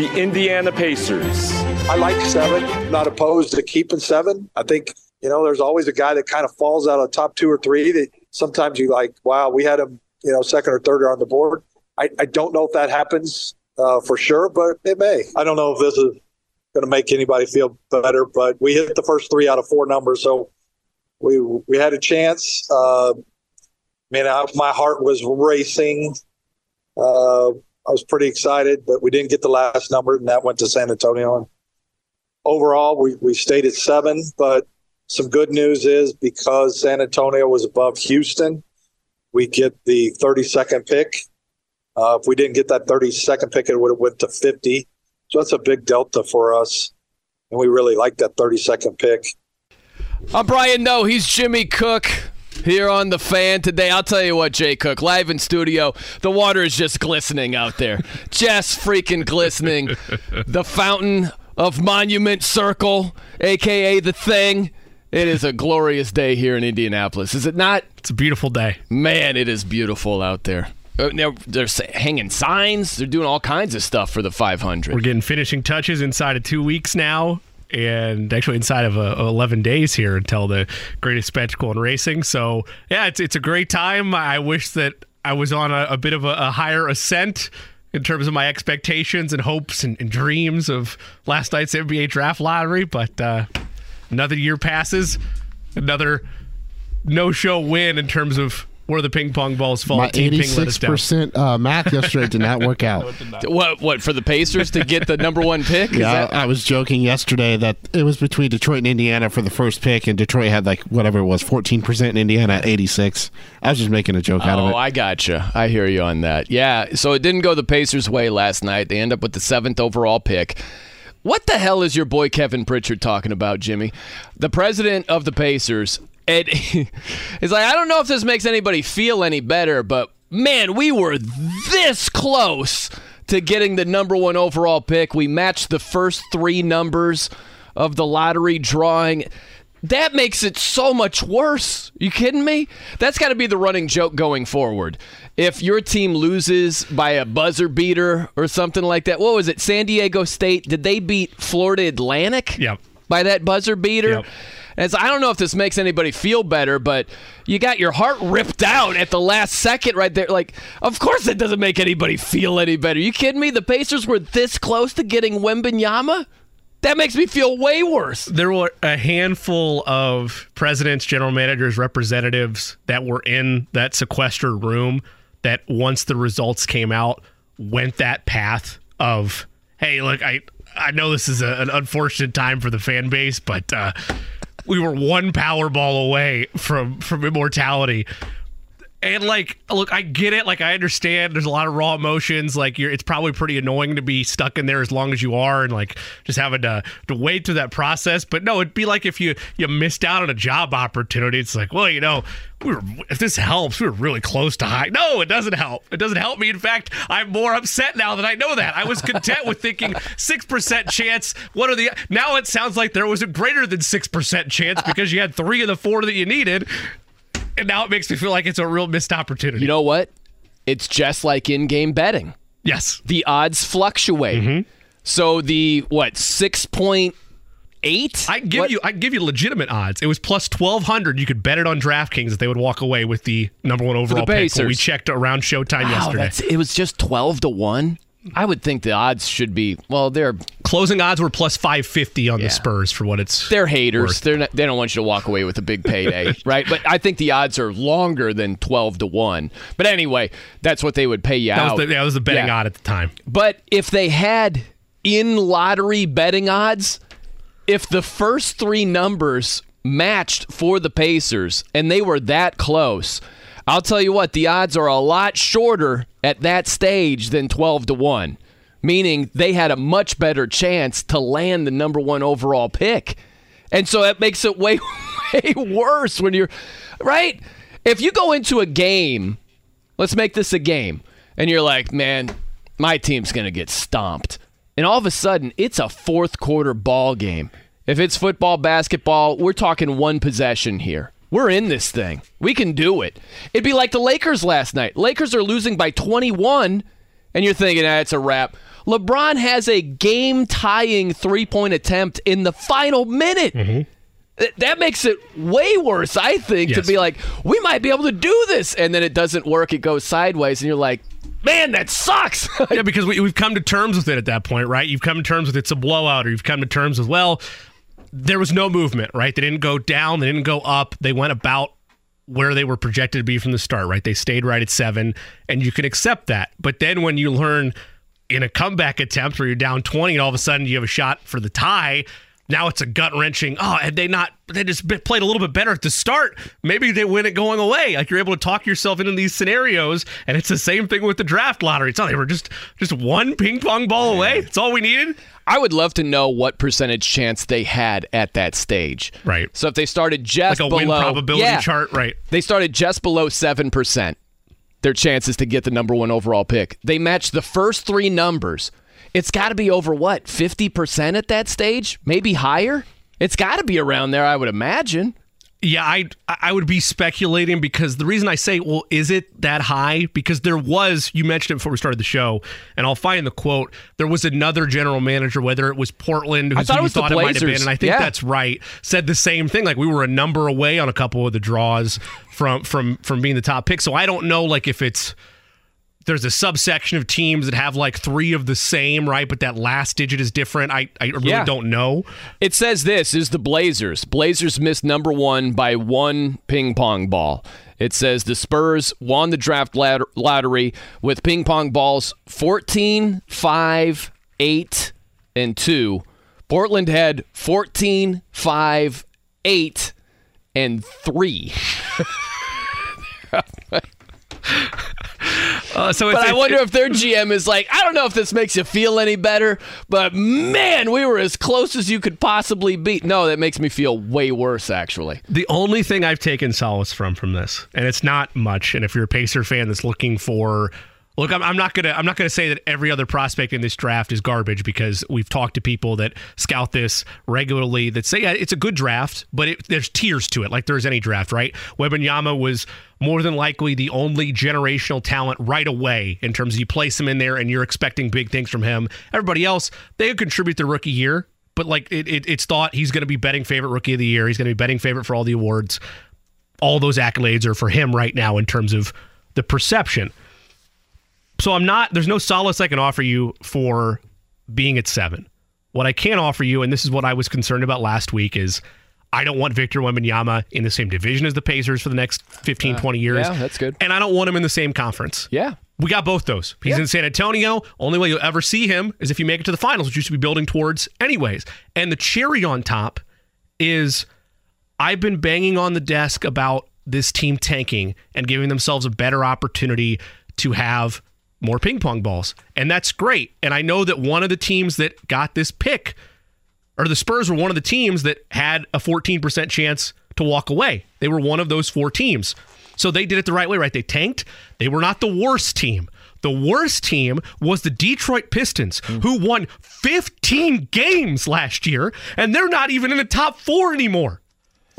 the Indiana Pacers. I like seven. Not opposed to keeping seven. I think you know there's always a guy that kind of falls out of top two or three that sometimes you like. Wow, we had him, you know, second or third on the board. I, I don't know if that happens uh, for sure, but it may. I don't know if this is going to make anybody feel better, but we hit the first three out of four numbers, so we we had a chance. Uh, man, I, my heart was racing. Uh, I was pretty excited, but we didn't get the last number, and that went to San Antonio. And overall, we, we stayed at seven, but some good news is because San Antonio was above Houston, we get the 32nd pick. Uh, if we didn't get that 32nd pick, it would have went to 50. So that's a big delta for us, and we really like that 32nd pick. I'm Brian Noe. He's Jimmy Cook here on the fan today. I'll tell you what, Jay Cook, live in studio, the water is just glistening out there. just freaking glistening. the fountain of Monument Circle, aka the thing. It is a glorious day here in Indianapolis, is it not? It's a beautiful day. Man, it is beautiful out there. Uh, They're, they're hanging signs. They're doing all kinds of stuff for the 500. We're getting finishing touches inside of two weeks now, and actually inside of uh, 11 days here until the greatest spectacle in racing. So, yeah, it's, it's a great time. I wish that I was on a, a bit of a, a higher ascent in terms of my expectations and hopes and, and dreams of last night's NBA draft lottery, but uh, another year passes, another no show win in terms of where the ping pong balls fall. My Team Ping let us down. 86% uh, math yesterday did not work out. What, what, for the Pacers to get the number one pick? Yeah, that- I, I was joking yesterday that it was between Detroit and Indiana for the first pick, and Detroit had like whatever it was, 14%, and Indiana at 86. I was just making a joke out of it. Oh, it. I gotcha. I hear you on that. Yeah, so it didn't go the Pacers' way last night. They end up with the seventh overall pick. What the hell is your boy Kevin Pritchard talking about, Jimmy? The president of the Pacers. He's like, I don't know if this makes anybody feel any better, but man, we were this close to getting the number one overall pick. We matched the first three numbers of the lottery drawing. That makes it so much worse. You kidding me? That's got to be the running joke going forward. If your team loses by a buzzer beater or something like that, what was it? San Diego State? Did they beat Florida Atlantic? Yep. By that buzzer beater? Yep. I don't know if this makes anybody feel better, but you got your heart ripped out at the last second right there. Like, of course it doesn't make anybody feel any better. You kidding me? The Pacers were this close to getting Wembanyama? That makes me feel way worse. there were a handful of presidents, general managers, representatives that were in that sequestered room that once the results came out went that path of hey look i i know this is a, an unfortunate time for the fan base but uh we were one powerball away from from immortality and like look i get it. Like i understand there's a lot of raw emotions. Like you're it's probably pretty annoying to be stuck in there as long as you are and like just having to to wait through that process. But no it'd be like if you you missed out on a job opportunity. It's like well you know we were if this helps we were really close to high. No it doesn't help. It doesn't help me. In fact i'm more upset now that i know that. I was content with thinking 6% chance. What are the now it sounds like there was a greater than 6% chance because you had three of the four that you needed and now it makes me feel like it's a real missed opportunity. You know what? It's just like in game betting. yes. The odds fluctuate. Mm-hmm. So the, what, 6.8? I give What- you I give you legitimate odds. It was plus twelve hundred. You could bet it on DraftKings that they would walk away with the number one overall pick. When we checked around Showtime Wow, yesterday. it was just 12 to 1. I would think the odds should be, well, they're Closing odds were plus five fifty on Yeah. the Spurs for what it's. they're haters. worth. They're not, they don't want you to walk away with a big payday, right? But I think the odds are longer than 12 to 1. But anyway, that's what they would pay you that out. was the, that was the betting Yeah. odd at the time. But if they had in lottery betting odds, if the first three numbers matched for the Pacers and they were that close, I'll tell you what, the odds are a lot shorter at that stage than 12 to 1. meaning they had a much better chance to land the number one overall pick. And so that makes it way, way worse when you're right. If you go into a game, let's make this a game, and you're like, man, my team's going to get stomped. And all of a sudden, it's a fourth quarter ball game. If it's football, basketball, we're talking one possession here. We're in this thing. We can do it. It'd be like the Lakers last night. Lakers are losing by 21, and you're thinking, ah, it's a wrap. LeBron has a game tying three point attempt in the final minute. Th- That makes it way worse, I think, to be like, we might be able to do this. And then it doesn't work, it goes sideways, and you're like, man, that sucks. Yeah, because we, we've come to terms with it at that point, right? You've come to terms with it's a blowout, or you've come to terms with, well, there was no movement, right? They didn't go down, they didn't go up. They went about where they were projected to be from the start, right? They stayed right at seven, and you can accept that. But then when you learn in a comeback attempt where you're down 20 and all of a sudden you have a shot for the tie, now it's a gut wrenching. Oh, had they not, they just played a little bit better at the start. Maybe they win it going away. Like you're able to talk yourself into these scenarios, and it's the same thing with the draft lottery. It's oh, they were just just one ping pong ball away. It's all we needed. I would love to know what percentage chance they had at that stage. Right. So if they started just Like a below, win probability yeah, chart, right? They started just below 7%, their chances to get the number one overall pick. They matched the first three numbers. It's got to be over what, 50% at that stage? Maybe higher? It's got to be around there, I would imagine. Yeah, I I would be speculating because the reason I say, well, is it that high? Because there was, you mentioned it before we started the show, and I'll find the quote. There was another general manager, whether it was Portland, who thought it was thought it might have been, and I think Yeah. that's right. Said the same thing, like we were a number away on a couple of the draws from from from being the top pick. So I don't know, like if it's there's a subsection of teams that have like three of the same, right? But that last digit is different. I I really Yeah. don't know. It says this is the Blazers. Blazers missed number one by one ping pong ball. It says the Spurs won the draft ladder- lottery with ping pong balls 14, 5, 8, and 2. Portland had 14, 5, 8, and 3. Uh, so it's, But I wonder if their GM is like, I don't know if this makes you feel any better, but man, we were as close as you could possibly be. No, that makes me feel way worse, actually. The only thing I've taken solace from from this, and it's not much. And if you're a Pacer fan that's looking for, look, I'm, I'm not gonna I'm not gonna say that every other prospect in this draft is garbage because we've talked to people that scout this regularly that say yeah, it's a good draft, but it, there's tiers to it, like there is any draft, right? Wembanyama was more than likely the only generational talent right away in terms of you place him in there and you're expecting big things from him. Everybody else, they contribute their rookie year, but like it, it, it's thought he's going to be betting favorite rookie of the year. He's going to be betting favorite for all the awards. All those accolades are for him right now in terms of the perception. So I'm not. There's no solace I can offer you for being at seven. What I can offer you, and this is what I was concerned about last week, is I don't want Victor Wembanyama in the same division as the Pacers for the next 15, uh, 20 years. yeah, that's good. And I don't want him in the same conference. Yeah. We got both those. He's in San Antonio. Only way you'll ever see him is if you make it to the finals, which you should be building towards anyways. And the cherry on top is I've been banging on the desk about this team tanking and giving themselves a better opportunity to have more ping pong balls. And that's great. And I know that one of the teams that got this pick, or the Spurs were one of the teams that had a 14% chance to walk away. They were one of those four teams. So they did it the right way, right? They tanked. They were not the worst team. The worst team was the Detroit Pistons, mm. who won 15 games last year, and they're not even in the top four anymore.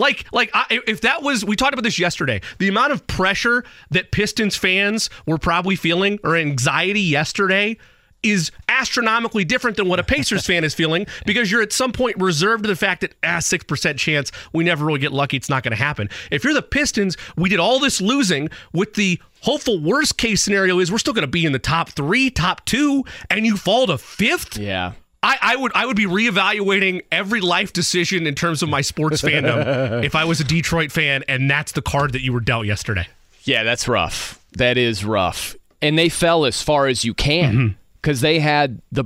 Like, like I, if that was, we talked about this yesterday. The amount of pressure that Pistons fans were probably feeling or anxiety yesterday is astronomically different than what a Pacers fan is feeling because you're at some point reserved to the fact that ah six percent chance we never really get lucky. It's not going to happen. If you're the Pistons, we did all this losing with the hopeful worst case scenario is we're still going to be in the top three, top two, and you fall to fifth. Yeah. I, I would I would be reevaluating every life decision in terms of my sports fandom if I was a Detroit fan and that's the card that you were dealt yesterday. Yeah, that's rough. That is rough. And they fell as far as you can mm-hmm. because they had the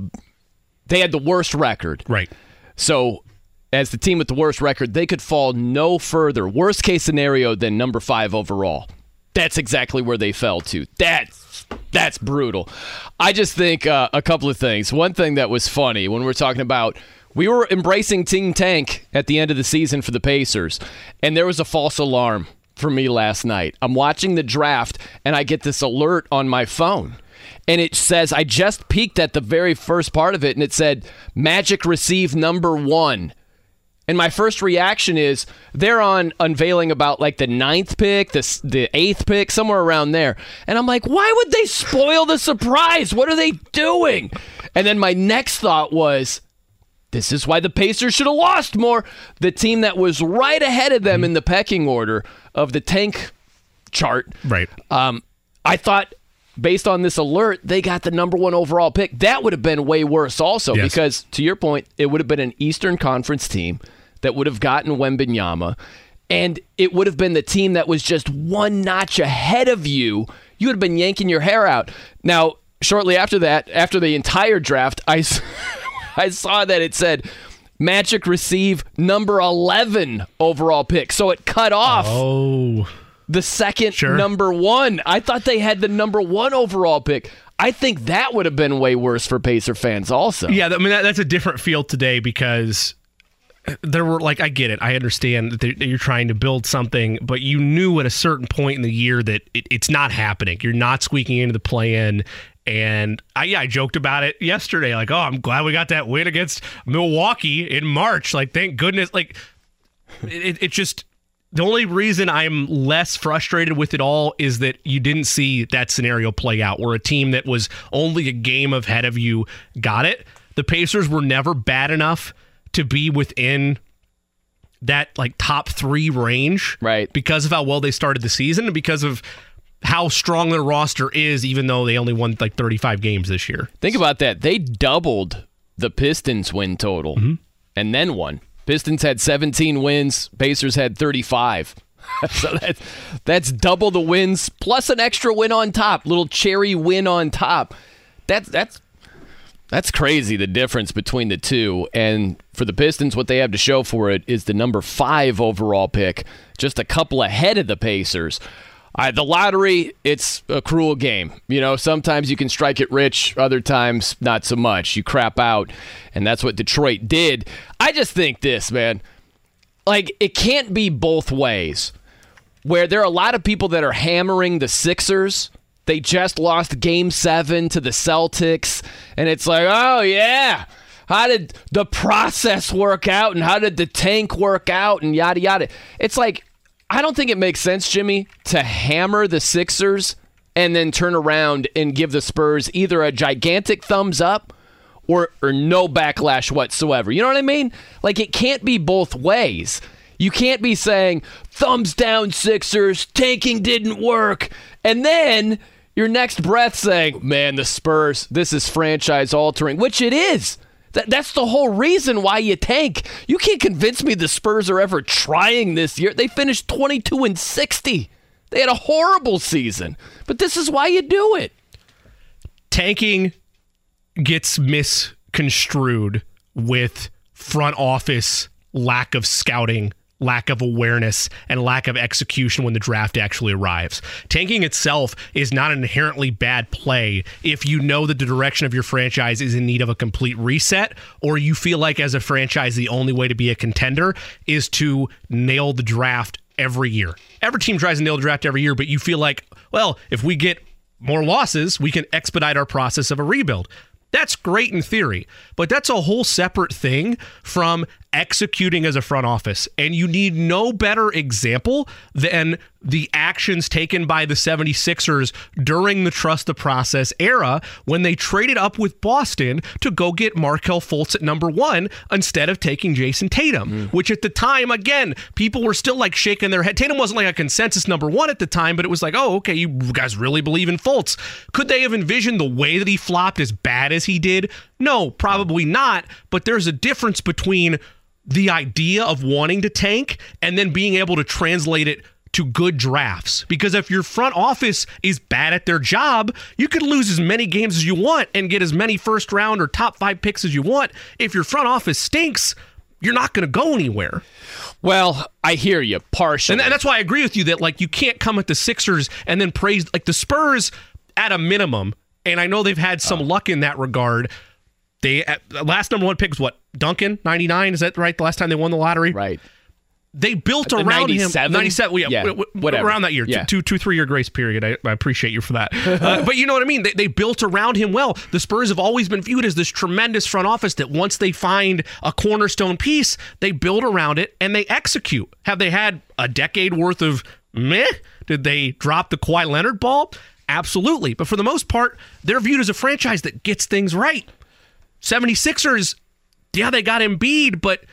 they had the worst record. Right. So as the team with the worst record, they could fall no further, worst case scenario, than number five overall. That's exactly where they fell to. That's that's brutal. I just think uh, a couple of things. One thing that was funny when we are talking about we were embracing Team Tank at the end of the season for the Pacers, and there was a false alarm for me last night. I'm watching the draft, and I get this alert on my phone. And it says, I just peeked at the very first part of it, and it said, Magic receive number one. And my first reaction is they're on unveiling about like the ninth pick, the, the eighth pick, somewhere around there. And I'm like, why would they spoil the surprise? What are they doing? And then my next thought was, this is why the Pacers should have lost more. The team that was right ahead of them in the pecking order of the tank chart. Right. Um, I thought based on this alert, they got the number one overall pick. That would have been way worse also Yes. because to your point, it would have been an Eastern Conference team that would have gotten Wembanyama, and it would have been the team that was just one notch ahead of you. You would have been yanking your hair out. Now, shortly after that, after the entire draft, I, I saw that it said Magic receive number 11 overall pick. So it cut off Oh, the second Sure. number one. I thought they had the number one overall pick. I think that would have been way worse for Pacer fans also. yeah. I mean, that, that's a different field today because there were like I get it. I understand that, you're trying to build something, but you knew at a certain point in the year that it, it's not happening. You're not squeaking into the play-in. And I, yeah, I joked about it yesterday. Like, oh, I'm glad we got that win against Milwaukee in March. Like, thank goodness. Like, it, it just the only reason I'm less frustrated with it all is that you didn't see that scenario play out where a team that was only a game ahead of you got it. The Pacers were never bad enough to be within that like top three range. Right. Because of how well they started the season and because of how strong their roster is, even though they only won like 35 games this year. Think about that. They doubled the Pistons win total mm-hmm. and then won. Pistons had 17 wins, Pacers had 35. so that's, that's double the wins plus an extra win on top, little cherry win on top. That's that's that's crazy the difference between the two. And for the Pistons, what they have to show for it is the number five overall pick, just a couple ahead of the Pacers. The lottery, it's a cruel game. You know, sometimes you can strike it rich, other times not so much. You crap out, and that's what Detroit did. I just think this, man. Like, it can't be both ways. Where there are a lot of people that are hammering the Sixers. They just lost game seven to the Celtics, and it's like, oh, yeah. How did the process work out, and how did the tank work out, and yada, yada. It's like, I don't think it makes sense, Jimmy, to hammer the Sixers and then turn around and give the Spurs either a gigantic thumbs up or or no backlash whatsoever. You know what I mean? Like it can't be both ways. You can't be saying thumbs down Sixers, tanking didn't work, and then your next breath saying, "Man, the Spurs, this is franchise altering," which it is. That, that's the whole reason why you tank. You can't convince me the Spurs are ever trying this year. They finished 22 and 60. They had a horrible season. But this is why you do it. tanking gets misconstrued with front office lack of scouting, lack of awareness, and lack of execution when the draft actually arrives. Tanking itself is not an inherently bad play if you know that the direction of your franchise is in need of a complete reset, or you feel like as a franchise the only way to be a contender is to nail the draft every year. Every team tries to nail the draft every year, but you feel like, well, if we get more losses, we can expedite our process of a rebuild. That's great in theory, but that's a whole separate thing from executing as a front office. And you need no better example than the actions taken by the 76ers during the trust the process era when they traded up with Boston to go get Markelle Fultz at number one instead of taking Jayson Tatum, hmm. which at the time, again, people were still like shaking their head. Tatum wasn't like a consensus number one at the time, but it was like, oh, okay, you guys really believe in Fultz. Could they have envisioned the way that he flopped as bad as he did? No, probably not. But there's a difference between the idea of wanting to tank and then being able to translate it to good drafts. Because if your front office is bad at their job, you could lose as many games as you want and get as many first round or top five picks as you want. If your front office stinks, you're not going to go anywhere. Well, I hear you partially. And, and that's why I agree with you that like you can't come at the Sixers and then praise like the Spurs at a minimum. And I know they've had some uh. luck in that regard. They at, last number one pick was what Duncan ninety nine. Is that right? The last time they won the lottery, right. They built Uh, around 97? him. Ninety seven, yeah, Yeah, whatever. around that year, Yeah. two, two, three year grace period. I, I appreciate you for that. Uh, but you know what I mean. They, they built around him well. The Spurs have always been viewed as this tremendous front office that once they find a cornerstone piece, they build around it and they execute. Have they had a decade worth of meh? Did they drop the Kawhi Leonard ball? Absolutely. But for the most part, they're viewed as a franchise that gets things right. 76ers, yeah, they got Embiid, but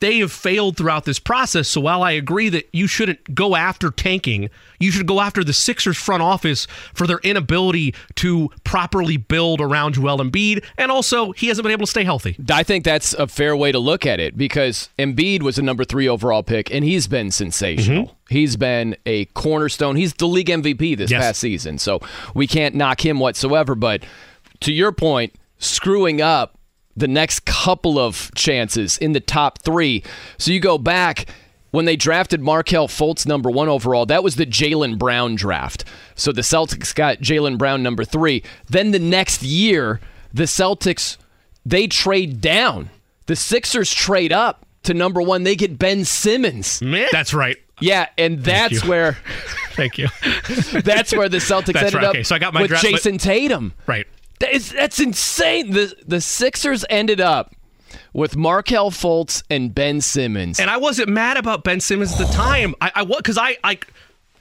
they have failed throughout this process. So while I agree that you shouldn't go after tanking, you should go after the Sixers front office for their inability to properly build around Joel Embiid, and also he hasn't been able to stay healthy. I think that's a fair way to look at it because Embiid was a number three overall pick, and he's been sensational. Mm-hmm. He's been a cornerstone. He's the league MVP this Yes. past season, so we can't knock him whatsoever. But to your point, screwing up the next couple of chances in the top three. So you go back when they drafted Markelle Fultz number one overall, that was the Jaylen Brown draft. So the Celtics got Jaylen Brown number three. Then the next year, the Celtics they trade down. The Sixers trade up to number one. They get Ben Simmons. Man. That's right. Yeah, and that's you. where Thank you. that's where the Celtics That's ended right. up Okay, so I got my with draft- but- Jayson Tatum. right. That is, that's insane. The the Sixers ended up with Markelle Fultz and Ben Simmons. And I wasn't mad about Ben Simmons at the time. I, I was because I like.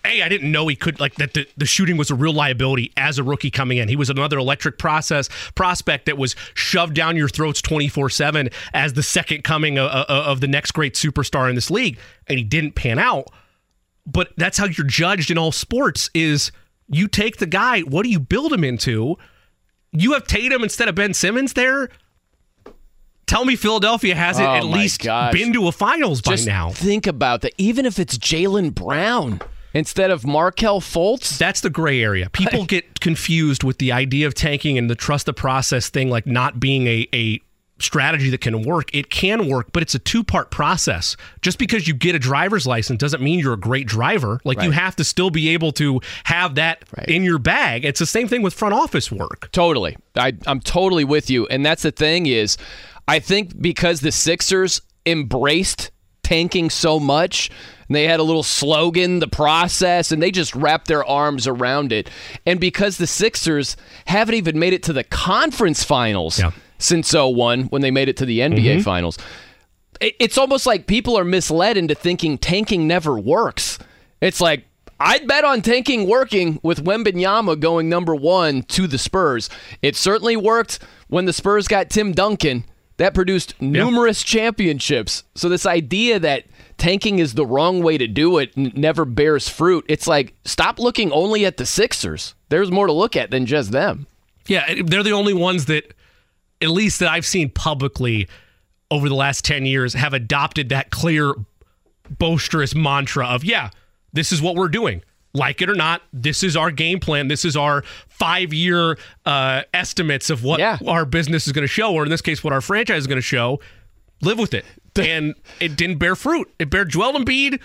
A, I didn't know he could like that. The, the shooting was a real liability as a rookie coming in. He was another electric process prospect that was shoved down your throats twenty four seven as the second coming of, of, of the next great superstar in this league, and he didn't pan out. But that's how you're judged in all sports: is you take the guy, what do you build him into? You have Tatum instead of Ben Simmons there. Tell me Philadelphia hasn't Oh at least gosh. been to a finals by now. think about that. Even if it's Jaylen Brown instead of Markelle Fultz, That's the gray area. People get confused with the idea of tanking and the trust the process thing, like not being a, a strategy that can work. It can work, but it's a two part process. Just because you get a driver's license doesn't mean you're a great driver. Like you have to still be able to have that Right. in your bag. It's the same thing with front office work. Totally. I, I'm totally with you. And that's the thing is, I think because the Sixers embraced tanking so much, and they had a little slogan, the process, and they just wrapped their arms around it. And because the Sixers haven't even made it to the conference finals Yeah. Since 01 when they made it to the NBA mm-hmm. finals, it's almost like people are misled into thinking tanking never works. It's like I'd bet on tanking working with Wembanyama going number one to the Spurs. It certainly worked when the Spurs got Tim Duncan. That produced numerous championships. So this idea that tanking is the wrong way to do it n- never bears fruit. It's like stop looking only at the Sixers. There's more to look at than just them. Yeah, they're the only ones that, at least that I've seen publicly over the last 10 years, have adopted that clear, boisterous mantra of, yeah, this is what we're doing. Like it or not, this is our game plan. This is our five year uh, estimates of what Yeah. our business is going to show, or in this case, what our franchise is going to show. Live with it. And it didn't bear fruit. It bear Joel Embiid.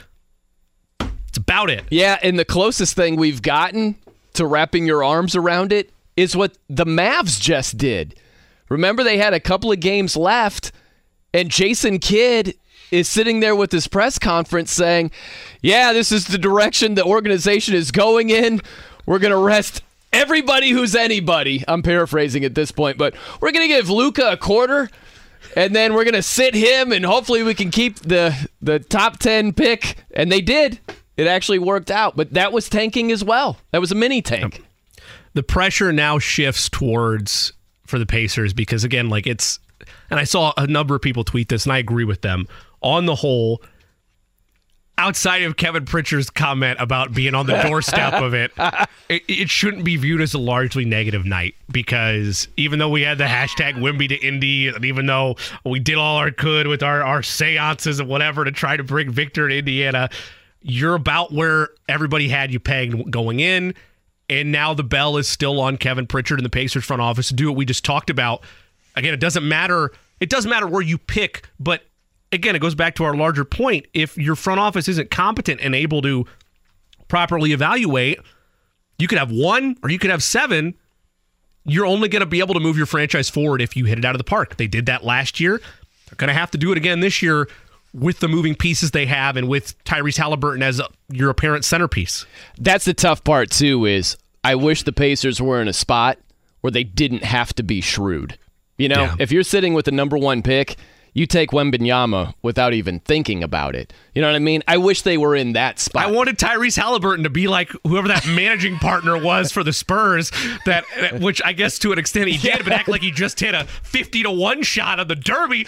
It's about it. Yeah, and the closest thing we've gotten to wrapping your arms around it is what the Mavs just did. Remember, they had a couple of games left, and Jason Kidd is sitting there with his press conference saying, Yeah, this is the direction the organization is going in. We're going to rest everybody who's anybody. I'm paraphrasing at this point, but we're going to give Luka a quarter. And then we're gonna sit him, and hopefully we can keep the the top ten pick. And they did. It actually worked out, but that was tanking as well. That was a mini tank. the pressure now shifts towards for the Pacers because again, like it's and I saw a number of people tweet this and I agree with them. On the whole, outside of Kevin Pritchard's comment about being on the doorstep of it, it, it shouldn't be viewed as a largely negative night because even though we had the hashtag Wimby to Indy, and even though we did all our could with our, our seances and whatever to try to bring Victor to Indiana, you're about where everybody had you pegged going in. And now the bell is still on Kevin Pritchard and the Pacers front office to do what we just talked about. Again, it doesn't matter. It doesn't matter where you pick, but again, it goes back to our larger point. If your front office isn't competent and able to properly evaluate, you could have one or you could have seven. You're only going to be able to move your franchise forward if you hit it out of the park. They did that last year. They're going to have to do it again this year with the moving pieces they have and with Tyrese Haliburton as your apparent centerpiece. That's the tough part too. Is I wish the Pacers were in a spot where they didn't have to be shrewd. You know, Yeah. if you're sitting with the number one pick, you take Wembanyama without even thinking about it. You know what I mean? I wish they were in that spot. I wanted Tyrese Haliburton to be like whoever that managing partner was for the Spurs, that which I guess to an extent he did, but act like he just hit a fifty to one shot of the Derby.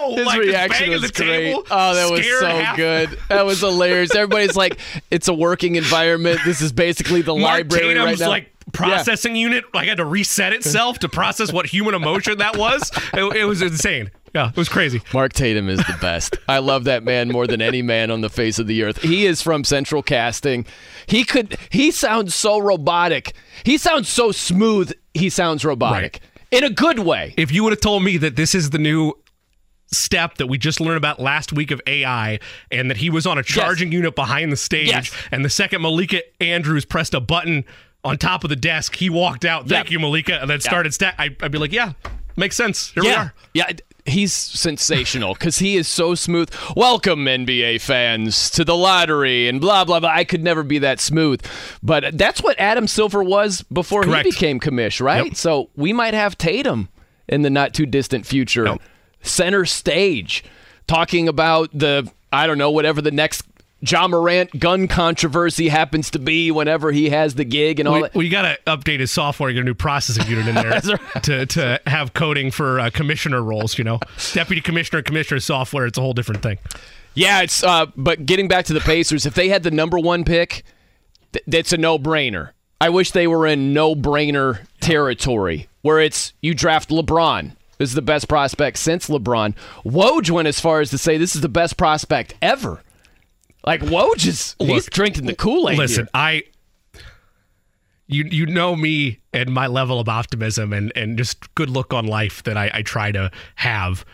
Whoa! His like reaction was great. table, oh, that was so half- good. That was hilarious. Everybody's like, "It's a working environment. This is basically the Mark library right Tatum's now." like processing unit like had to reset itself to process what human emotion that was. It, it was insane. Yeah, it was crazy. Mark Tatum is the best. I love that man more than any man on the face of the earth. He is from Central Casting. He could he sounds so robotic. He sounds so smooth. He sounds robotic. In a good way. If you would have told me that this is the new step that we just learned about last week of AI and that he was on a charging unit behind the stage Yes. and the second Malika Andrews pressed a button on top of the desk, he walked out, thank Yeah. you, Malika, and then started stack. I, I'd be like, yeah, makes sense. Here we are. Yeah, he's sensational because he is so smooth. Welcome, NBA fans, to the lottery and blah, blah, blah. I could never be that smooth. But that's what Adam Silver was before Correct. he became commish, right? Yep. So we might have Tatum in the not too distant future, center stage, talking about the, I don't know, whatever the next. Ja Morant gun controversy happens to be whenever he has the gig and all We, that. well, you got to update his software. Get a new processing unit in there to, to have coding for uh, commissioner roles. You know, deputy commissioner, commissioner software. It's a whole different thing. Yeah, it's uh but getting back to the Pacers, if they had the number 1 pick, th- that's a no-brainer. I wish they were in no-brainer territory where it's you draft LeBron. This is the best prospect since LeBron. Woj went as far as to say this is the best prospect ever. Like Woj is he's drinking the Kool-Aid. Listen, here. I you you know me and my level of optimism and and just good look on life that I, I try to have.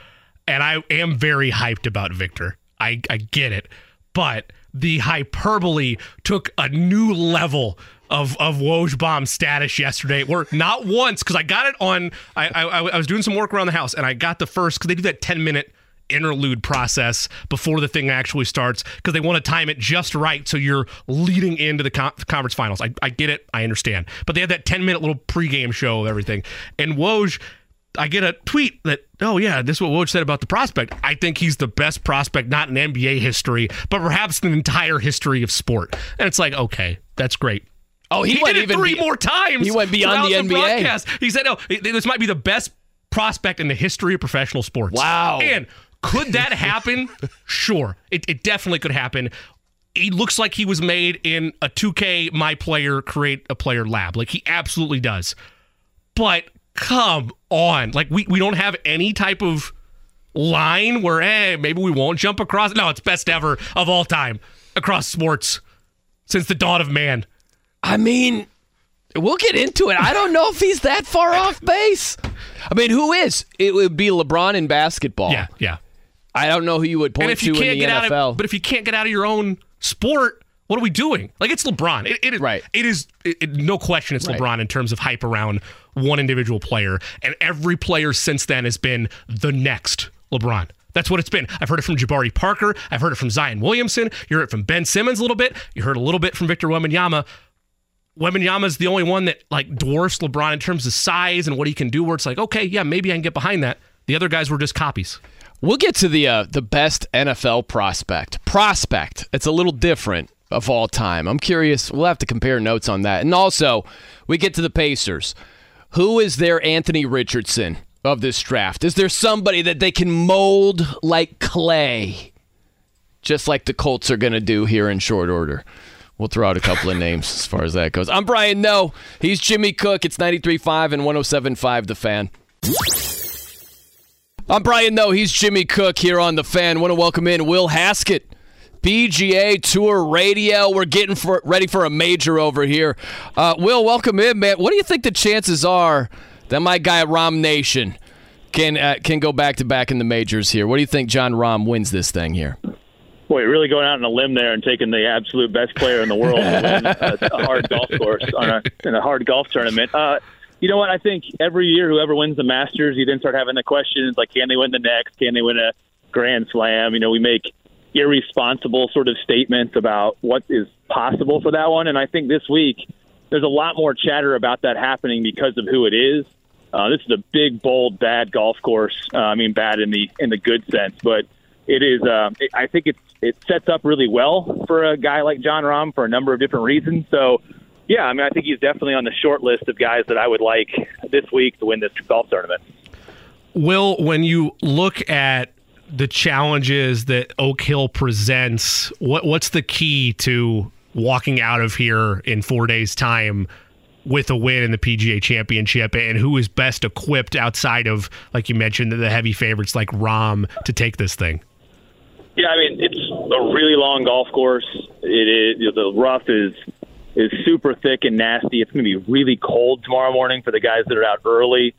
And I am very hyped about Victor. I, I get it. But the hyperbole took a new level of of Woj bomb status yesterday. Where not once, because I got it on I, I I was doing some work around the house and I got the first because they do that 10 minute interlude process before the thing actually starts because they want to time it just right so you're leading into the con- conference finals. I, I get it, I understand, but they had that 10 minute little pregame show of everything. And Woj, I get a tweet that oh yeah, this is what Woj said about the prospect. I think he's the best prospect not in NBA history, but perhaps in the entire history of sport. And it's like okay, that's great. Oh, he, He, went did it three be- more times. He went beyond the NBA. broadcast. He said, "No, this might be the best prospect in the history of professional sports." Wow. And could that happen? sure, it, it definitely could happen. He looks like he was made in a 2K My Player Create a Player lab. Like he absolutely does. But come on, like we we don't have any type of line where hey maybe we won't jump across. No, it's best ever of all time across sports since the dawn of man. I mean, we'll get into it. I don't know if he's that far off base. I mean, who is? It would be LeBron in basketball. Yeah, yeah. I don't know who you would point And if you to in can't the get NFL. out of, but if you can't get out of your own sport, what are we doing? Like it's LeBron. It, it is Right. It is it- no question. It's Right. LeBron in terms of hype around one individual player, and every player since then has been the next LeBron. That's what it's been. I've heard it from Jabari Parker. I've heard it from Zion Williamson. You heard it from Ben Simmons a little bit. You heard a little bit from Victor Wembanyama. Wembanyama is the only one that like dwarfs LeBron in terms of size and what he can do. Where it's like, okay, yeah, maybe I can get behind that. The other guys were just copies. We'll get to the uh, the best NFL prospect. Prospect. It's a little different of all time. I'm curious. We'll have to compare notes on that. And also, we get to the Pacers. Who is their Anthony Richardson of this draft? Is there somebody that they can mold like clay, just like the Colts are going to do here in short order? We'll throw out a couple of names as far as that goes. I'm Brian Noe. He's Jimmy Cook. It's 93.5 and 107.5 The Fan. I'm Brian Noe. He's Jimmy Cook here on The Fan. Want to welcome in Will Haskett. PGA Tour Radio. We're getting for, ready for a major over here. Uh, Will, welcome in, man. What do you think the chances are that my guy Rahm Nation can uh, can go back to back in the majors here. What do you think Jon Rahm wins this thing here? Boy, really going out on a limb there and taking the absolute best player in the world to win a, a hard golf course on a, in a hard golf tournament. Uh, you know what? I think every year, whoever wins the Masters, you then start having the questions like, can they win the next? Can they win a Grand Slam? You know, we make irresponsible sort of statements about what is possible for that one. And I think this week, there's a lot more chatter about that happening because of who it is. Uh, this is a big, bold, bad golf course. Uh, I mean, bad in the in the good sense, but it is. Uh, it, I think it it sets up really well for a guy like Jon Rahm for a number of different reasons. So, yeah, I mean, I think he's definitely on the short list of guys that I would like this week to win this golf tournament. Will, when you look at the challenges that Oak Hill presents, what what's the key to walking out of here in four days' time with a win in the PGA Championship, and who is best equipped outside of, like you mentioned, the heavy favorites like Rahm to take this thing? Yeah, I mean it's a really long golf course. It is the rough is is super thick and nasty. It's going to be really cold tomorrow morning for the guys that are out early.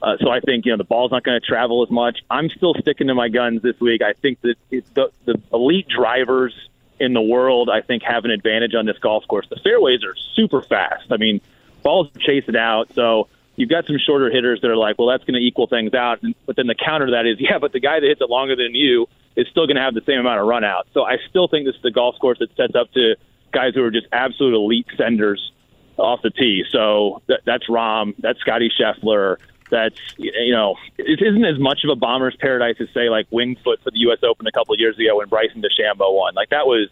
Uh, so I think you know the ball's not going to travel as much. I'm still sticking to my guns this week. I think that the the elite drivers in the world I think have an advantage on this golf course. The fairways are super fast. I mean, balls chase it out. So you've got some shorter hitters that are like, well, that's going to equal things out. But then the counter to that is, yeah, but the guy that hits it longer than you is still going to have the same amount of run out. So I still think this is a golf course that sets up to guys who are just absolute elite senders off the tee. So that, that's Rahm, that's Scotty Scheffler. That's you know, it isn't as much of a bomber's paradise as say like Winged Foot for the U.S. Open a couple of years ago when Bryson DeChambeau won. Like that was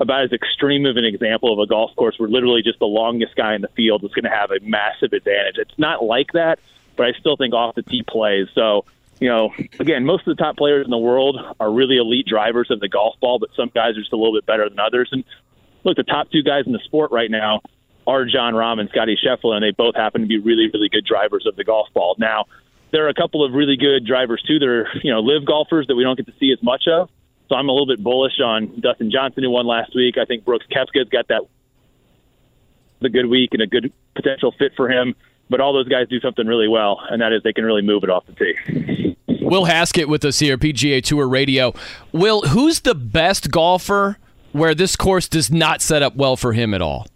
about as extreme of an example of a golf course where literally just the longest guy in the field is going to have a massive advantage. It's not like that, but I still think off the tee plays. So, you know, again, most of the top players in the world are really elite drivers of the golf ball, but some guys are just a little bit better than others. And look, the top two guys in the sport right now are Jon Rahm and Scotty Scheffler, and they both happen to be really, really good drivers of the golf ball. Now, there are a couple of really good drivers too. They're you know live golfers that we don't get to see as much of. So I'm a little bit bullish on Dustin Johnson, who won last week. I think Brooks Koepka's got that the good week and a good potential fit for him. But all those guys do something really well, and that is they can really move it off the tee. Will Haskett with us here, PGA Tour Radio. Will, who's the best golfer where this course does not set up well for him at all?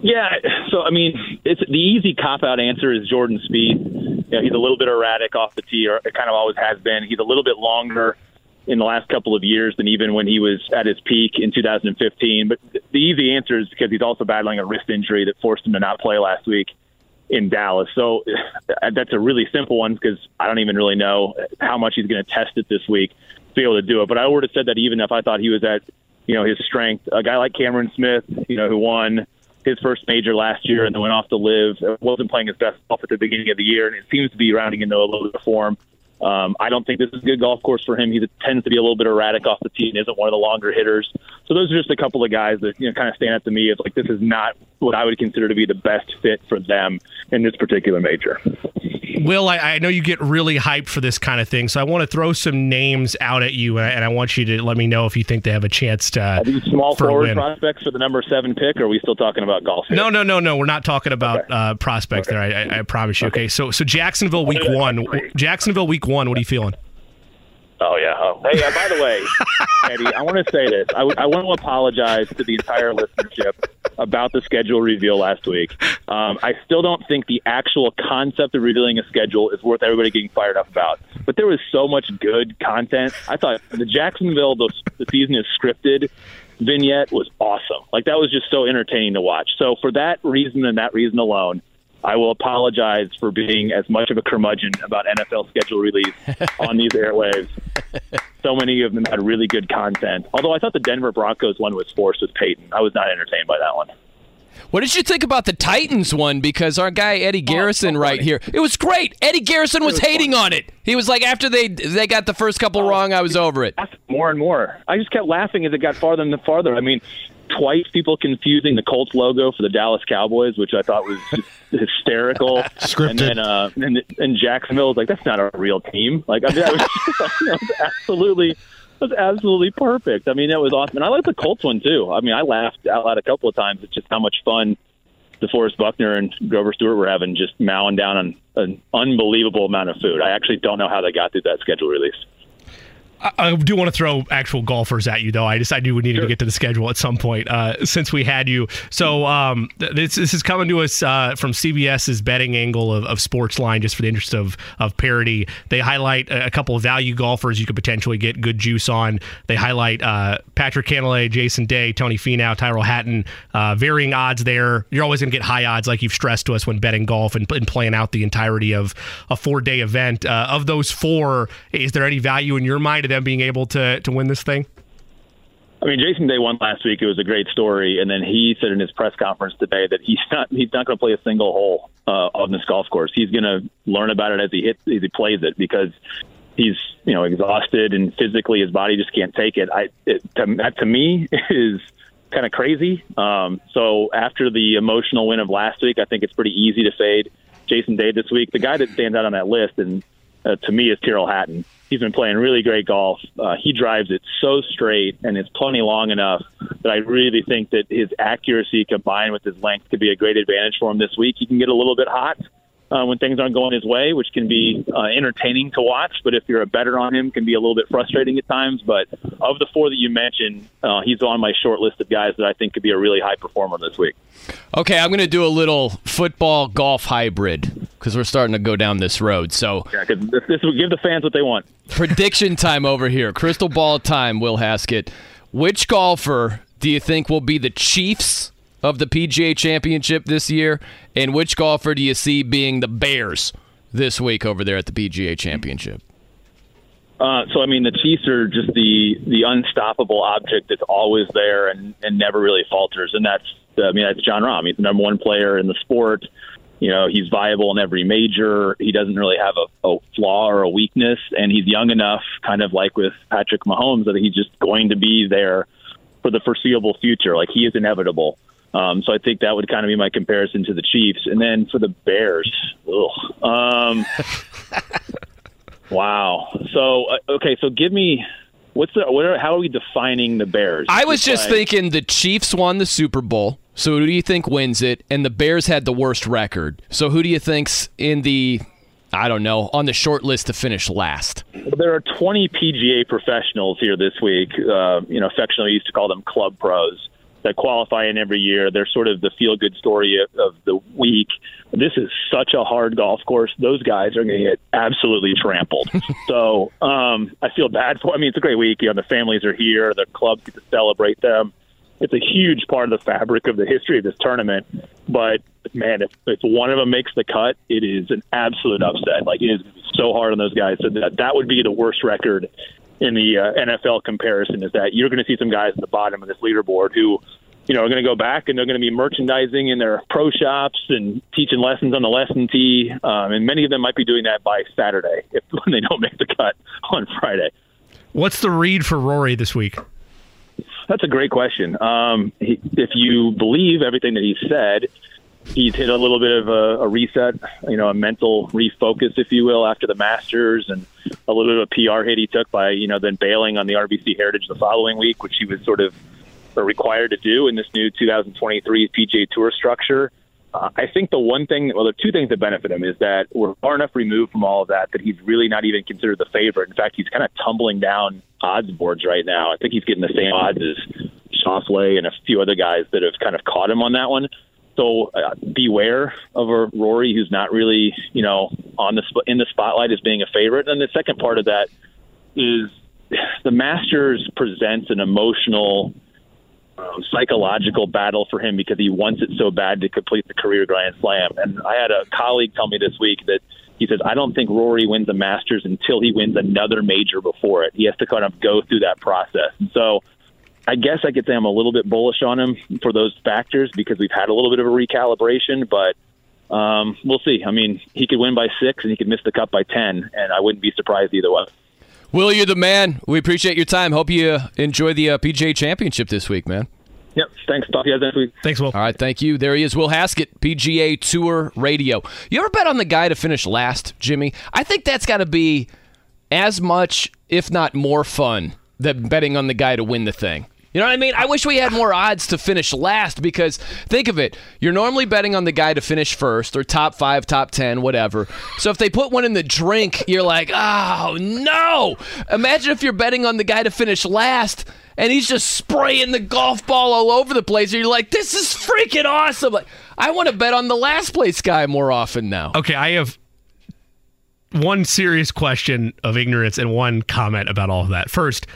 Yeah, so I mean, it's the easy cop out answer is Jordan Spieth. You know, he's a little bit erratic off the tee, or it kind of always has been. He's a little bit longer in the last couple of years than even when he was at his peak in 2015. But the easy answer is because he's also battling a wrist injury that forced him to not play last week in Dallas. So uh, that's a really simple one because I don't even really know how much he's going to test it this week to be able to do it. But I would have said that even if I thought he was at, you know, his strength, a guy like Cameron Smith, you know, who won his first major last year and then went off to LIV, wasn't playing his best golf at the beginning of the year, and it seems to be rounding into a little bit of form. Um, I don't think this is a good golf course for him. He tends to be a little bit erratic off the tee and isn't one of the longer hitters. So those are just a couple of guys that you know kind of stand out to me as like this is not what I would consider to be the best fit for them in this particular major. Will, I, I know you get really hyped for this kind of thing, so I want to throw some names out at you, and I want you to let me know if you think they have a chance to. Are these small forward prospects for the number seven pick? Or are we still talking about golf? Here? No, no, no, no. We're not talking about okay. uh, prospects okay. there. I, I, I, promise you. Okay. okay, so so Jacksonville week one. Jacksonville week one. What are you feeling? Oh yeah. Oh. Hey, uh, by the way, Eddie, I want to say this. I, w- I want to apologize to the entire listenership about the schedule reveal last week. Um, I still don't think the actual concept of revealing a schedule is worth everybody getting fired up about. But there was so much good content. I thought the Jacksonville the, the season is scripted vignette was awesome. Like that was just so entertaining to watch. So for that reason and that reason alone, I will apologize for being as much of a curmudgeon about NFL schedule release on these airwaves. So many of them had really good content. Although I thought the Denver Broncos one was forced with Peyton. I was not entertained by that one. What did you think about the Titans one? Because our guy Eddie oh, Garrison oh, right here, it was great. Eddie Garrison was, was hating funny. on it. He was like, after they they got the first couple oh, wrong, I was over it. More and more. I just kept laughing as it got farther and farther. I mean, twice people confusing the Colts logo for the Dallas Cowboys, which I thought was hysterical. Scripted. And then uh, and, and Jacksonville was like, that's not a real team. Like, I mean, that was, that was absolutely was absolutely perfect. I mean, that was awesome. And I like the Colts one too. I mean, I laughed out loud a couple of times at just how much fun DeForest Buckner and Grover Stewart were having just mowing down on an unbelievable amount of food. I actually don't know how they got through that schedule release. I do want to throw actual golfers at you, though. I decided I we needed sure. to get to the schedule at some point uh, since we had you. So um, this this is coming to us uh, from CBS's betting angle of, of Sportsline, just for the interest of of parity. They highlight a couple of value golfers you could potentially get good juice on. They highlight uh, Patrick Cantlay, Jason Day, Tony Finau, Tyrrell Hatton. Uh, varying odds there. You're always going to get high odds, like you've stressed to us when betting golf and, and playing out the entirety of a four day event. Uh, of those four, is there any value in your mind? Them being able to to win this thing? I mean, Jason Day won last week. It was a great story, and then he said in his press conference today that he's not he's not going to play a single hole uh, on this golf course. He's going to learn about it as he hits as he plays it because he's you know exhausted and physically his body just can't take it. I it, to, that to me is kind of crazy. Um, so after the emotional win of last week, I think it's pretty easy to fade Jason Day this week. The guy that stands out on that list, and uh, to me, is Tyrrell Hatton he's been playing really great golf. Uh, he drives it so straight and it's plenty long enough that I really think that his accuracy combined with his length could be a great advantage for him this week. He can get a little bit hot uh, when things aren't going his way, which can be uh, entertaining to watch. But if you're a better on him, can be a little bit frustrating at times. But of the four that you mentioned, uh, he's on my short list of guys that I think could be a really high performer this week. Okay, I'm going to do a little football golf hybrid because we're starting to go down this road. So yeah, this, this will give the fans what they want. Prediction time over here. Crystal ball time. Will Haskett. Which golfer do you think will be the Chiefs of the PGA Championship this year? And which golfer do you see being the Bears this week over there at the PGA Championship? Uh, so I mean, the Chiefs are just the the unstoppable object that's always there and, and never really falters, and that's I mean that's Jon Rahm. He's the number one player in the sport. You know, he's viable in every major. He doesn't really have a, a flaw or a weakness, and he's young enough, kind of like with Patrick Mahomes, that he's just going to be there for the foreseeable future. Like he is inevitable. Um, so I think that would kind of be my comparison to the Chiefs. And then for the Bears, ugh, um, wow. So uh, okay, so give me what's the what are, how are we defining the Bears? I was just like, thinking the Chiefs won the Super Bowl. So who do you think wins it? And the Bears had the worst record. So who do you think's in the I don't know, on the short list to finish last? There are 20 PGA professionals here this week. Uh, you know, affectionately used to call them club pros that qualify in every year. They're sort of the feel good story of, of the week. This is such a hard golf course. Those guys are going to get absolutely trampled. so um, I feel bad for. I mean, it's a great week. You know, the families are here. The clubs get to celebrate them. It's a huge part of the fabric of the history of this tournament. But man, if, if one of them makes the cut, it is an absolute upset. Like it is so hard on those guys. So that that would be the worst record in the uh, NFL comparison is that you're going to see some guys at the bottom of this leaderboard who, you know, are going to go back and they're going to be merchandising in their pro shops and teaching lessons on the lesson tee, um, and many of them might be doing that by Saturday if when they don't make the cut on Friday. What's the read for Rory this week? That's a great question. Um, he, if you believe everything that he said, he's hit a little bit of a, a reset, you know, a mental refocus, if you will, after the Masters, and a little bit of a PR hit he took by, you know, then bailing on the RBC Heritage the following week, which he was sort of required to do in this new 2023 PGA Tour structure. Uh, I think the one thing, well, the two things that benefit him is that we're far enough removed from all of that that he's really not even considered the favorite. In fact, he's kind of tumbling down odds boards right now. I think he's getting the same odds as Schauffele and a few other guys that have kind of caught him on that one. So uh, beware of a Rory who's not really, you know, on the in the spotlight as being a favorite. And the second part of that is the Masters presents an emotional, um, psychological battle for him because he wants it so bad to complete the career Grand Slam. And I had a colleague tell me this week that he says, I don't think Rory wins the Masters until he wins another major before it. He has to kind of go through that process. And so I guess I could say I'm a little bit bullish on him for those factors because we've had a little bit of a recalibration, but um, we'll see. I mean, he could win by six and he could miss the cut by 10, and I wouldn't be surprised either way. Will, you're the man. We appreciate your time. Hope you enjoy the uh, PGA Championship this week, man. Yep. Thanks. Talk to you guys next week. Thanks, Will. All right. Thank you. There he is, Will Haskett, PGA Tour Radio. You ever bet on the guy to finish last, Jimmy? I think that's got to be as much, if not more fun, than betting on the guy to win the thing. You know what I mean? I wish we had more odds to finish last because think of it. You're normally betting on the guy to finish first or top five, top 10, whatever. So if they put one in the drink, you're like, oh, no. Imagine if you're betting on the guy to finish last and he's just spraying the golf ball all over the place. And you're like, this is freaking awesome. Like, I want to bet on the last place guy more often now. Okay, I have one serious question of ignorance and one comment about all of that. First,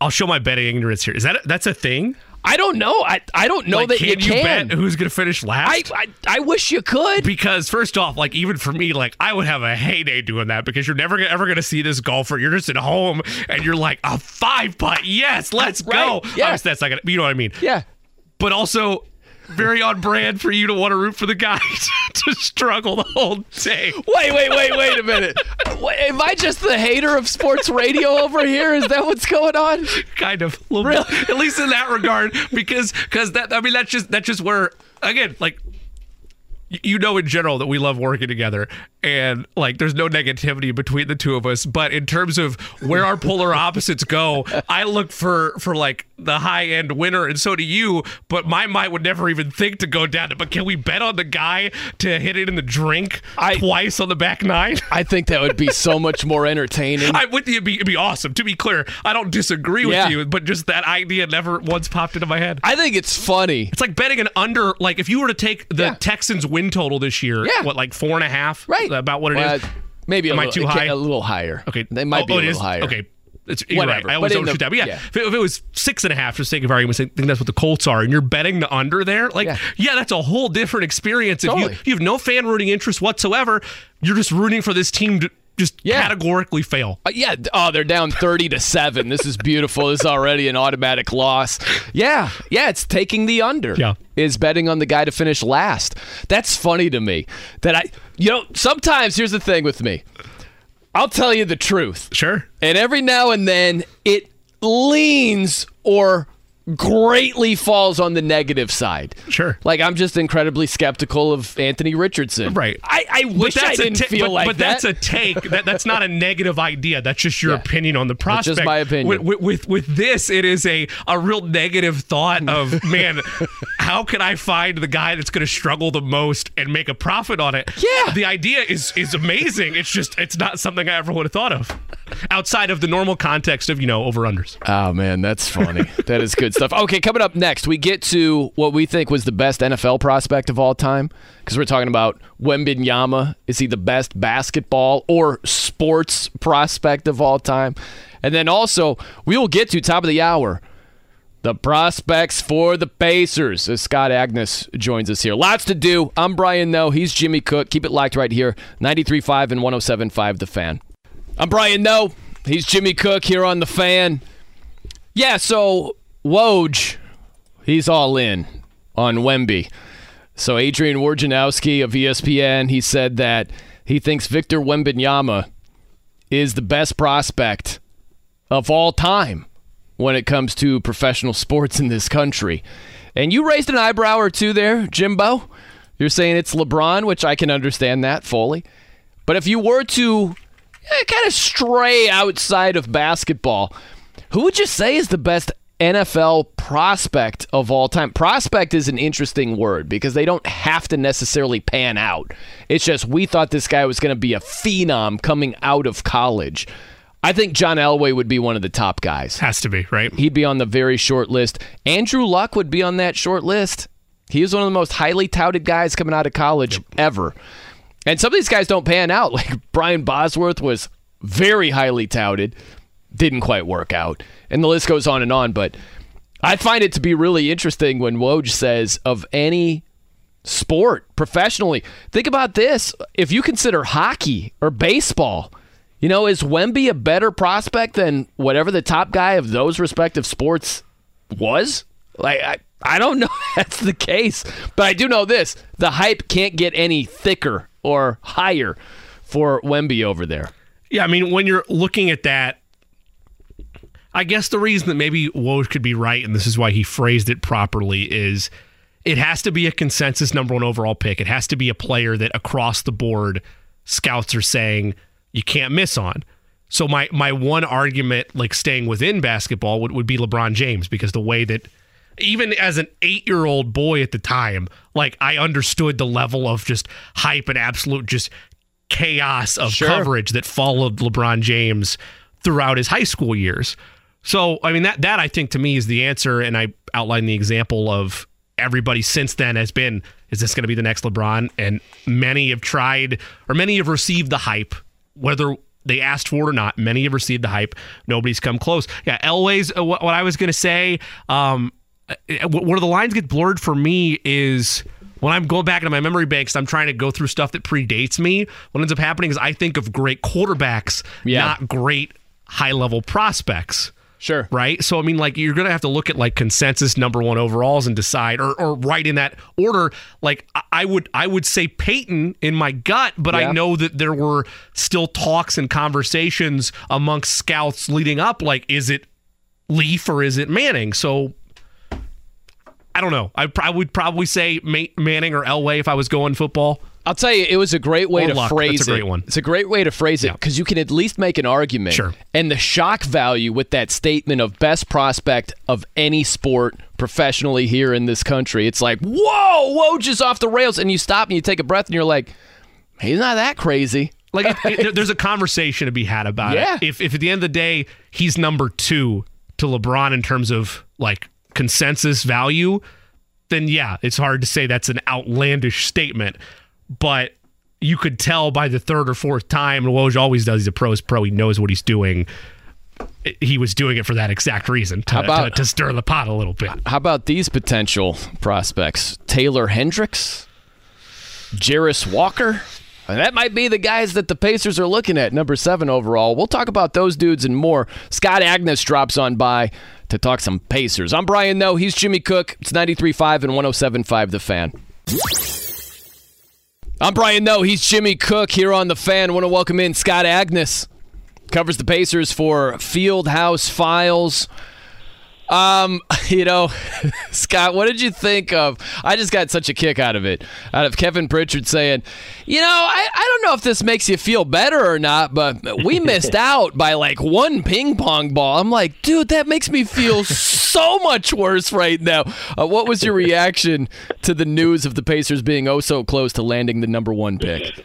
I'll show my betting ignorance here. Is that that's a thing? I don't know. I I don't know like, that can you you can. bet who's going to finish last? I I wish you could. because first off, like even for me, like I would have a heyday doing that because you're never ever going to see this golfer. You're just at home and you're like a five putt. Yes, let's Right, go. yeah. Obviously, that's not gonna. You know what I mean? Yeah. But also. Very on brand for you to want to root for the guy to struggle the whole day. Wait, wait, wait, wait a minute. Wait, am I just the hater of sports radio over here? Is that what's going on? kind of Really? bit, at least in that regard because because that i mean that's just that's just where again like you know in general that we love working together and like there's no negativity between the two of us but in terms of where our polar opposites go i look for for like the high end winner and so do you but my mind would never even think to go down to but can we bet on the guy to hit it in the drink I- twice on the back nine I think that would be so much more entertaining. I would it'd be, it'd be awesome. To be clear, I don't disagree with Yeah. you, but just that idea never once popped into my head. I think it's funny. It's like betting an under. Like if you were to take the Yeah. Texans win total this year, Yeah. what like four and a half, Right. About what it is. Well, Maybe a Am I little, too high? A little higher. Okay, They might Oh, be oh, a it little higher. Okay. It's, you're Whatever. right. I always But in overshoot the- that. But yeah, yeah. If, it, if it was six and a half, for sake of argument, I think that's what the Colts are, and you're betting the under there, like, yeah, Yeah. that's a whole different experience. If you, you have no fan rooting interest whatsoever, you're just rooting for this team to just Yeah. categorically fail. Uh, yeah. Oh, they're down 30 to 7. This is beautiful. This is already an automatic loss. Yeah. Yeah. It's taking the under. Yeah. Is betting on the guy to finish last. That's funny to me. That I, you know, sometimes here's the thing with me I'll tell you the truth. Sure. And every now and then it leans or greatly falls on the negative side. Sure. Like I'm just incredibly skeptical of Anthony Richardson. Right. I, I wish I didn't ta- feel but, like but that. that's a take. That, that's not a negative idea. That's just your Yeah. opinion on the That's prospect. just my opinion. With, with, with with this, it is a a real negative thought of man, how can I find the guy that's going to struggle the most and make a profit on it? Yeah. The idea is is amazing. It's just it's not something I ever would have thought of outside of the normal context of you know over unders. Oh man, that's funny. that is good stuff. Okay, coming up next, we get to what we think was the best NFL prospect of all time because we're talking about Wembanyama. Is he the best basketball or sports prospect of all time? And then also, we will get to top of the hour. The prospects for the Pacers as Scott Agness joins us here. Lots to do. I'm Brian Noe. He's Jimmy Cook. Keep it locked right here. 93.5 and 107.5 The Fan. I'm Brian Noe. He's Jimmy Cook here on The Fan. Yeah, so Woj, he's all in on Wemby. So Adrian Wojnarowski of ESPN, he said that he thinks Victor Wembanyama is the best prospect of all time when it comes to professional sports in this country. And you raised an eyebrow or two there, Jimbo. You're saying it's LeBron, which I can understand that fully. But if you were to Eh, kind of stray outside of basketball, who would you say is the best NFL prospect of all time? Prospect is an interesting word because they don't have to necessarily pan out. It's just we thought this guy was going to be a phenom coming out of college. I think John Elway would be one of the top guys. Has to be right. He'd be on the very short list. Andrew Luck would be on that short list. He was one of the most highly touted guys coming out of college ever. And some of these guys don't pan out. Like Brian Bosworth was very highly touted, didn't quite work out. And the list goes on and on. But I find it to be really interesting when Woj says of any sport professionally, think about this. If you consider hockey or baseball, you know, is Wemby a better prospect than whatever the top guy of those respective sports was? Like, I, I don't know that's the case, but I do know this the hype can't get any thicker or higher for Wemby over there. Yeah, I mean, when you're looking at that, I guess the reason that maybe Woj could be right, and this is why he phrased it properly, is it has to be a consensus number one overall pick. It has to be a player that across the board scouts are saying you can't miss on. So my my one argument, like staying within basketball, would, would be LeBron James because the way that even as an eight year old boy at the time, like I understood the level of just hype and absolute just chaos of Sure. coverage that followed LeBron James throughout his high school years. So I mean that that I think to me is the answer, and I outlined the example of everybody since then has been is this going to be the next LeBron? And many have tried or many have received the hype, whether they asked for it or not. Many have received the hype. Nobody's come close. Yeah, Elway's uh, what, I was going to say. Um, Uh, where the lines get blurred for me is when I'm going back into my memory banks, I'm trying to go through stuff that predates me. What ends up happening is I think of great quarterbacks, Yeah. not great high level prospects Sure. right? So I mean, like you're gonna have to look at like consensus number one overalls and decide, or or right in that order. Like I- I would I would say Peyton in my gut, but Yeah. I know that there were still talks and conversations amongst scouts leading up. Like, is it Leaf or is it Manning? So. I don't know. I, pr- I would probably say Ma- Manning or Elway if I was going football. I'll tell you, it was a great way Or to luck. phrase That's a great it. one. It's a great way to phrase it Yeah. because you can at least make an argument. Sure. And the shock value with that statement of best prospect of any sport professionally here in this country, it's like, whoa, whoa, just off the rails. And you stop and you take a breath and you're like, he's not that crazy. Like, it, it- there's a conversation to be had about Yeah. it. If, if at the end of the day he's number two to LeBron in terms of like consensus value, then yeah, it's hard to say that's an outlandish statement. But you could tell by the third or fourth time, and Woj always does. He's a pro's pro. He knows what he's doing. He was doing it for that exact reason to, How about- to, to stir the pot a little bit. How about these potential prospects? Taylor Hendricks, Jarace Walker. And that might be the guys that the Pacers are looking at, number seven overall. We'll talk about those dudes and more. Scott Agness drops on by to talk some Pacers. I'm Brian Noe. He's Jimmy Cook. It's 93.5 and 107.5 The Fan. I'm Brian Noe. He's Jimmy Cook here on The Fan. want to welcome in Scott Agness. Covers the Pacers for Fieldhouse Files. Um, you know, Scott, what did you think of? I just got such a kick out of it, out of Kevin Pritchard saying, you know, I, I don't know if this makes you feel better or not, but we missed out by like one ping pong ball. I'm like, dude, that makes me feel so much worse right now. Uh, what was your reaction to the news of the Pacers being oh so close to landing the number one pick?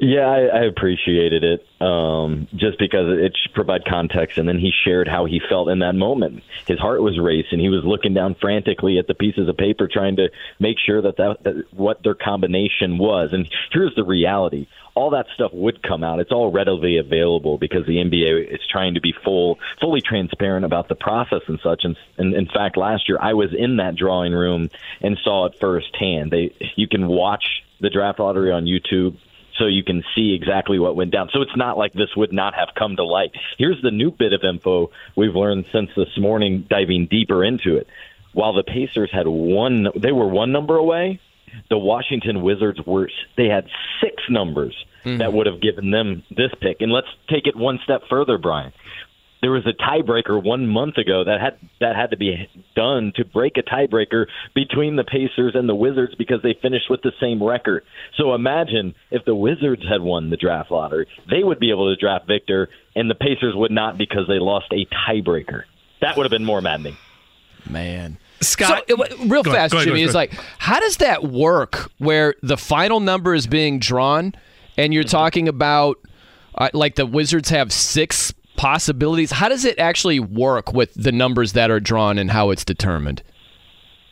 Yeah, I, I appreciated it um, just because it should provide context. And then he shared how he felt in that moment. His heart was racing. He was looking down frantically at the pieces of paper, trying to make sure that, that, that what their combination was. And here's the reality: all that stuff would come out. It's all readily available because the NBA is trying to be full, fully transparent about the process and such. And, and in fact, last year I was in that drawing room and saw it firsthand. They, you can watch the draft lottery on YouTube so you can see exactly what went down. So it's not like this would not have come to light. Here's the new bit of info we've learned since this morning, diving deeper into it. While the Pacers had one, they were one number away. The Washington Wizards were they had six numbers mm-hmm. that would have given them this pick. And let's take it one step further, Brian. There was a tiebreaker one month ago that had that had to be done to break a tiebreaker between the Pacers and the Wizards because they finished with the same record. So imagine if the Wizards had won the draft lottery, they would be able to draft Victor, and the Pacers would not because they lost a tiebreaker. That would have been more maddening. Man. Scott, so, real Go fast, go ahead, Jimmy, go is like, how does that work where the final number is being drawn and you're talking about uh, like the Wizards have six possibilities? How does it actually work with the numbers that are drawn and how it's determined?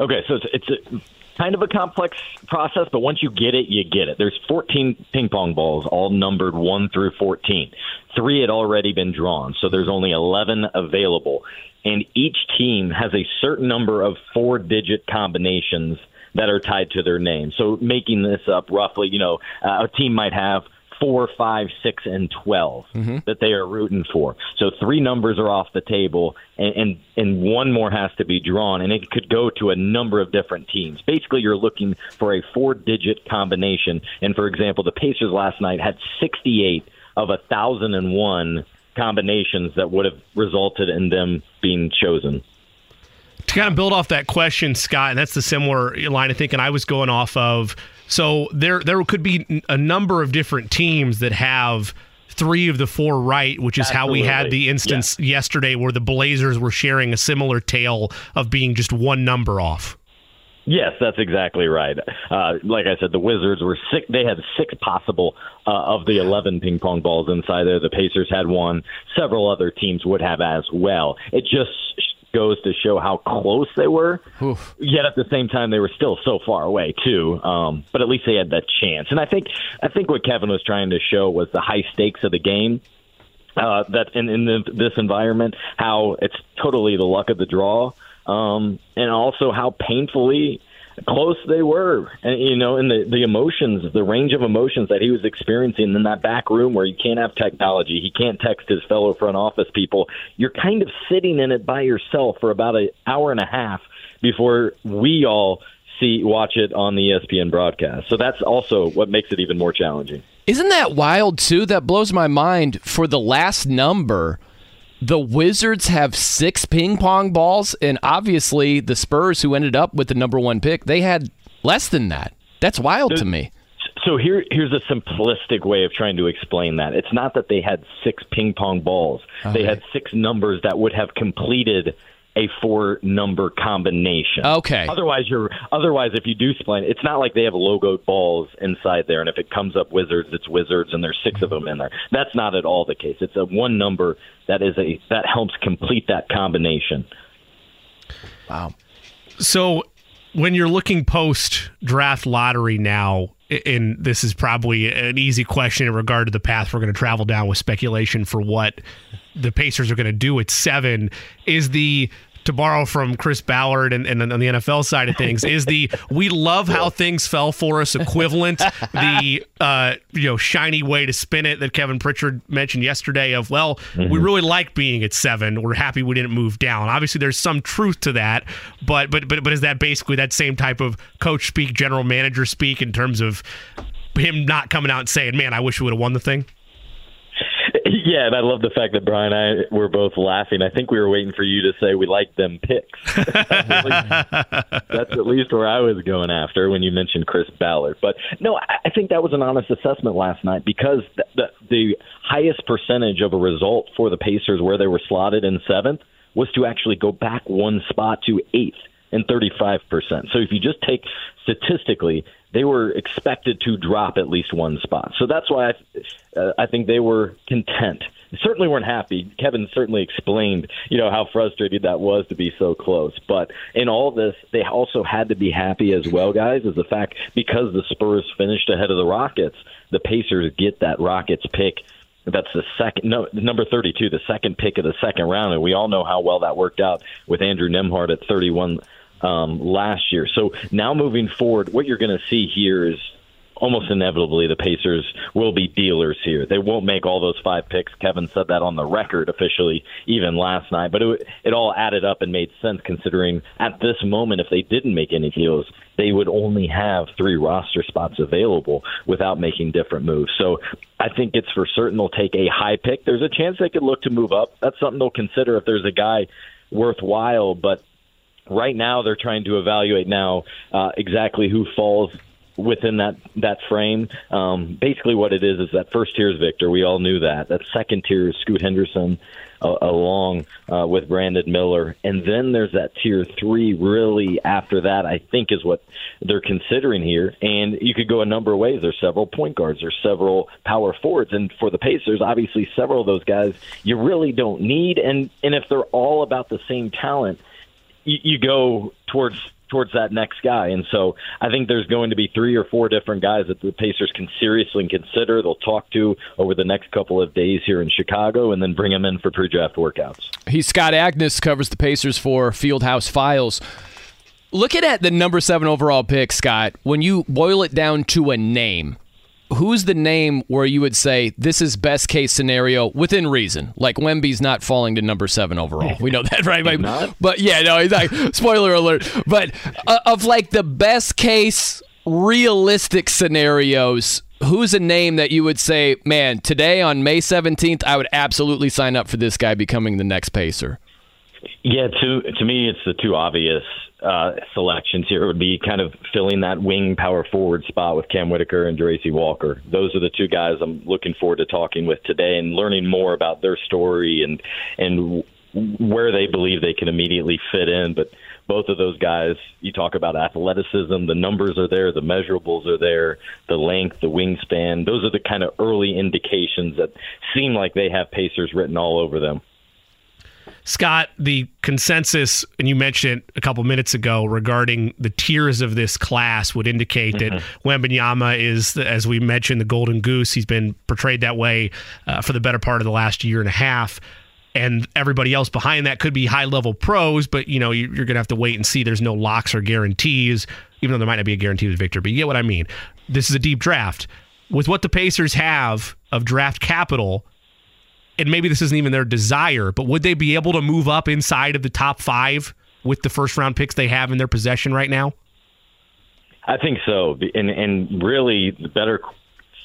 Okay, so it's, it's a, kind of a complex process, but once you get it, you get it. There's 14 ping pong balls, all numbered 1 through 14. Three had already been drawn, so there's only 11 available. And each team has a certain number of four digit combinations that are tied to their name. So making this up roughly, you know, uh, a team might have four, five, six, and 12 mm-hmm. that they are rooting for. So three numbers are off the table, and, and and one more has to be drawn, and it could go to a number of different teams. Basically, you're looking for a four-digit combination. And for example, the Pacers last night had 68 of a thousand and one combinations that would have resulted in them being chosen. to kind of build off that question, Scott, and that's the similar line of thinking I was going off of. So there, there could be a number of different teams that have three of the four right, which is how we had the instance yesterday where the Blazers were sharing a similar tale of being just one number off. Yes, that's exactly right. Uh, like I said, the Wizards were six. They had six possible uh, of the eleven ping pong balls inside there. The Pacers had one. Several other teams would have as well. It just goes to show how close they were. Yet at the same time, they were still so far away too. Um, but at least they had that chance. And I think I think what Kevin was trying to show was the high stakes of the game uh, that in, in the, this environment, how it's totally the luck of the draw, um, and also how painfully close they were. And you know, in the the emotions, the range of emotions that he was experiencing in that back room where you can't have technology, he can't text his fellow front office people. You're kind of sitting in it by yourself for about an hour and a half before we all see watch it on the ESPN broadcast. So that's also what makes it even more challenging. Isn't that wild too? That blows my mind. For the last number, the Wizards have six ping pong balls, and obviously the Spurs, who ended up with the number one pick, they had less than that. That's wild to me. So here, here's a simplistic way of trying to explain that. It's not that they had six ping pong balls; they had six numbers that would have completed a four number combination. Okay. Otherwise, you're otherwise if you do explain, it's not like they have logoed balls inside there, and if it comes up Wizards, it's Wizards, and there's six of them in there. That's not at all the case. It's a one number that is a that helps complete that combination. Wow. So when you're looking post draft lottery now, and this is probably an easy question in regard to the path we're going to travel down with speculation for what the Pacers are going to do at seven, is the to borrow from Chris Ballard and, and on the NFL side of things, is the we love how things fell for us equivalent, the uh, you know shiny way to spin it that Kevin Pritchard mentioned yesterday of well, we really like being at seven. We're happy we didn't move down. Obviously, there's some truth to that, but but but but is that basically that same type of coach speak, general manager speak in terms of him not coming out and saying, "Man, I wish we would have won the thing." Yeah, and I love the fact that Brian and I were both laughing. I think we were waiting for you to say we like them picks. That's at least where I was going after when you mentioned Chris Ballard. But no, I think that was an honest assessment last night because the, the, the highest percentage of a result for the Pacers where they were slotted in seventh was to actually go back one spot to eighth and 35%. So if you just take statistically, they were expected to drop at least one spot. So that's why I, uh, I think they were content. Certainly weren't happy. Kevin certainly explained, you know, how frustrated that was to be so close. But in all this, they also had to be happy as well, guys, is the fact because the Spurs finished ahead of the Rockets, the Pacers get that Rockets pick that's the second, no, number 32, the second pick of the second round. And we all know how well that worked out with Andrew Nembhard at 31 um, last year. So now moving forward, what you're going to see here is almost inevitably the Pacers will be dealers here. They won't make all those five picks. Kevin said that on the record officially even last night, but it, it all added up and made sense considering at this moment, if they didn't make any deals, they would only have three roster spots available without making different moves. So I think it's for certain they'll take a high pick. There's a chance they could look to move up. That's something they'll consider if there's a guy worthwhile, but right now they're trying to evaluate now uh, exactly who falls within that that frame. Um, basically, what it is is that first tier is Victor. We all knew that. That second tier is Scoot Henderson, uh, along uh, with Brandon Miller, and then there's that tier three. Really, after that, I think is what they're considering here. And you could go a number of ways. There's several point guards. There's several power forwards, and for the Pacers, obviously, several of those guys you really don't need. And and if they're all about the same talent you, you go towards towards that next guy. And so I think there's going to be three or four different guys that the Pacers can seriously consider. They'll talk to over the next couple of days here in Chicago and then bring them in for pre-draft workouts. He's Scott Agness, covers the Pacers for Fieldhouse Files. Looking at the number seven overall pick, Scott, when you boil it down to a name, who's the name where you would say this is best case scenario within reason? Like Wemby's not falling to number seven overall. We know that, right? But, but yeah, no, he's like spoiler alert. But uh, of like the best case realistic scenarios, who's a name that you would say, man, today on May seventeenth, I would absolutely sign up for this guy becoming the next Pacer? Yeah, to to me, it's the two obvious uh, selections here. It would be kind of filling that wing power forward spot with Cam Whitaker and Jarace Walker. Those are the two guys I'm looking forward to talking with today and learning more about their story and and where they believe they can immediately fit in. But both of those guys, you talk about athleticism, the numbers are there, the measurables are there, the length, the wingspan. Those are the kind of early indications that seem like they have Pacers written all over them. Scott, the consensus, and you mentioned it a couple minutes ago regarding the tiers of this class would indicate mm-hmm. that Wembanyama is, as we mentioned, the golden goose. He's been portrayed that way uh, for the better part of the last year and a half. And everybody else behind that could be high level pros, but you know you're going to have to wait and see. There's no locks or guarantees, even though there might not be a guarantee with Victor. But you get what I mean. This is a deep draft with what the Pacers have of draft capital and maybe this isn't even their desire, but would they be able to move up inside of the top five with the first round picks they have in their possession right now? I think so. And and really the better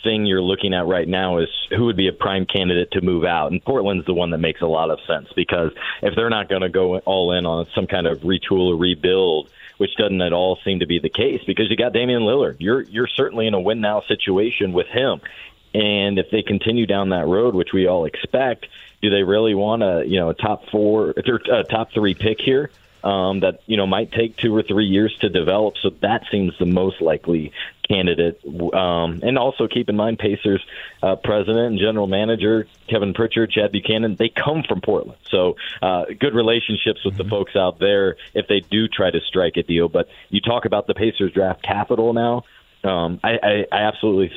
thing you're looking at right now is who would be a prime candidate to move out. And Portland's the one that makes a lot of sense because if they're not going to go all in on some kind of retool or rebuild, which doesn't at all seem to be the case because you got Damian Lillard. You're you're certainly in a win now situation with him. And if they continue down that road, which we all expect, do they really want a you know a top four, a top three pick here? Um, that you know might take two or three years to develop. So that seems the most likely candidate. Um, and also keep in mind, Pacers uh, president and general manager Kevin Pritchard, Chad Buchanan, they come from Portland, so uh, good relationships with mm-hmm. the folks out there if they do try to strike a deal. But you talk about the Pacers draft capital now. Um, I, I, I absolutely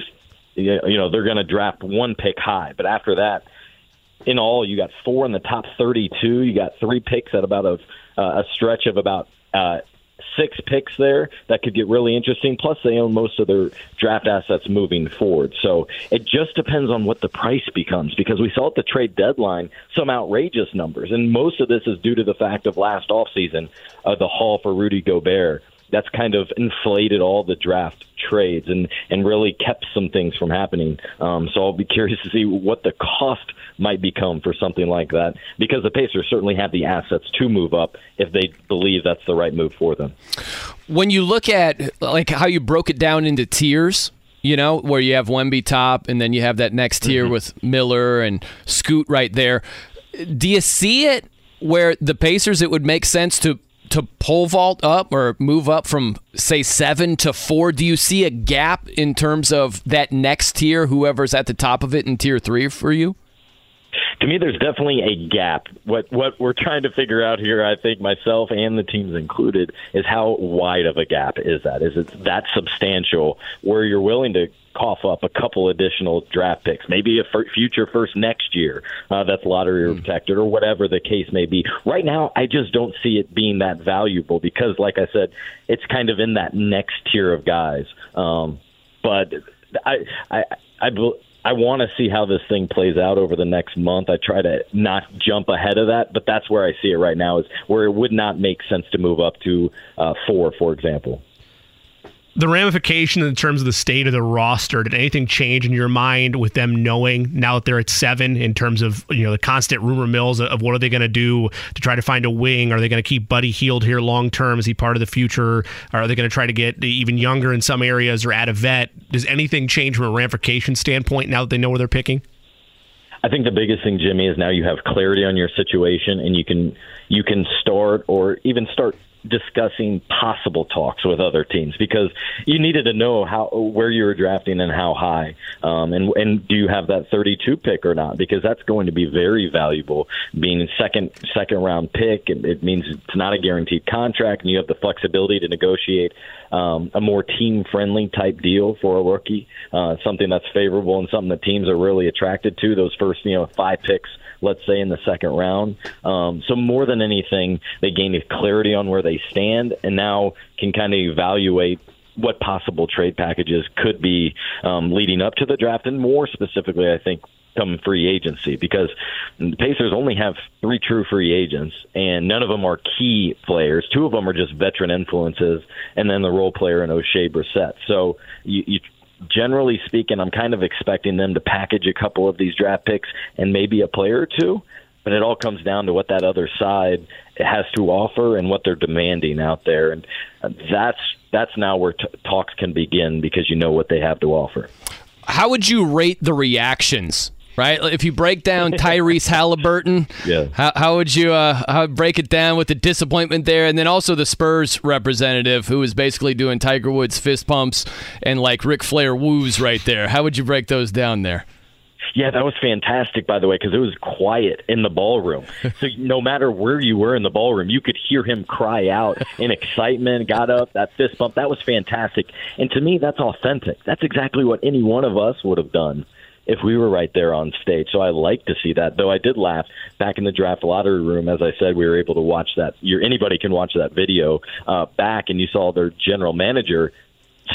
you know they're going to draft one pick high, but after that, in all, you got four in the top 32. You got three picks at about a uh, a stretch of about uh, six picks there that could get really interesting. Plus, they own most of their draft assets moving forward. So it just depends on what the price becomes because we saw at the trade deadline some outrageous numbers, and most of this is due to the fact of last offseason, uh, the haul for Rudy Gobert that's kind of inflated all the draft trades and and really kept some things from happening. Um, so I'll be curious to see what the cost might become for something like that because the Pacers certainly have the assets to move up if they believe that's the right move for them. When you look at like how you broke it down into tiers, you know, where you have Wemby top and then you have that next tier mm-hmm. with Miller and Scoot right there. Do you see it where the Pacers it would make sense to to pole vault up or move up from say seven to four? Do you see a gap in terms of that next tier, whoever's at the top of it in tier three for you? to me, there's definitely a gap. What what we're trying to figure out here, I think myself and the teams included, is how wide of a gap is that? Is it that substantial where you're willing to cough up a couple additional draft picks, maybe a future first next year uh, that's lottery mm. protected or whatever the case may be. Right now, I just don't see it being that valuable because, like I said, it's kind of in that next tier of guys. Um, but I, I, I, I want to see how this thing plays out over the next month. I try to not jump ahead of that, but that's where I see it right now is where it would not make sense to move up to uh, four, for example the ramification in terms of the state of the roster did anything change in your mind with them knowing now that they're at seven in terms of you know the constant rumor mills of what are they going to do to try to find a wing? Are they going to keep buddy Hield here long term? Is he part of the future? Are they going to try to get even younger in some areas or add a vet? Does anything change from a ramification standpoint now that they know where they're picking? I think the biggest thing, Jimmy, is now you have clarity on your situation, and you can you can start or even start discussing possible talks with other teams because you needed to know how where you were drafting and how high, um, and and do you have that 32 pick or not? Because that's going to be very valuable. Being a second second round pick, it, it means it's not a guaranteed contract, and you have the flexibility to negotiate um, a more team friendly type deal for a rookie, uh, something that's favorable and something that teams are really attracted to. Those first you know five picks let's say in the second round. Um, so more than anything, they gained clarity on where they stand, and now can kind of evaluate what possible trade packages could be um, leading up to the draft, and more specifically, I think come free agency because the Pacers only have three true free agents, and none of them are key players. Two of them are just veteran influences, and then the role player in Oshae Brissett. So you, you generally speaking, I'm kind of expecting them to package a couple of these draft picks and maybe a player or two. But it all comes down to what that other side has to offer and what they're demanding out there, and that's that's now where t- talks can begin because you know what they have to offer. How would you rate the reactions? Right, if you break down Tyrese Haliburton, Yeah. how, how would you uh, how break it down with the disappointment there, and then also the Spurs representative who was basically doing Tiger Woods fist pumps and like Ric Flair woos right there? How would you break those down there? Yeah, that was fantastic, by the way, because it was quiet in the ballroom. so no matter where you were in the ballroom, you could hear him cry out in excitement, got up, that fist bump. That was fantastic. And to me, that's authentic. That's exactly what any one of us would have done if we were right there on stage. So I like to see that. Though I did laugh back in the draft lottery room. As I said, we were able to watch that. You're, anybody can watch that video uh, back, and you saw their general manager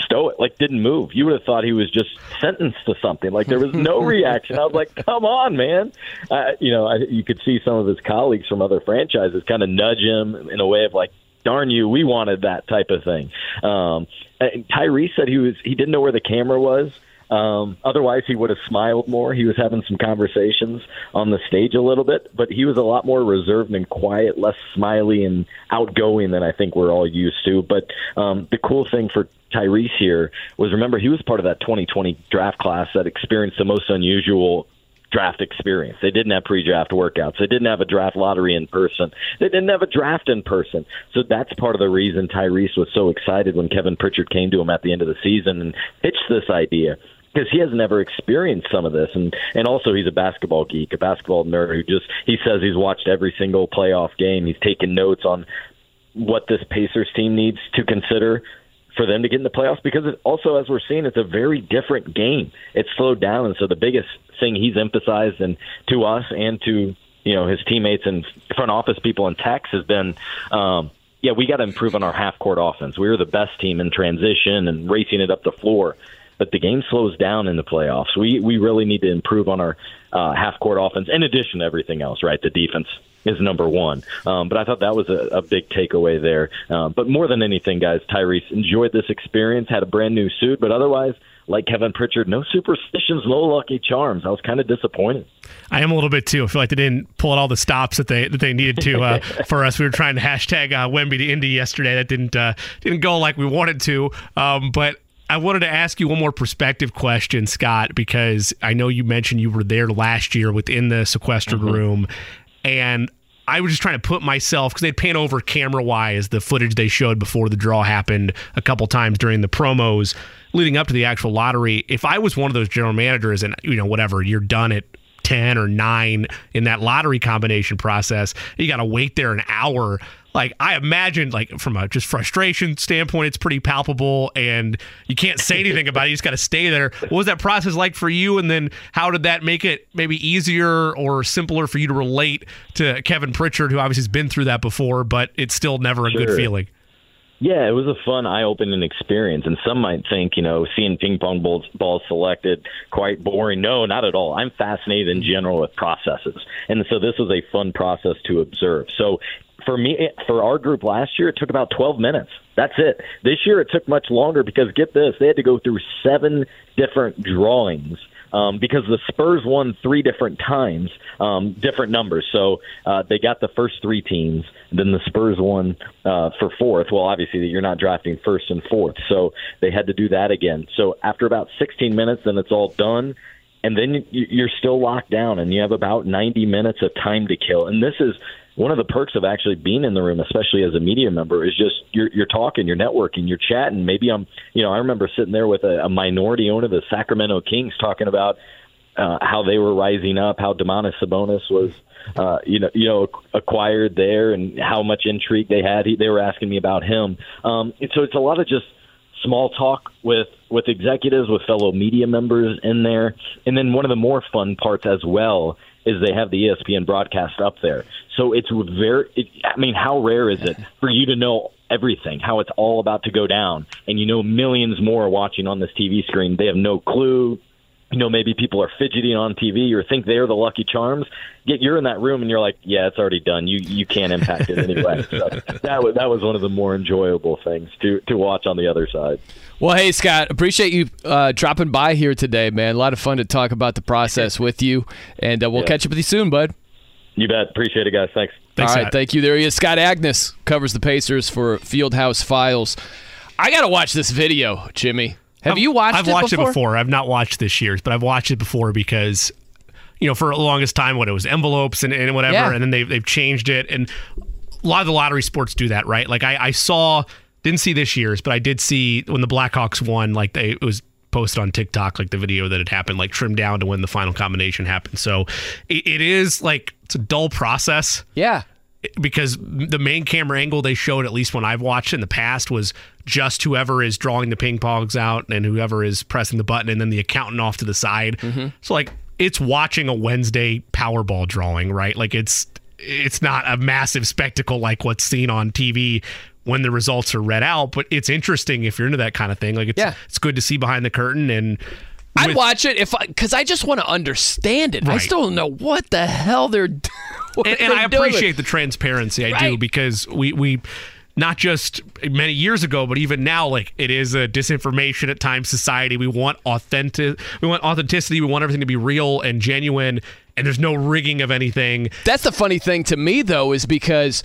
stoic, like didn't move. You would have thought he was just sentenced to something. Like there was no reaction. I was like, "Come on, man!" Uh, you know, I, you could see some of his colleagues from other franchises kind of nudge him in a way of like, "Darn you, we wanted that type of thing." Um, and Tyrese said he was he didn't know where the camera was. Um, otherwise, he would have smiled more. He was having some conversations on the stage a little bit, but he was a lot more reserved and quiet, less smiley and outgoing than I think we're all used to. But um, the cool thing for Tyrese here was remember he was part of that 2020 draft class that experienced the most unusual draft experience. They didn't have pre-draft workouts. They didn't have a draft lottery in person. They didn't have a draft in person. So that's part of the reason Tyrese was so excited when Kevin Pritchard came to him at the end of the season and pitched this idea because he has never experienced some of this. And and also he's a basketball geek a basketball nerd who just he says he's watched every single playoff game. He's taken notes on what this Pacers team needs to consider for them to get in the playoffs because it also as we're seeing it's a very different game. It's slowed down. And so the biggest thing he's emphasized and to us and to you know his teammates and front office people in Tex has been um yeah, we got to improve on our half court offense. We were the best team in transition and racing it up the floor but the game slows down in the playoffs. We we really need to improve on our uh, half court offense. In addition to everything else, right? The defense is number one. Um, but I thought that was a, a big takeaway there. Uh, but more than anything, guys, Tyrese enjoyed this experience. Had a brand new suit, but otherwise. Like Kevin Pritchard, no superstitions, no lucky charms. I was kind of disappointed. I am a little bit too. I feel like they didn't pull out all the stops that they that they needed to uh, for us. We were trying to hashtag uh, Wemby to Indy yesterday. That didn't uh, didn't go like we wanted to. Um, but I wanted to ask you one more perspective question, Scott, because I know you mentioned you were there last year within the sequestered Mm-hmm. room, and I was just trying to put myself because they'd pan over camera wise the footage they showed before the draw happened a couple times during the promos leading up to the actual lottery. If I was one of those general managers, and you know whatever, you're done at 10 or 9 in that lottery combination process. You got to wait there an hour. Like I imagine like from a just frustration standpoint it's pretty palpable and you can't say anything about it. You just got to stay there. What was that process like for you and then how did that make it maybe easier or simpler for you to relate to Kevin Pritchard who obviously has been through that before but it's still never a good feeling. Yeah, it was a fun, eye-opening experience. And some might think, you know, seeing ping pong balls, balls selected quite boring. No, not at all. I'm fascinated in general with processes, and so this was a fun process to observe. So. For me, for our group last year, it took about 12 minutes. That's it. This year, it took much longer because get this, they had to go through seven different drawings um, because the Spurs won three different times, um, different numbers. So uh, they got the first three teams. Then the Spurs won uh, for fourth. Well, obviously you're not drafting first and fourth, so they had to do that again. So after about 16 minutes, then it's all done. And then you- you're still locked down, and you have about 90 minutes of time to kill. And this is one of the perks of actually being in the room, especially as a media member, is just you're you're talking, you're networking, you're chatting. Maybe I'm, you know, I remember sitting there with a, a minority owner, of the Sacramento Kings, talking about uh, how they were rising up, how Domantas Sabonis was, uh, you know, you know, acquired there, and how much intrigue they had. He, they were asking me about him. Um, and so it's a lot of just small talk with with executives, with fellow media members in there, and then one of the more fun parts as well is they have the ESPN broadcast up there. So it's very. It, I mean, how rare is it for you to know? Everything, how it's all about to go down, and you know millions more are watching on this TV screen. They have no clue you know, maybe people are fidgeting on TV or think they're the Lucky Charms. Get you're in that room and you're like, yeah, it's already done. You you can't impact it anyway. so that was that was one of the more enjoyable things to to watch on the other side. Well, hey Scott, appreciate you uh, dropping by here today, man. A lot of fun to talk about the process with you, and uh, we'll Yeah. catch up with you soon, bud. You bet. Appreciate it, guys. Thanks. Thanks, All right, Scott. thank you. There he is. Scott Agness covers the Pacers for Fieldhouse Files. I got to watch this video, Jimmy. Have I've- you watched it? I've it watched before? it before. I've not watched this year's, but I've watched it before because, you know, for the longest time, what it was envelopes and, and whatever, Yeah. and then they've, they've changed it. And a lot of the lottery sports do that, right? Like I, I saw, didn't see this year's, but I did see when the Blackhawks won, like they, it was posted on TikTok, like the video that had happened, like trimmed down to when the final combination happened. So it, it is like, it's a dull process Yeah. because the main camera angle they showed, at least when I've watched in the past, was just whoever is drawing the ping pongs out and whoever is pressing the button, and then the accountant off to the side. Mm-hmm. So like it's watching a Wednesday Powerball drawing, right? Like it's it's not a massive spectacle like what's seen on TV when the results are read out, but it's interesting if you're into that kind of thing. Like it's Yeah. it's good to see behind the curtain and. I'd watch it if because I, just want to understand it. I still don't know what the hell they're doing. and, and I appreciate the transparency. I do because we we not just many years ago, but even now, like it is a disinformation at times society. We want authentic, we want authenticity. We want everything to be real and genuine, and there's no rigging of anything. That's the funny thing to me, though, is because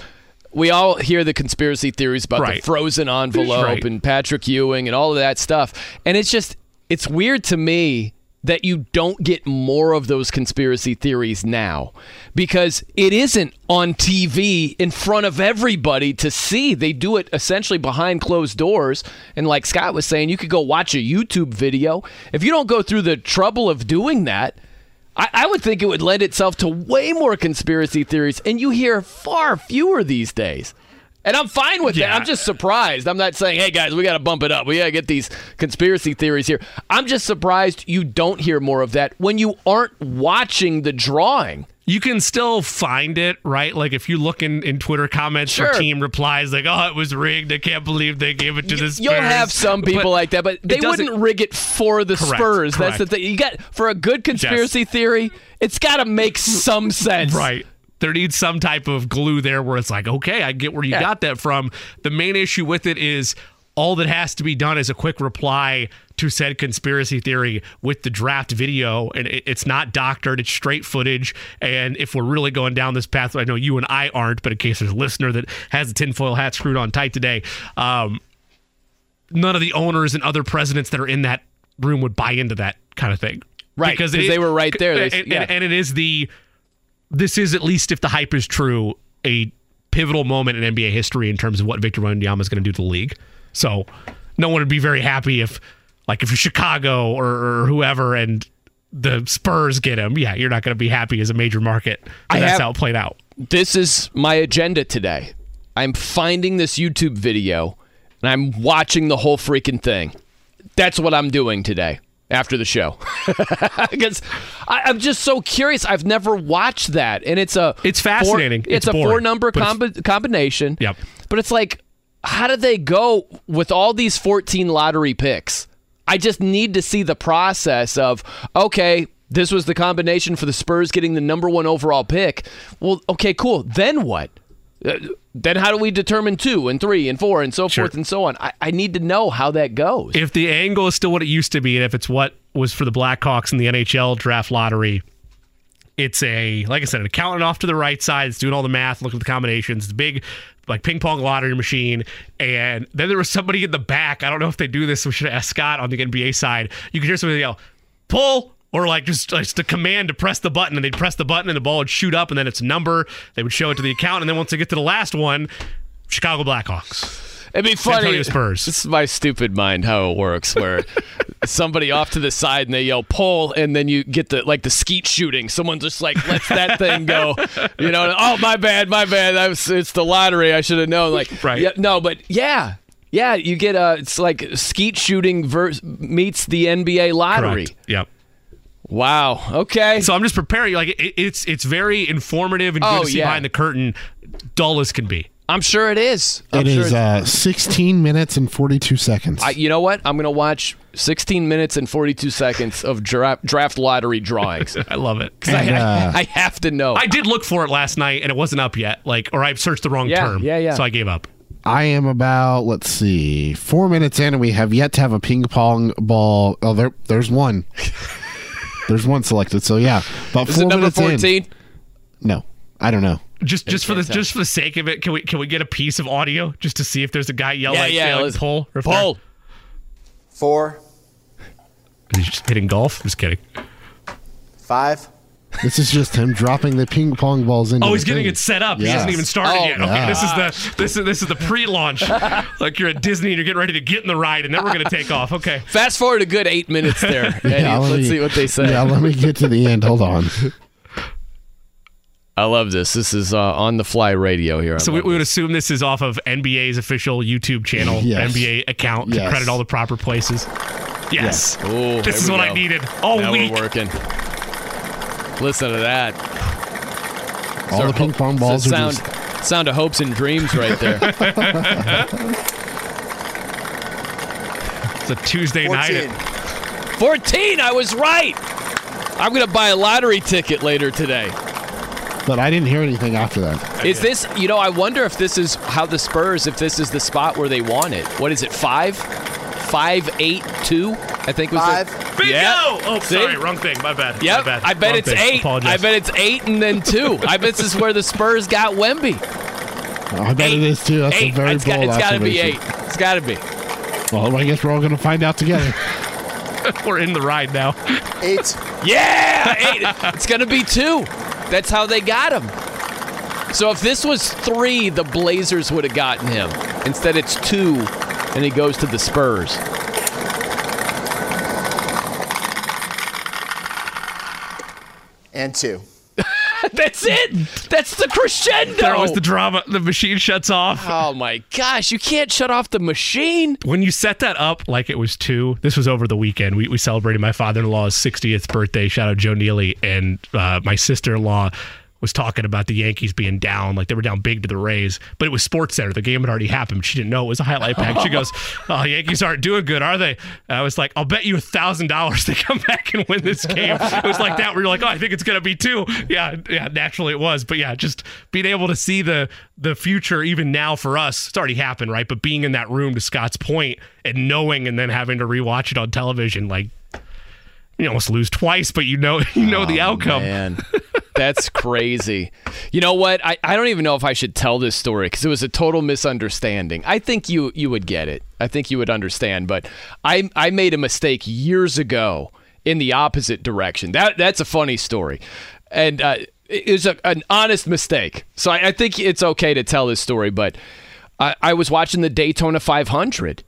we all hear the conspiracy theories about Right. the frozen envelope Right. and Patrick Ewing and all of that stuff. And it's just, it's weird to me that you don't get more of those conspiracy theories now because it isn't on TV in front of everybody to see. They do it essentially behind closed doors. And like Scott was saying, you could go watch a YouTube video. If you don't go through the trouble of doing that, I, I would think it would lend itself to way more conspiracy theories, and you hear far fewer these days. And I'm fine with that. I'm just surprised. I'm not saying, hey guys, we got to bump it up. We got to get these conspiracy theories here. I'm just surprised you don't hear more of that when you aren't watching the drawing. You can still find it, right? Like if you look in, in Twitter comments Sure. or team replies, like, "Oh, it was rigged. I can't believe they gave it to the Spurs." You'll have some people But like that, but they wouldn't rig it for the Correct, Spurs. That's the thing. You got for a good conspiracy theory, it's got to make mm, some sense. Right. There needs some type of glue there where it's like, okay, I get where you Yeah. got that from. The main issue with it is all that has to be done is a quick reply to said conspiracy theory with the draft video. And it's not doctored, it's straight footage. And if we're really going down this path, I know you and I aren't, but in case there's a listener that has a tinfoil hat screwed on tight today, um, none of the owners and other presidents that are in that room would buy into that kind of thing. Right, 'cause it- they were right there. They- and, yeah. and, and it is the this is at least if the hype is true a pivotal moment in NBA history in terms of what Victor Wembanyama is going to do to the league. So no one would be very happy if like if you're Chicago or, or whoever and the Spurs get him. Yeah, you're not going to be happy as a major market. I that's have- how it played out. this is my agenda today. I'm finding this YouTube video and I'm watching the whole freaking thing. That's what I'm doing today after the show. Because I'm just so curious. I've never watched that. And it's a It's fascinating. Four, it's, It's a boring, four number combi- combination. Yep. But it's like, how did they go with all these 14 lottery picks? I just need to see the process of, okay, this was the combination for the Spurs getting the number one overall pick. Well, okay, cool. Then what? Uh, then how do we determine two and three and four and so Sure. forth and so on? I, I need to know how that goes. If the angle is still what it used to be, and if it's what was for the Blackhawks in the NHL draft lottery, it's a like I said, an accountant off to the right side. It's doing all the math, looking at the combinations. It's a big like ping pong lottery machine. And then there was somebody in the back. I don't know if they do this. We should ask Scott on the NBA side. You could hear somebody yell, "Pull!" Or like just, just a command to press the button, and they'd press the button, and the ball would shoot up, and then its a number. They would show it to the account, and then once they get to the last one, Chicago Blackhawks. It'd be funny. Antonio Spurs. This is my stupid mind how it works, where somebody off to the side and they yell pull, and then you get the like the skeet shooting. Someone just like lets that thing go. You know, oh my bad, my bad. I was, it's the lottery. I should have known. Like, Right. Yeah, no, but yeah, yeah. You get a. It's like skeet shooting vers- meets the NBA lottery. Correct. Yep. Wow. Okay. So I'm just preparing. Like it, it's it's very informative and good Oh, to see yeah. behind the curtain. Dull as can be. I'm sure it is. I'm It sure is uh, 16 minutes and 42 seconds. I, you know what? I'm going to watch 16 minutes and 42 seconds of draft, draft lottery drawings. I love it. 'Cause I, uh, I, I have to know. I did look for it last night and it wasn't up yet. Like, or I searched the wrong Yeah, term. yeah, yeah. So I gave up. I am about let's see, four minutes in, and we have yet to have a ping pong ball. Oh, there, there's one. there's one selected. So yeah, about Is four it number minutes in. 14? No, I don't know. Just just for the tell. just for the sake of it, can we can we get a piece of audio just to see if there's a guy yelling Yeah, like, yeah, like let's- pull Pull. Four, they're- He's just hitting golf. I'm just kidding. five, This is just him dropping the ping pong balls in. Oh, the he's getting thing. it set up. He hasn't even started Oh, yet. Okay, yeah. this is the this is this is the pre-launch. like you're at Disney and you're getting ready to get in the ride, and then we're gonna take off. Okay. Fast forward a good eight minutes there. Eddie. Yeah, let Let's see what they say. Yeah, let me get to the end. Hold on. I love this. This is uh, on the fly radio here. I So we, we would assume this is off of NBA's official YouTube channel, Yes. NBA account, to Yes. credit all the proper places. Yes. Ooh, This is we what I needed all now week. we're working. Listen to that. All the ping pong balls are sound, just. sound of hopes and dreams right there. It's a Tuesday night. 14. 14, I was right. I'm going to buy a lottery ticket later today. But I didn't hear anything after that. Is this, you know, I wonder if this is how the Spurs, if this is the spot where they want it. What is it, five? Five, eight, two? I think was Five. it. Bingo! Yeah. Oh, See? sorry, wrong thing. My bad. My Yep. bad. I bet Wrong it's thing. eight. Apologize. I bet it's eight and then two. I bet this is where the Spurs got Wemby. I bet it is too. That's eight. a very it's got, it's got to be eight. It's got to be. Well, I guess we're all going to find out together. we're in the ride now. Eight. Yeah, eight. it's going to be two. That's how they got him. So if this was three, the Blazers would have gotten him. Instead, it's two, and he goes to the Spurs. And two. That's it. That's the crescendo. There was the drama. The machine shuts off. oh my gosh, you can't shut off the machine. When you set that up like it was two, this was over the weekend. We, we celebrated my father in law's 60th birthday. Shout out Joe Neely. And uh, my sister in law was talking about the Yankees being down, like they were down big to the Rays, but it was Sports Center. The game had already happened. She didn't know it was a highlight pack. She goes, "Oh, Yankees aren't doing good, are they?" And I was like, "I'll bet you a thousand dollars they come back and win this game." It was like that. Where you're like, "Oh, I think it's gonna be two. Yeah, yeah. Naturally, it was. But yeah, just being able to see the the future even now for us, it's already happened, right? But being in that room, to Scott's point, and knowing, and then having to rewatch it on television, like. You almost lose twice, but you know you know the outcome. Oh, Man, that's crazy. You know what? I, I don't even know if I should tell this story because it was a total misunderstanding. I think you you would get it. I think you would understand. But I I made a mistake years ago in the opposite direction. That that's a funny story, and uh, it was a, an honest mistake. So I, I think it's okay to tell this story. But I, I was watching the Daytona 500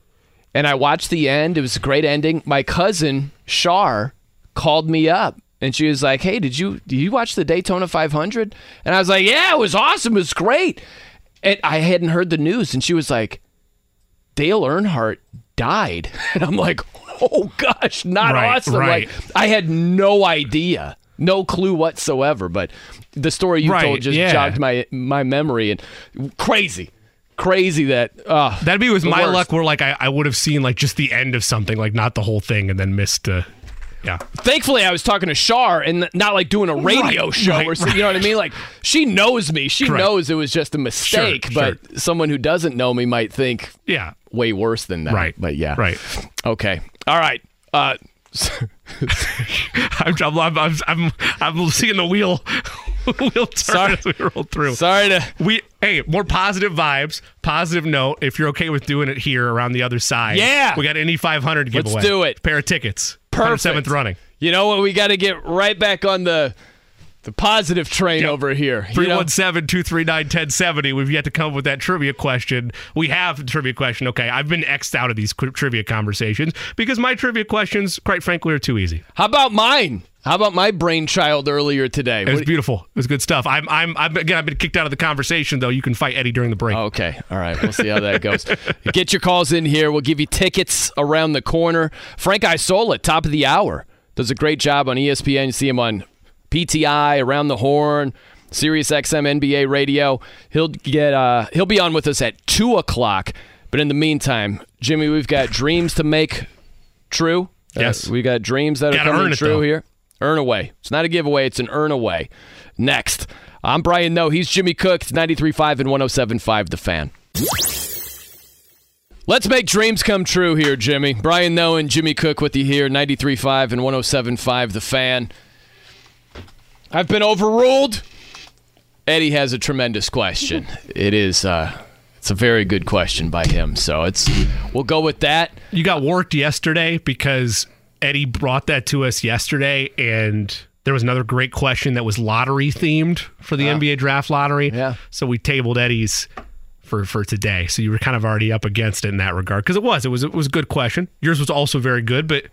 and I watched the end. It was a great ending. My cousin Shar called me up and she was like, "Hey, did you did you watch the Daytona 500?" And I was like, "Yeah, it was awesome. It was great." And I hadn't heard the news, and she was like, "Dale Earnhardt died," and I'm like, "Oh gosh, not Right, awesome!" right. Like I had no idea. No clue whatsoever, but the story you Right, told just yeah. jogged my my memory and crazy, crazy that uh, That'd be with my worst. luck, where like I, I would have seen like just the end of something, like not the whole thing, and then missed. Uh, yeah, thankfully I was talking to Shar and not like doing a radio Right, show right, or something. You know what I mean? Like she knows me. She Correct. knows it was just a mistake. Sure, but someone who doesn't know me might think yeah, way worse than that. Right, But yeah. right. Okay. All right. Uh, I'm, I'm, I'm, I'm, I'm, seeing the wheel, wheel turn Sorry. as we roll through. sorry to. We hey, more positive vibes. Positive note. If you're okay with doing it here around the other side, Yeah. we got Indy 500 giveaway. Let's do it. Pair of tickets. Perfect. Seventh running. You know what? We got to get right back on the the positive train Yep. over here. You 317 239 1070. We've yet to come up with that trivia question. We have a trivia question. Okay, I've been X'd out of these trivia conversations because my trivia questions, quite frankly, are too easy. How about mine? How about my brainchild earlier today? It was What- beautiful. It was good stuff. I'm, I'm, I'm again. I've been kicked out of the conversation though. You can fight Eddie during the break. Okay. All right. We'll see how that goes. Get your calls in here. We'll give you tickets around the corner. Frank Isola, top of the hour, does a great job on ESPN. You see him on PTI, Around the Horn, Sirius XM NBA Radio. He'll get uh, he'll be on with us at two o'clock. But in the meantime, Jimmy, we've got dreams to make true. Uh, Yes. we got dreams that Gotta are coming true though. here. Earn away. It's not a giveaway. It's an earn away. Next, I'm Brian Noe. He's Jimmy Cook. It's 93.5 and 107.5 The Fan. Let's make dreams come true here, Jimmy. Brian Noe and Jimmy Cook with you here, 93.5 and 107.5 The Fan. I've been overruled. Eddie has a tremendous question. It is. Uh, it's a very good question by him. So it's. We'll go with that. You got worked yesterday because Eddie brought that to us yesterday, and there was another great question that was lottery themed for the NBA draft lottery. Yeah. So we tabled Eddie's for for today. So you were kind of already up against it in that regard because it was it was it was a good question. Yours was also very good, but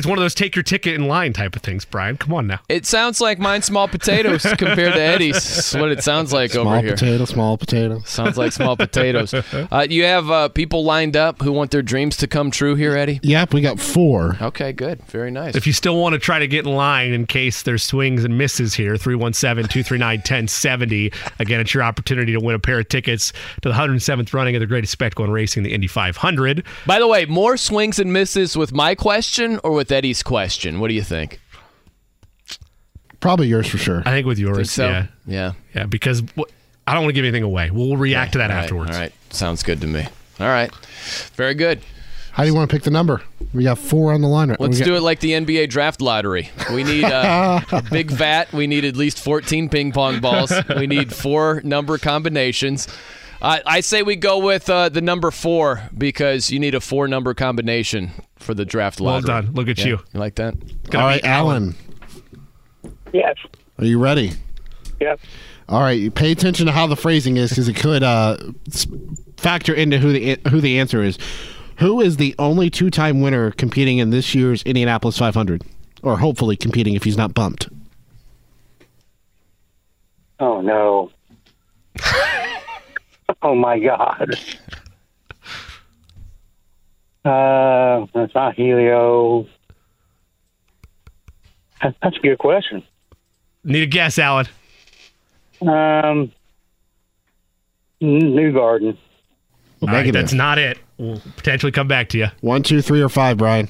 it's one of those take your ticket in line type of things. Brian, come on now. It sounds like mine small potatoes compared to Eddie's. That's what it sounds like Small over here. Small potato, small potato. Sounds like small potatoes. Uh, you have uh, people lined up who want their dreams to come true here, Eddie? Yep, we got four. Okay, good. Very nice. If you still want to try to get in line in case there's swings and misses here, 317 239 1070. Again, it's your opportunity to win a pair of tickets to the 107th running of the greatest spectacle in racing, the Indy 500. By the way, more swings and misses with my question or with Eddie's question? What do you think? Probably yours for sure. I think with yours, Think so? yeah. Yeah. Yeah, because wh- I don't want to give anything away. We'll react to that All right, afterwards. All right. Sounds good to me. All right. Very good. How do you want to pick the number? We got four on the line. Let's do it like the NBA draft lottery. We need uh, a big vat. We need at least 14 ping pong balls. We need four number combinations. I I say we go with uh, the number four because you need a four number combination for the draft lottery. Well done. Look at Yeah, you. You like that? Gonna All be right, Alan. Yes. Are you ready? Yes. All right. Pay attention to how the phrasing is because it could uh, factor into who the who the answer is. Who is the only two-time winner competing in this year's Indianapolis 500, or hopefully competing if he's not bumped? Oh no. oh my God. Uh, that's not Helio. That's a good question. Need a guess, Alan. Um, Newgarden. All right, Negative. that's not it. We'll potentially come back to you. One, two, three, or five, Brian.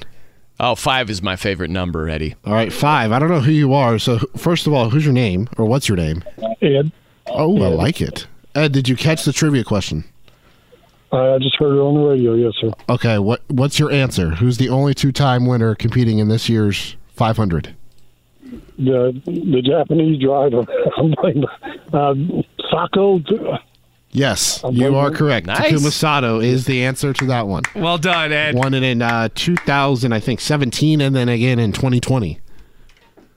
Oh, five is my favorite number, Eddie. All right, five. I don't know who you are. So first of all, who's your name, or what's your name? Ed. Oh, I like it. Ed, did you catch the trivia question? I just heard it on the radio. Yes, sir. Okay, what what's your answer? Who's the only two-time winner competing in this year's 500? The the Japanese driver. I'm blaming uh, Sako. Yes, I'm you blaming- are correct. Nice. Takuma Sato is the answer to that one. Well done, Ed. Won it in uh, 2000, I think 17, and then again in 2020.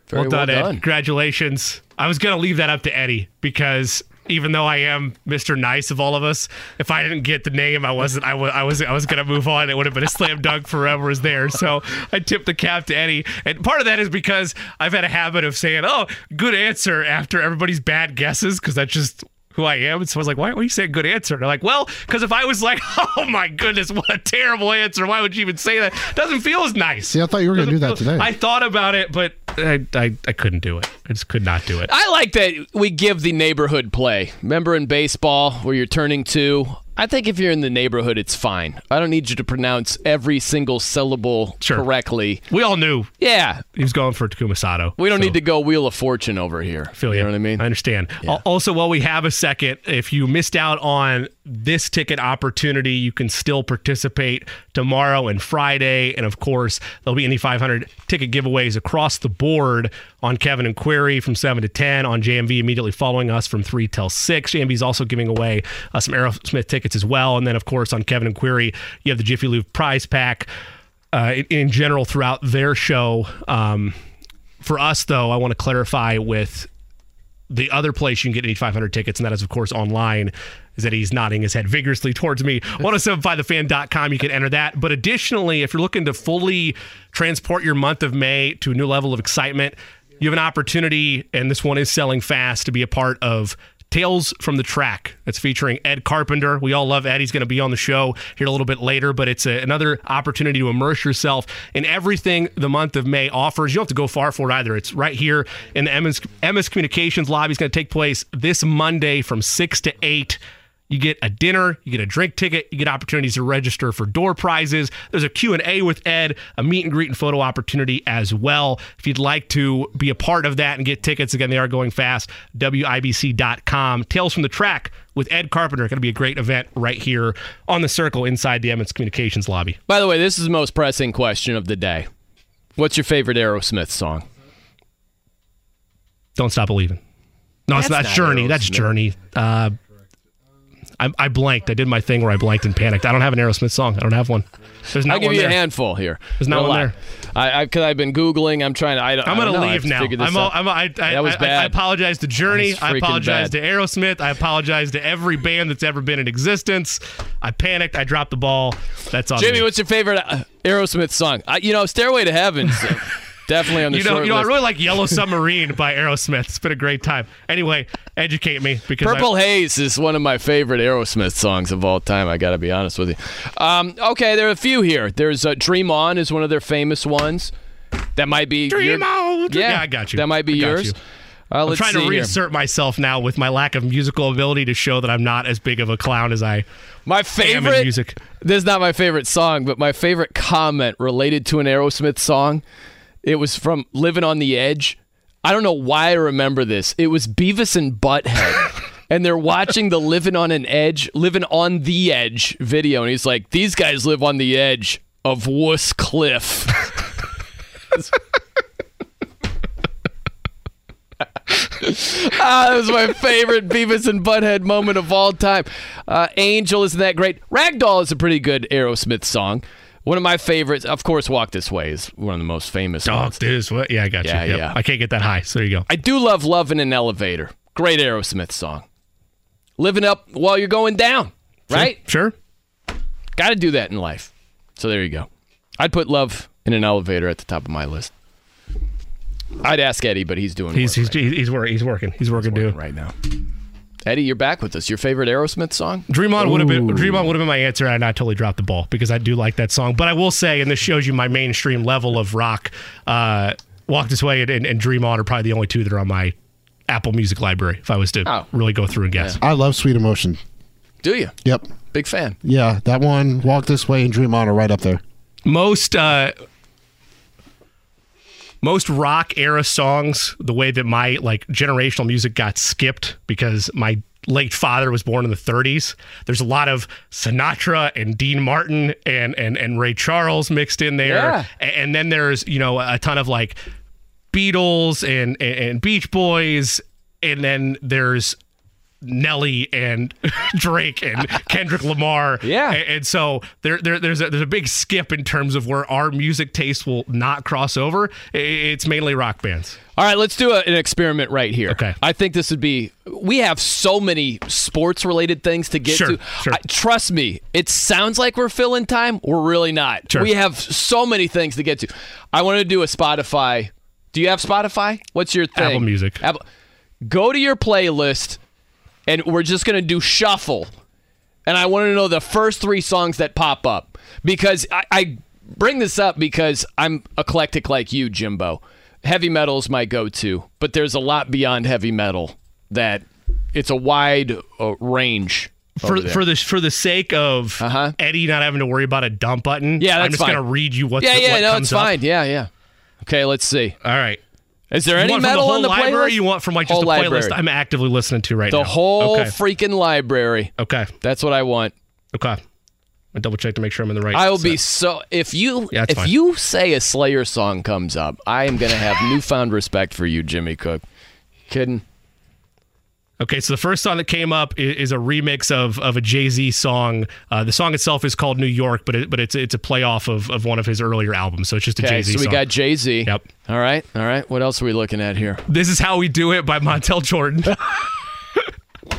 Very well done, well Ed. Congratulations. I was going to leave that up to Eddie because even though I am Mr. Nice of all of us, if I didn't get the name, I wasn't. I was. I was. I was to move on. It would have been a slam dunk forever. Is there? So I tipped the cap to Eddie, and part of that is because I've had a habit of saying, "Oh, good answer" after everybody's bad guesses, because that's just who I am. And so I was like, why, why are you saying good answer? And they're like, well, because if I was like, oh my goodness, what a terrible answer. Why would you even say that? Doesn't feel as nice. See, I thought you were going to do that today. I thought about it, but I, I, I couldn't do it. I just could not do it. I like that we give the neighborhood play. Remember in baseball where you're turning two? I think if you're in the neighborhood, it's fine. I don't need you to pronounce every single syllable Sure. correctly. We all knew Yeah, he was going for Takuma Sato. we don't so- need to go Wheel of Fortune over here. feel you. you know what I mean? I understand. Al- Also, while we have a second, if you missed out on this ticket opportunity, you can still participate tomorrow and Friday. And of course, there'll be Indy 500 ticket giveaways across the board on Kevin and Query from 7 to 10, on JMV immediately following us from 3 till 6. JMV is also giving away uh, some Aerosmith tickets as well. And then, of course, on Kevin and Query, you have the Jiffy Lube prize pack. Uh, in, in general, throughout their show, um, for us though, I want to clarify with the other place you can get Indy 500 tickets, and that is, of course, online, is that he's nodding his head vigorously towards me. 1075thefan.com, you can enter that. But additionally, if you're looking to fully transport your month of May to a new level of excitement, you have an opportunity, and this one is selling fast, to be a part of Tales from the Track. That's featuring Ed Carpenter. We all love Ed. He's going to be on the show here a little bit later, but it's a, another opportunity to immerse yourself in everything the month of May offers. You don't have to go far for it either. It's right here in the Emmis, Emmis Communications lobby. It's going to take place this Monday from 6 to 8. You get a dinner, you get a drink ticket, you get opportunities to register for door prizes. There's a Q&A with Ed, a meet and greet and photo opportunity as well. If you'd like to be a part of that and get tickets, again, they are going fast, WIBC.com. Tales from the Track with Ed Carpenter. Going to be a great event right here on the circle inside the Emmis Communications lobby. By the way, this is the most pressing question of the day. What's your favorite Aerosmith song? Don't Stop Believing. No, it's not not Journey. That's Journey. Uh, I, I blanked. I did my thing where I blanked and panicked. I don't have an Aerosmith song. I don't have one. There's not I'll give you there. a handful here. There's not No one lie. there. I, I, cause I've been googling. I'm trying to. I, don't- I'm gonna know. Leave now. I'm all. I'm, I, I, That was bad. I, apologize to Journey. I apologize bad. to Aerosmith. I apologize to every band that's ever been in existence. I panicked. I dropped the ball. That's all. Jimmy, me. what's your favorite uh, Aerosmith song? I, you know, Stairway to Heaven. definitely on the you know, you know, I really like Yellow Submarine by Aerosmith. It's been a great time. Anyway, educate me because I- Purple Haze is one of my favorite Aerosmith songs of all time. I got to be honest with you. Um, okay, there are a few here. There's uh, "Dream On" is one of their famous ones. That might be Dream your- on. Yeah, Yeah, I got you. That might be I yours. you. Uh, I'm trying to see here. reassert myself now with my lack of musical ability to show that I'm not as big of a clown as I My am in favorite music. This is not my favorite song, but my favorite comment related to an Aerosmith song. It was from "Living on the Edge." I don't know why I remember this. It was Beavis and Butthead. And they're watching the "Living on an Edge," "Living on the Edge" video, and he's like, "These guys live on the edge of Wuss Cliff." ah, that was my favorite Beavis and Butthead moment of all time. Uh, Angel isn't that great. Ragdoll is a pretty good Aerosmith song. One of my favorites, of course, "Walk This Way" is one of the most famous. Oh, ones. this what? Yeah, I got Yeah, you. Yep. yeah. I can't get that high. So there you go. I do love "Love in an Elevator." Great Aerosmith song. Living up while you're going down, right? Sure. Got to do that in life. So there you go. I'd put "Love in an Elevator" at the top of my list. I'd ask Eddie, but he's doing He's work he's he's, working. He's working. He's working too. right now. Eddie, you're back with us. Your favorite Aerosmith song? Dream On would have been Dream On would have been my answer. and I totally dropped the ball because I do like that song. But I will say, and this shows you my mainstream level of rock. Uh, Walk This Way and, and, and Dream On are probably the only two that are on my Apple Music library. If I was to Oh. really go through and guess, I love Sweet Emotion. Do you? Yep. Big fan. Yeah, that one, Walk This Way and Dream On are right up there. most uh, most rock era songs, the way that my like generational music got skipped because my late father was born in the 30s. There's a lot of Sinatra and Dean Martin and and and Ray Charles mixed in there, Yeah. And then there's you know a ton of like Beatles and and, and Beach Boys, and then there's Nelly and Drake and Kendrick Lamar. Yeah. And, and so there, there there's a there's a big skip in terms of where our music taste will not cross over. It's mainly rock bands. All right, let's do a, an experiment right here. Okay. I think this would be. We have so many sports related things to get Sure, to. sure. I, trust me, it sounds like we're filling time. We're really not. Sure. We have so many things to get to. I want to do a Spotify. Do you have Spotify? What's your thing? Apple Music. Apple. Go to your playlist, and we're just going to do shuffle. And I want to know the first three songs that pop up because I, I bring this up because I'm eclectic like you, Jimbo. Heavy metal is my go-to, but there's a lot beyond heavy metal that it's a wide uh, range. For there. for the for the sake of Uh-huh. Eddie not having to worry about a dump button, Yeah, I'm just fine. gonna read you what's yeah, the, yeah, what no, it's up. fine. Yeah, yeah. Okay, let's see. All right. Is there You any metal the whole on the library? playlist? You want from like just Whole the playlist. I'm actively listening to right the now. The whole Okay. freaking library. okay. That's what I want. Okay. I double check to make sure I'm in the right. I will be so if you Yeah, if fine. you say a Slayer song comes up, I am gonna have newfound respect for you, Jimmy Cook. Kidding? Okay, so the first song that came up is, a remix of, of a Jay Z song. Uh, the song itself is called New York, but it, but it's it's a playoff of, of one of his earlier albums. So it's just a Okay, Jay Z so we song. got Jay Z. Yep. All right, all right. What else are we looking at here? this is how we do it by Montel Jordan.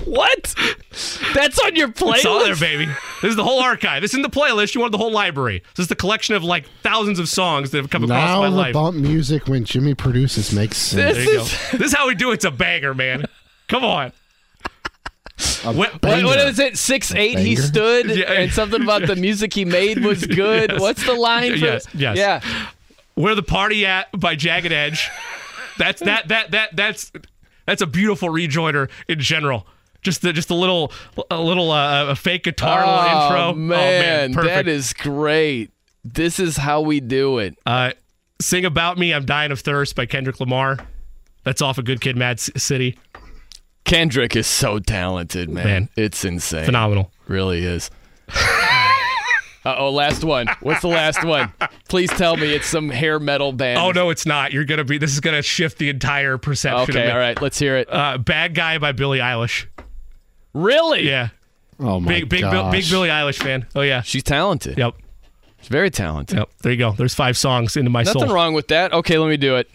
What? That's on your playlist. it's all there, baby. This is the whole archive. This is in the playlist. You want the whole library. This is the collection of like thousands of songs that have come across Now my the life. bump music when Jimmy produces makes sense. There you go. this is how we do it. It's a banger, man. Come on. What- What, what is it? Six eight. He stood, Yeah. and something about the music he made was good. Yes. What's the line? For Yes, yes. Yeah. Where the party at by Jagged Edge. That's that that that that's that's a beautiful rejoinder in general. Just the just a little a little uh, a fake guitar Oh intro. man, perfect. that is great. This is how we do it. Uh, Sing about me, I'm dying of thirst by Kendrick Lamar. That's off of Good Kid, Mad City. Kendrick is so talented, man. Man. It's insane. Phenomenal. Really is. Uh oh, last one. What's the last one? Please tell me it's some hair metal band. Oh no, it's not. You're gonna be. This is gonna shift the entire perception. of Okay, it. all right, let's hear it. Uh, Bad Guy by Billie Eilish. Really? Yeah. Oh my Big big Bill, gosh. big Billie Eilish fan. Oh yeah. She's talented. Yep. She's very talented. Yep. There you go. There's five songs into my Nothing soul. Nothing wrong with that. Okay, let me do it.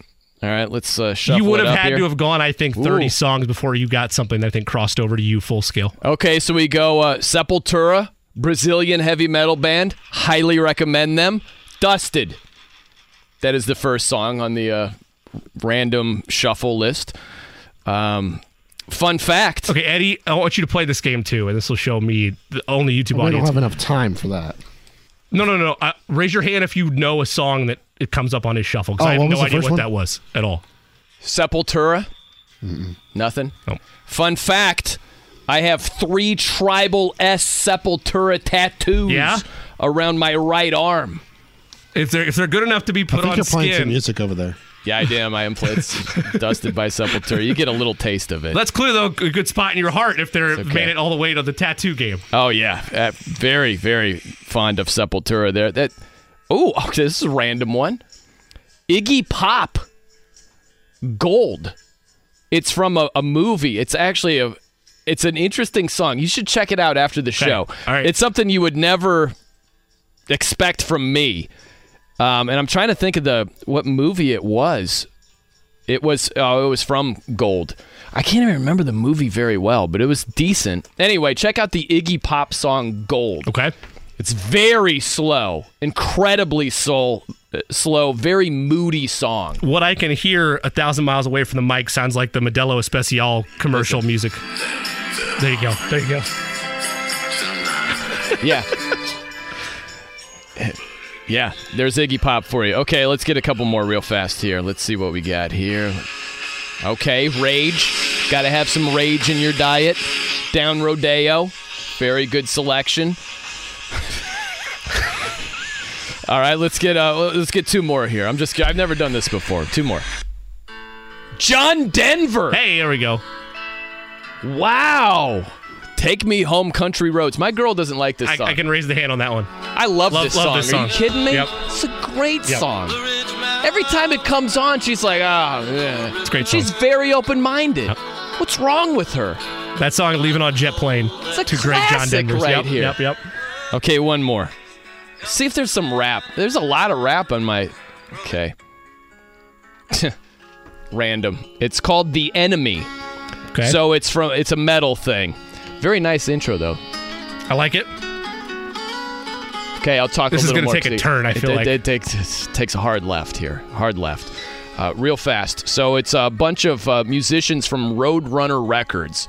All right, let's uh, shuffle You would it have up had here. to have gone, I think, 30 Ooh. songs before you got something that I think crossed over to you full scale. Okay, so we go uh, Sepultura, Brazilian heavy metal band. Highly recommend them. Dusted. That is the first song on the uh, random shuffle list. Um, fun fact. Okay, Eddie, I want you to play this game too, and this will show me the only YouTube audience. We don't have enough time for that. No, no, no. Uh, raise your hand if you know a song that it comes up on his shuffle because Oh, I have no idea what one? that was at all. Sepultura. Nothing. Fun fact. I have three tribal S Sepultura tattoos Yeah? around my right arm. If they're if they're good enough to be I put think on you're playing some skin, music over there. Yeah, I am. I am. It's dusted by Sepultura. You get a little taste of it. that's clearly though a good spot in your heart if they're okay. made it all the way to the tattoo game. Oh yeah, uh, very very fond of Sepultura. There. That. Oh, okay, this is a random one. Iggy Pop. Gold. It's from a, a movie. It's actually a. It's an interesting song. You should check it out after the show. All right. It's something you would never expect from me. Um, and I'm trying to think of the what movie it was. It was oh, it was from Gold. I can't even remember the movie very well, but it was decent. Anyway, check out the Iggy Pop song Gold. Okay. It's very slow, incredibly soul, slow, very moody song. What I can hear a thousand miles away from the mic sounds like the Modelo Especial commercial music. There you go. There you go. Yeah. yeah, there's Iggy Pop for you. Okay, let's get a couple more real fast here. Let's see what we got here. Okay, Rage. Got to have some Rage in your diet. Down Rodeo. Very good selection. All right, let's get uh, let's get two more here. I'm just I've never done this before. Two more. John Denver. Hey, there we go. Wow. Take me home, country roads. My girl doesn't like this I, song. I can raise the hand on that one. I love, Love- this, love song. this Are song. you kidding me? Yep. It's a great Yep. song. Every time it comes on, she's like, ah, yeah. It's a great She's very open-minded. What's wrong with her? That song, "Leaving on Jet Plane," It's a to great John classic Denver's. right yep, here. Yep, yep. Okay, one more. See if there's some rap. There's a lot of rap on my. Okay. Random. It's called The Enemy. Okay. So it's from. It's a metal thing. Very nice intro though. I like it. Okay, I'll talk This a is little gonna more. take a turn, I it, feel it, like. it takes it takes a hard left here, hard left, uh, real fast. So it's a bunch of uh, musicians from Roadrunner Records,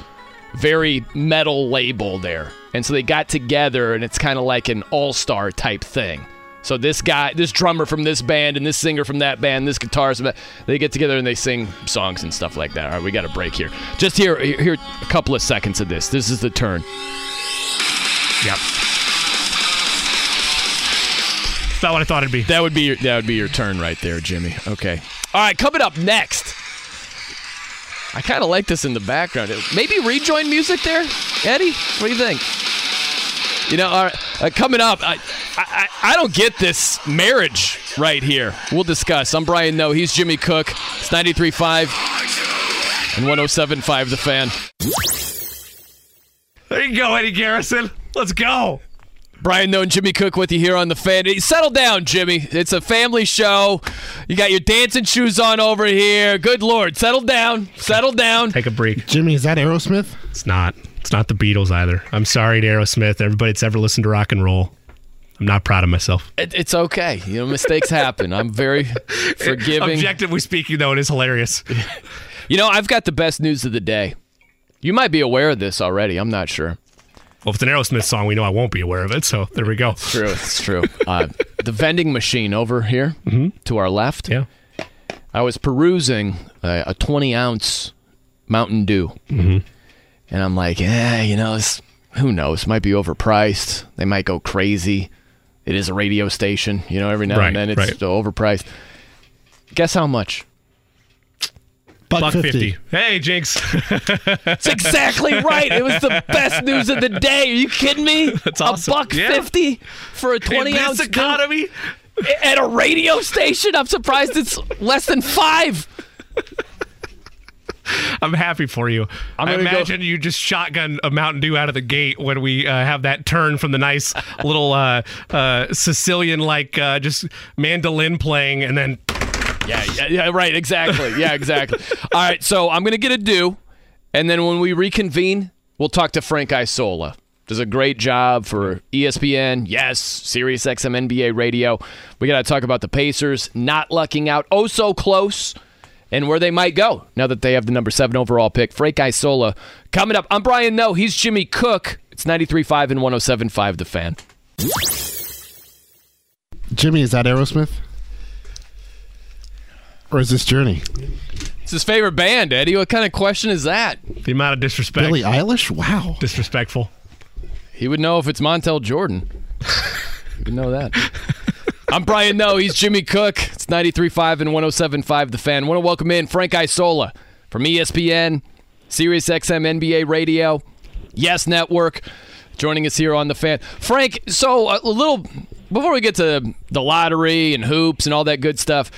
very metal label there, and so they got together, and it's kind of like an all-star type thing. So this guy, this drummer from this band, and this singer from that band, this guitarist, they get together and they sing songs and stuff like that. All right, we got a break here. Just here, here, a couple of seconds of this. This is the turn. Yep. About what I thought it'd be. That would be your, that would be your turn right there, Jimmy. Okay. All right, coming up next. I kind of like this in the background. Maybe rejoin music there, Eddie. What do you think? You know, uh, coming up, I, I I don't get this marriage right here. We'll discuss. I'm Brian Noe. He's Jimmy Cook. It's 93.5 and 107.5 The Fan. There you go, Eddie Garrison. Let's go. Brian Noe and Jimmy Cook with you here on the fan. Settle down, Jimmy. It's a family show. You got your dancing shoes on over here. Good Lord, settle down. Settle down. Take a break. Jimmy, is that Aerosmith? It's not. It's not the Beatles either. I'm sorry to Aerosmith. Everybody that's ever listened to rock and roll. I'm not proud of myself. It, it's okay. You know, mistakes happen. I'm very forgiving. Objectively speaking, though, it is hilarious. You know, I've got the best news of the day. You might be aware of this already. I'm not sure. Well, if it's an Aerosmith song, we know I won't be aware of it. So there we go. True, it's true. Uh, the vending machine over here to our left. Yeah. I was perusing uh, a 20 ounce Mountain Dew, mm-hmm. and I'm like, yeah, you know, this, who knows? Might be overpriced. They might go crazy. It is a radio station, you know. Every now Right, and then it's right. overpriced. Guess how much? Buck, 50. Hey, Jinx. That's exactly right. It was the best news of the day. Are you kidding me? That's awesome. A buck Yeah. fifty for a twenty In this ounce economy. at a radio station. I'm surprised it's less than five. I'm happy for you. I'm go- imagine you just shotgun a Mountain Dew out of the gate when we uh, have that turn from the nice little uh, uh, Sicilian-like uh, just mandolin playing, and then Yeah, yeah, yeah, right, exactly. Yeah, exactly. All right, so I'm going to get a do, and then when we reconvene, we'll talk to Frank Isola. Does a great job for ESPN, yes, Sirius XM NBA radio. We got to talk about the Pacers not lucking out oh so close and where they might go now that they have the number seven overall pick. Frank Isola coming up. I'm Brian Noe. He's Jimmy Cook. It's 93.5 and 107.5 The Fan. Jimmy, is that Aerosmith? Or is this Journey? It's his favorite band, Eddie. What kind of question is that? the amount of disrespect. Billie Eilish? Wow. Disrespectful. He would know if it's Montel Jordan. he would know that. I'm Brian Noe. He's Jimmy Cook. It's 93.5 and 107.5 The Fan. want to welcome in Frank Isola from ESPN, Sirius XM NBA Radio, Yes Network, joining us here on The Fan. Frank, so uh, a little before we get to the lottery and hoops and all that good stuff,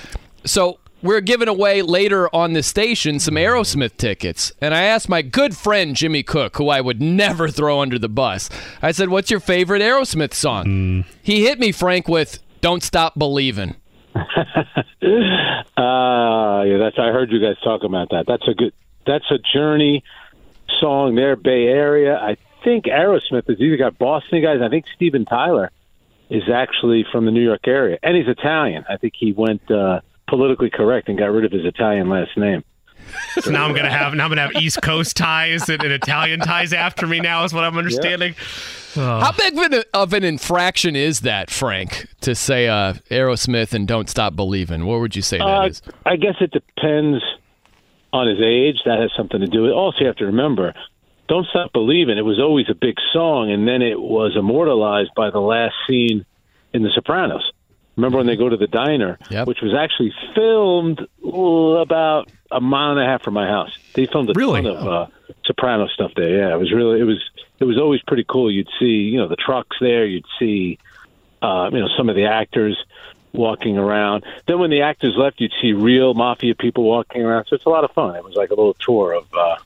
so we're giving away later on the station some Aerosmith tickets. And I asked my good friend Jimmy Cook, who I would never throw under the bus, I said, What's your favorite Aerosmith song? He hit me, Frank, with Don't Stop Believing. Uh, yeah, that's. I heard you guys talk about that. That's a good. That's a Journey song there, Bay Area. I think Aerosmith has either got Boston guys. I think Steven Tyler is actually from the New York area, and he's Italian. I think he went uh, politically correct and got rid of his Italian last name. So now I'm gonna have now I'm gonna have East Coast ties and, and Italian ties after me. Now is what I'm understanding. How big of an, of an infraction is that, Frank, to say uh, Aerosmith and Don't Stop Believing? What would you say that Uh, is? I guess it depends on his age. That has something to do with it. Also, you have to remember, Don't Stop Believing, it was always a big song, and then it was immortalized by the last scene in The Sopranos. Remember when they go to the diner, Yep. which was actually filmed about a mile and a half from my house. They filmed a Really? ton of uh, Soprano stuff there. Yeah, it was really it was it was always pretty cool. You'd see you know the trucks there. You'd see uh, you know some of the actors walking around. Then when the actors left, you'd see real mafia people walking around. So it's a lot of fun. It was like a little tour of uh,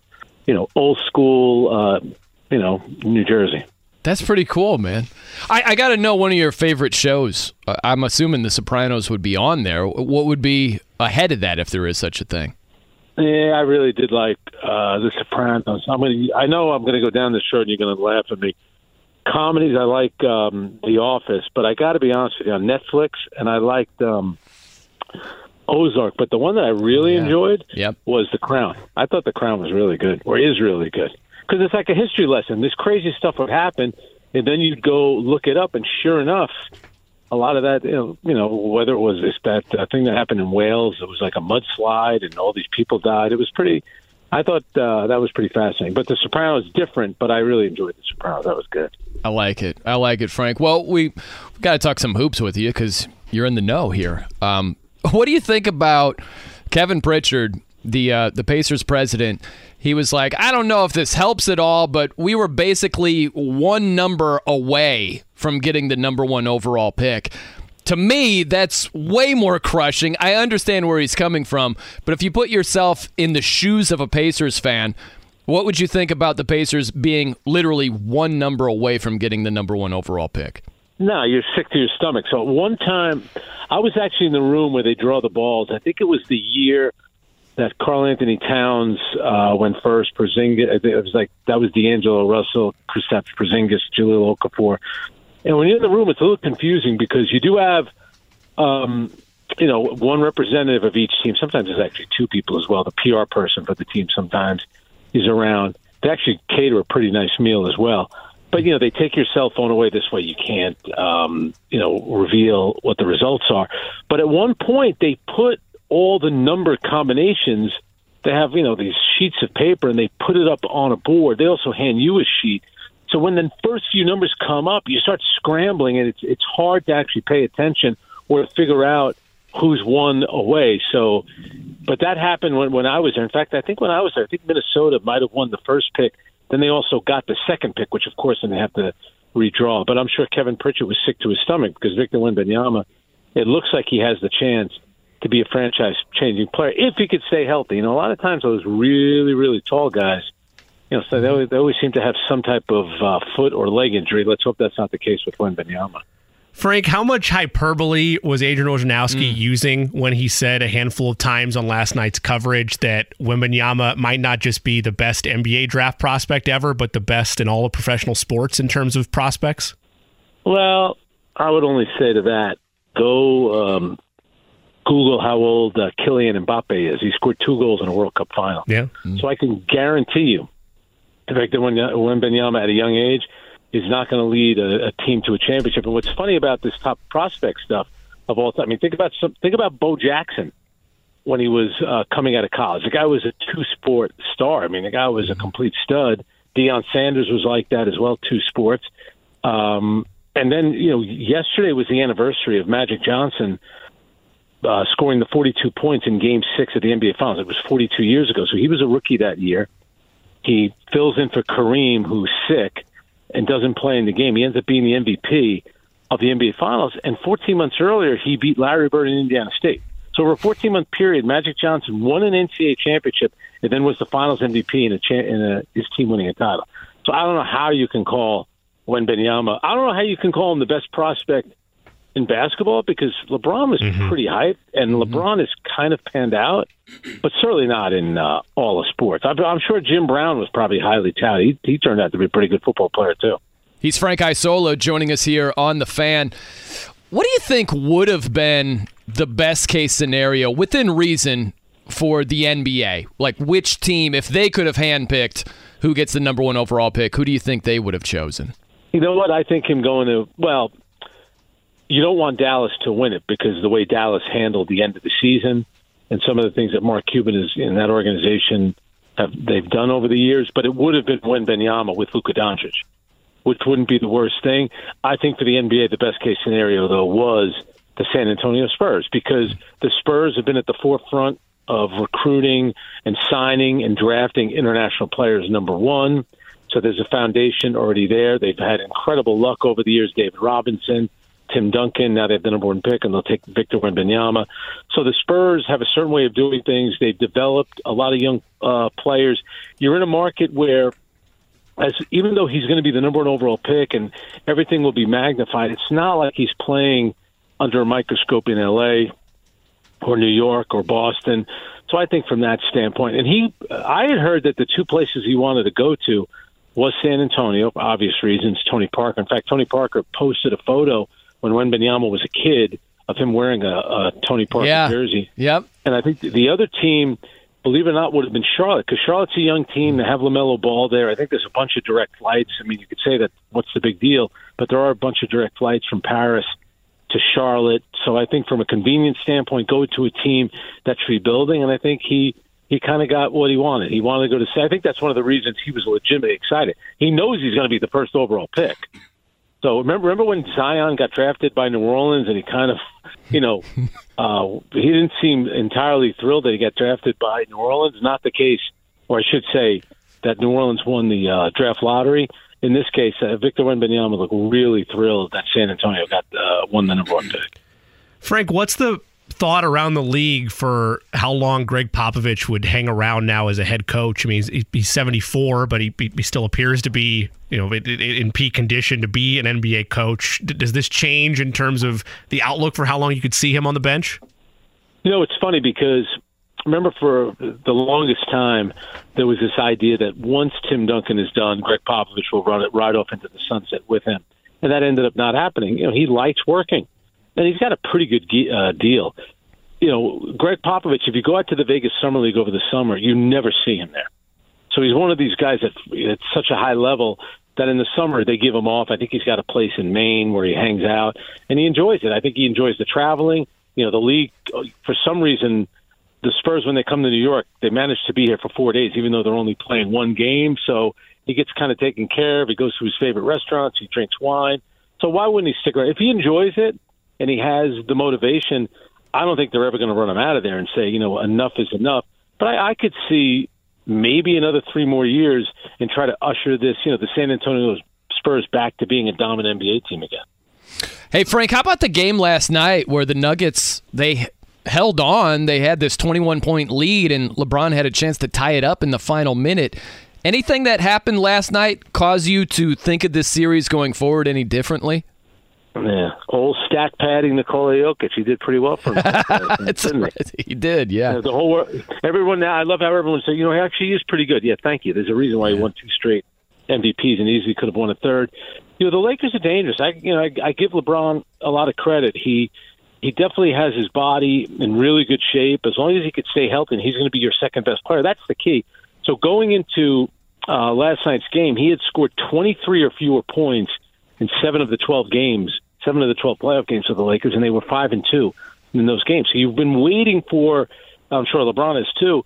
you know old school uh, you know New Jersey. That's pretty cool, man. I, I got to know one of your favorite shows. Uh, I'm assuming The Sopranos would be on there. What would be ahead of that if there is such a thing? Yeah, I really did like uh, The Sopranos. I'm gonna. I know I'm gonna go down this road, and you're gonna laugh at me. Comedies, I like um, The Office, but I got to be honest with you, on Netflix, and I liked um, Ozark. But the one that I really enjoyed Yep. was The Crown. I thought The Crown was really good, or is really good, because it's like a history lesson. This crazy stuff would happen, and then you'd go look it up, and sure enough, a lot of that, you know, you know whether it was this that uh, thing that happened in Wales, it was like a mudslide, and all these people died. It was pretty. I thought uh, that was pretty fascinating. But The Sopranos is different, but I really enjoyed The Sopranos. That was good. I like it. I like it, Frank. Well, we we got to talk some hoops with you because you're in the know here. Um, what do you think about Kevin Pritchard, the uh, the Pacers president? He was like, I don't know if this helps at all, but we were basically one number away from getting the number one overall pick. To me, that's way more crushing. I understand where he's coming from, but if you put yourself in the shoes of a Pacers fan, what would you think about the Pacers being literally one number away from getting the number one overall pick? No, you're sick to your stomach. So one time, I was actually in the room where they draw the balls. I think it was the year Anthony Towns uh, went first. Porzingis, it was like that was D'Angelo Russell, Kristaps Porzingis, Jahlil Okafor. And when you're in the room, it's a little confusing because you do have, um, you know, one representative of each team. Sometimes there's actually two people as well. The PR person for the team sometimes is around. They actually cater a pretty nice meal as well. But you know, they take your cell phone away. This way, you can't, um, you know, reveal what the results are. But at one point, they put all the number combinations. They have, you know, these sheets of paper, and they put it up on a board. They also hand you a sheet. So when the first few numbers come up, you start scrambling, and it's it's hard to actually pay attention or figure out who's one away. So but that happened when, when I was there. In fact, I think when I was there, I think Minnesota might have won the first pick. Then they also got the second pick, which of course then they have to redraw. But I'm sure Kevin Pritchard was sick to his stomach because Victor Wembanyama, it looks like he has the chance to be a franchise changing player if he could stay healthy. You know, a lot of times those really, really tall guys, you know, so they always, they always seem to have some type of uh, foot or leg injury. Let's hope that's not the case with Wembanyama. Frank, how much hyperbole was Adrian Wojnarowski Mm. using when he said a handful of times on last night's coverage that Wembanyama might not just be the best NBA draft prospect ever, but the best in all of professional sports in terms of prospects? Well, I would only say to that, go um, Google how old uh, Kylian Mbappe is. He scored two goals in a World Cup final. Yeah. So I can guarantee you, in fact, that when Wembanyama at a young age is not going to lead a, a team to a championship. And what's funny about this top prospect stuff of all time, I mean, think about some, think about Bo Jackson when he was uh, coming out of college. The guy was a two-sport star. I mean, the guy was a complete stud. Deion Sanders was like that as well, two sports. Um, and then, you know, yesterday was the anniversary of Magic Johnson uh, scoring the 42 points in Game Six of the NBA Finals. It was 42 years ago, so he was a rookie that year. He fills in for Kareem, who's sick and doesn't play in the game. He ends up being the MVP of the NBA Finals. And 14 months earlier, he beat Larry Bird in Indiana State. So over a 14 month period, Magic Johnson won an NCAA championship and then was the Finals MVP in a, cha- in a his team winning a title. So I don't know how you can call Wembanyama. I don't know how you can call him the best prospect in basketball because LeBron was pretty hyped and LeBron is kind of panned out, but certainly not in uh, all of sports. I'm, I'm sure Jim Brown was probably highly touted. He, he turned out to be a pretty good football player too. He's Frank Isola joining us here on the fan. What do you think would have been the best case scenario within reason for the NBA? Like which team, if they could have handpicked who gets the number one overall pick, who do you think they would have chosen? You know what? I think him going to well, you don't want Dallas to win it because the way Dallas handled the end of the season and some of the things that Mark Cuban is in that organization have they've done over the years. But it would have been Wembanyama with Luka Doncic, which wouldn't be the worst thing. I think for the NBA, the best case scenario though was the San Antonio Spurs because the Spurs have been at the forefront of recruiting and signing and drafting international players. Number one. So there's a foundation already there. They've had incredible luck over the years. David Robinson, Tim Duncan. Now they have the number one pick, and they'll take Victor Wembanyama. So the Spurs have a certain way of doing things. They've developed a lot of young uh, players. You're in a market where, as even though he's going to be the number one overall pick and everything will be magnified, it's not like he's playing under a microscope in L.A. or New York or Boston. So I think from that standpoint, and he, I had heard that the two places he wanted to go to was San Antonio, obvious reasons. Tony Parker. In fact, Tony Parker posted a photo when Wembanyama was a kid of him wearing a, a Tony Parker Yeah. jersey. Yep. And I think the other team, believe it or not, would have been Charlotte because Charlotte's a young team. They have Lamelo Ball there. I think there's a bunch of direct flights. I mean, you could say that what's the big deal, but there are a bunch of direct flights from Paris to Charlotte. So I think from a convenience standpoint, go to a team that's rebuilding, and I think he he kind of got what he wanted. He wanted to go to. I think that's one of the reasons he was legitimately excited. He knows he's going to be the first overall pick. So remember, remember when Zion got drafted by New Orleans, and he kind of, you know, uh, he didn't seem entirely thrilled that he got drafted by New Orleans. Not the case, or I should say, that New Orleans won the uh, draft lottery. In this case, uh, Victor Wembanyama looked really thrilled that San Antonio got uh, won the number one pick. Frank, what's the thought around the league for how long Gregg Popovich would hang around now as a head coach? I mean, he's, he's 74, but he, he still appears to be, you know, in, peak condition to be an NBA coach. Does this change in terms of the outlook for how long you could see him on the bench? You know, it's funny because remember for the longest time there was this idea that once Tim Duncan is done, Gregg Popovich will run it right off into the sunset with him, and that ended up not happening. You know, he likes working, and he's got a pretty good uh, deal. You know, Gregg Popovich. If you go out to the Vegas Summer League over the summer, you never see him there. So he's one of these guys that at such a high level that in the summer they give him off. I think he's got a place in Maine where he hangs out, and he enjoys it. I think he enjoys the traveling. You know, the league for some reason the Spurs, when they come to New York, they manage to be here for four days, even though they're only playing one game. So he gets kind of taken care of. He goes to his favorite restaurants. He drinks wine. So why wouldn't he stick around? If he enjoys it and he has the motivation, I don't think they're ever going to run him out of there and say, you know, enough is enough. But I, I could see maybe another three more years and try to usher this, you know, the San Antonio Spurs back to being a dominant NBA team again. Hey Frank, how about the game last night where the Nuggets they held on, they had this 21 point lead and LeBron had a chance to tie it up in the final minute. Anything that happened last night cause you to think of this series going forward any differently? Yeah, old stack padding Nikola Jokic. He did pretty well for it's, he did, yeah. yeah. The whole world, everyone now. I love how everyone said, you know, he actually is pretty good. Yeah, thank you. There's a reason why he won two straight MVPs and easily could have won a third. You know, the Lakers are dangerous. I, you know, I, I give LeBron a lot of credit. He he definitely has his body in really good shape. As long as he could stay healthy, he's going to be your second best player. That's the key. So going into uh, last night's game, he had scored 23 or fewer points in seven of the 12 games, seven of the 12 playoff games for the Lakers, and they were five and two in those games. So you've been waiting for, I'm sure LeBron is too.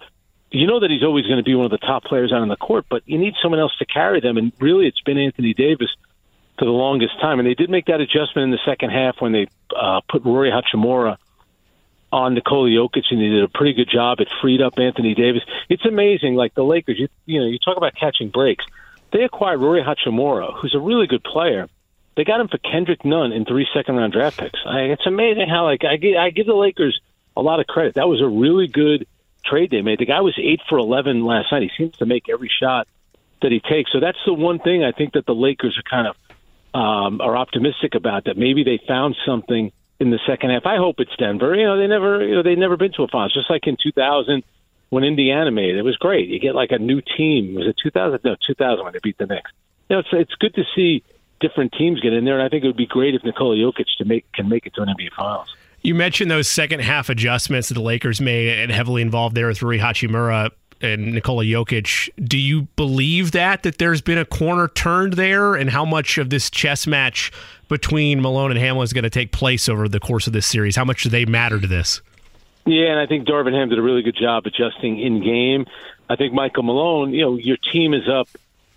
You know that he's always going to be one of the top players out on the court, but you need someone else to carry them. And really, it's been Anthony Davis for the longest time. And they did make that adjustment in the second half when they uh, put Rui Hachimura on Nikola Jokic, and he did a pretty good job. It freed up Anthony Davis. It's amazing, like the Lakers. You you know, you talk about catching breaks. They acquired Rui Hachimura, who's a really good player. They got him for Kendrick Nunn in three second round draft picks. I, it's amazing how like I give, I give the Lakers a lot of credit. That was a really good trade they made. The guy was eight for eleven last night. He seems to make every shot that he takes. So that's the one thing I think that the Lakers are kind of um, are optimistic about that maybe they found something in the second half. I hope it's Denver. You know, they never, you know, they never been to a finals. Just like in 2000 when Indiana made it, it was great. You get like a new team. Was it 2000? No, 2000 when they beat the Knicks. You know, it's it's good to see different teams get in there, and I think it would be great if Nikola Jokic to make can make it to an NBA Finals. You mentioned those second half adjustments that the Lakers made and heavily involved there with Rui Hachimura and Nikola Jokic. Do you believe that that there's been a corner turned there, and how much of this chess match between Malone and Hamlin is going to take place over the course of this series? How much do they matter to this? Yeah, and I think Darvin Ham did a really good job adjusting in game. I think Michael Malone, you know, your team is up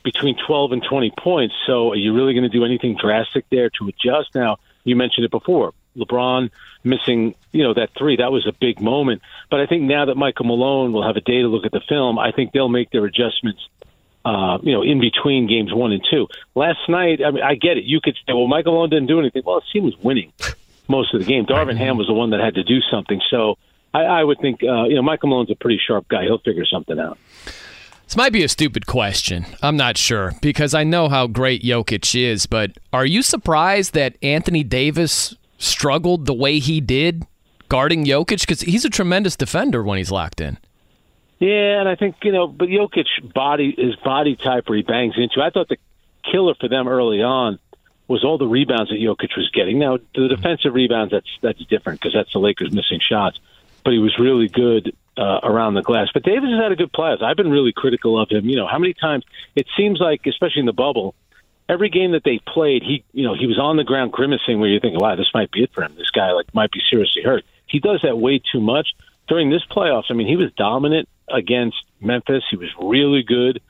between 12 and 20 points, so are you really going to do anything drastic there to adjust? Now, you mentioned it before. LeBron missing, you know, that three, that was a big moment. But I think now that Michael Malone will have a day to look at the film, I think they'll make their adjustments, uh, you know, in between games one and two. Last night, I mean, I get it. You could say, well, Michael Malone didn't do anything. Well, his team was winning most of the game. Darvin Ham was the one that had to do something. So I, I would think, uh, you know, Michael Malone's a pretty sharp guy. He'll figure something out. This might be a stupid question. I'm not sure because I know how great Jokic is, but are you surprised that Anthony Davis struggled the way he did guarding Jokic? Because he's a tremendous defender when he's locked in. Yeah, and I think you know, but Jokic body his body type where he bangs into. I thought the killer for them early on was all the rebounds that Jokic was getting. Now the defensive rebounds that's that's different because that's the Lakers missing shots, but he was really good uh, around the glass. But Davis has had a good playoffs. I've been really critical of him. You know, how many times it seems like, especially in the bubble, every game that they played, he you know he was on the ground grimacing where you think, wow, this might be it for him. This guy like might be seriously hurt. He does that way too much during this playoffs. I mean, he was dominant against Memphis. He was really good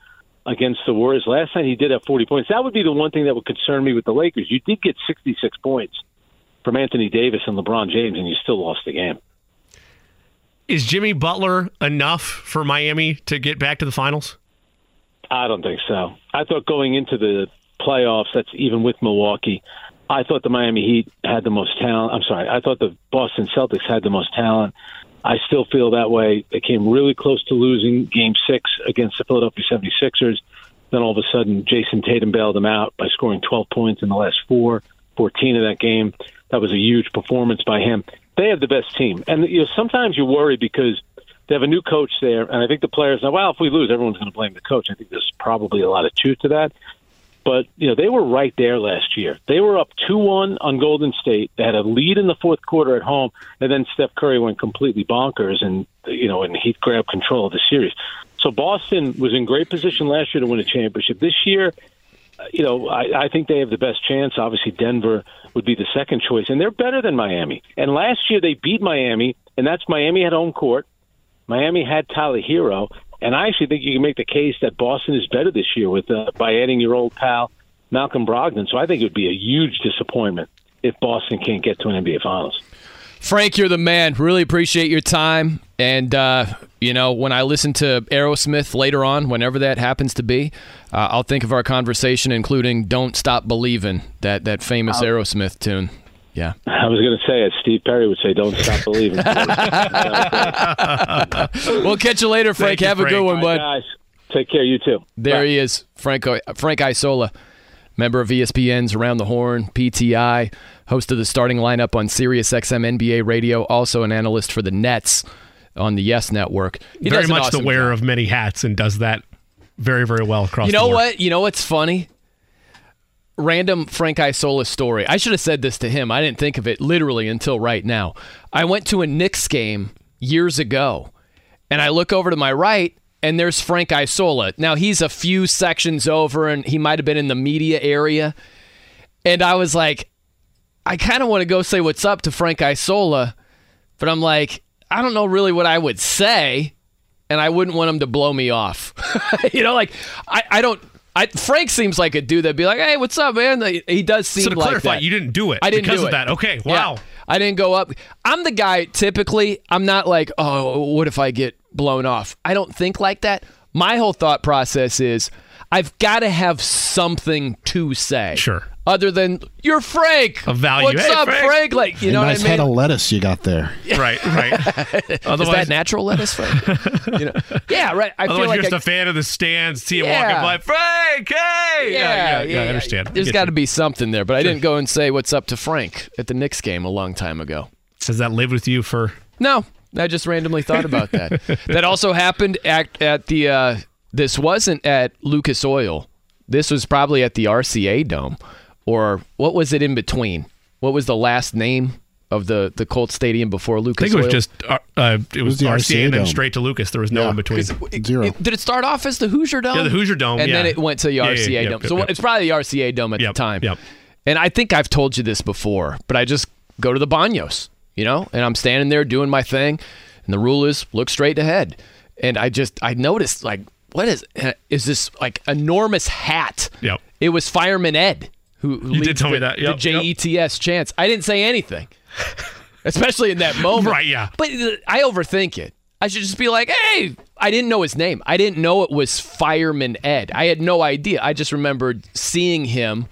against the Warriors. Last night he did have 40 points. That would be the one thing that would concern me with the Lakers. You did get 66 points from Anthony Davis and LeBron James, and you still lost the game. Is Jimmy Butler enough for Miami to get back to the finals? I don't think so. I thought going into the playoffs, that's even with Milwaukee, I thought the Miami Heat had the most talent. I'm sorry, I thought the Boston Celtics had the most talent. I still feel that way. They came really close to losing game six against the Philadelphia 76ers. Then all of a sudden, Jayson Tatum bailed them out by scoring 12 points in the last four, 14 of that game. That was a huge performance by him. They have the best team. And you know, sometimes you worry because they have a new coach there, and I think the players now. well, if we lose, everyone's going to blame the coach. I think there's probably a lot of truth to that. But you know they were right there last year. They were up two one on Golden State. They had a lead in the fourth quarter at home, and then Steph Curry went completely bonkers, and you know, and he grabbed control of the series. So Boston was in great position last year to win a championship. This year, you know, I, I think they have the best chance. Obviously, Denver would be the second choice, and they're better than Miami. And last year they beat Miami, and that's Miami at home court. Miami had Tyler Herro, and I actually think you can make the case that Boston is better this year with uh, by adding your old pal Malcolm Brogdon. So I think it would be a huge disappointment if Boston can't get to an NBA Finals. Frank, you're the man. Really appreciate your time. And, uh, you know, when I listen to Aerosmith later on, whenever that happens to be, uh, I'll think of our conversation, including Don't Stop Believing, that, that famous Aerosmith tune. Yeah. I was going to say, as Steve Perry would say, "Don't stop believing." we'll catch you later, Frank. Thank you, Have a good one, bud. right, guys. Take care. You too. There he is, Frank Frank Isola, member of ESPN's Around the Horn, PTI, host of the starting lineup on Sirius XM NBA Radio, also an analyst for the Nets on the Yes Network. He very much awesome the wearer job. of many hats and does that very, very well across You know what? You know what's funny? Random Frank Isola story. I should have said this to him. I didn't think of it literally until right now. I went to a Knicks game years ago, and I look over to my right, and there's Frank Isola. Now he's a few sections over, and he might have been in the media area. And I was like, I kind of want to go say what's up to Frank Isola, but I'm like, I don't know really what I would say, and I wouldn't want him to blow me off. you know, like I, I don't. I, Frank seems like a dude that'd be like, "Hey, what's up, man?" He does seem So to like clarify, that. you didn't do it I didn't because do of it. that. Okay, Yeah. wow. I didn't go up. I'm the guy. Typically, I'm not like, "Oh, what if I get blown off?" I don't think like that. My whole thought process is, I've got to have something to say. Sure. Other than you're Frank. Of value. What's Hey, up, Frank." Frank? Like you a know nice what I mean? head mean? of lettuce you got there. Right, right. Is that natural lettuce, Frank? you know? Yeah, right. I otherwise feel like you're just I- a fan of the stands, see him Yeah. walking by, Frank, hey! yeah, yeah, I understand. There's got to be something there, but I didn't go and say what's up to Frank at the Knicks game a long time ago. Has that lived with you for? No, I just randomly thought about that. that also happened at at the. Uh, this wasn't at Lucas Oil. This was probably at the RCA Dome, or what was it in between? What was the last name of the the Colts Stadium before Lucas? I Lucas? think it was Oil? just uh, uh, it was, the RCA, RCA and then straight to Lucas. There was no Yeah. in between. Zero. It- did it start off as the Hoosier Dome? Yeah, the Hoosier Dome, and then it went to the Yeah, yeah, RCA yeah, Dome. yep, so yep. it's probably the RCA Dome at Yep, the time. yep. And I think I've told you this before, but I just go to the Banos, you know, and I'm standing there doing my thing, and the rule is look straight ahead. And I just I noticed like what is is this like enormous hat? Yep. It was Fireman Ed who, who You did tell me that. Yep, the JETS chance. I didn't say anything, especially in that moment. Right, yeah. But uh, I overthink it. I should just be like, hey, I didn't know his name. I didn't know it was Fireman Ed. I had no idea. I just remembered seeing him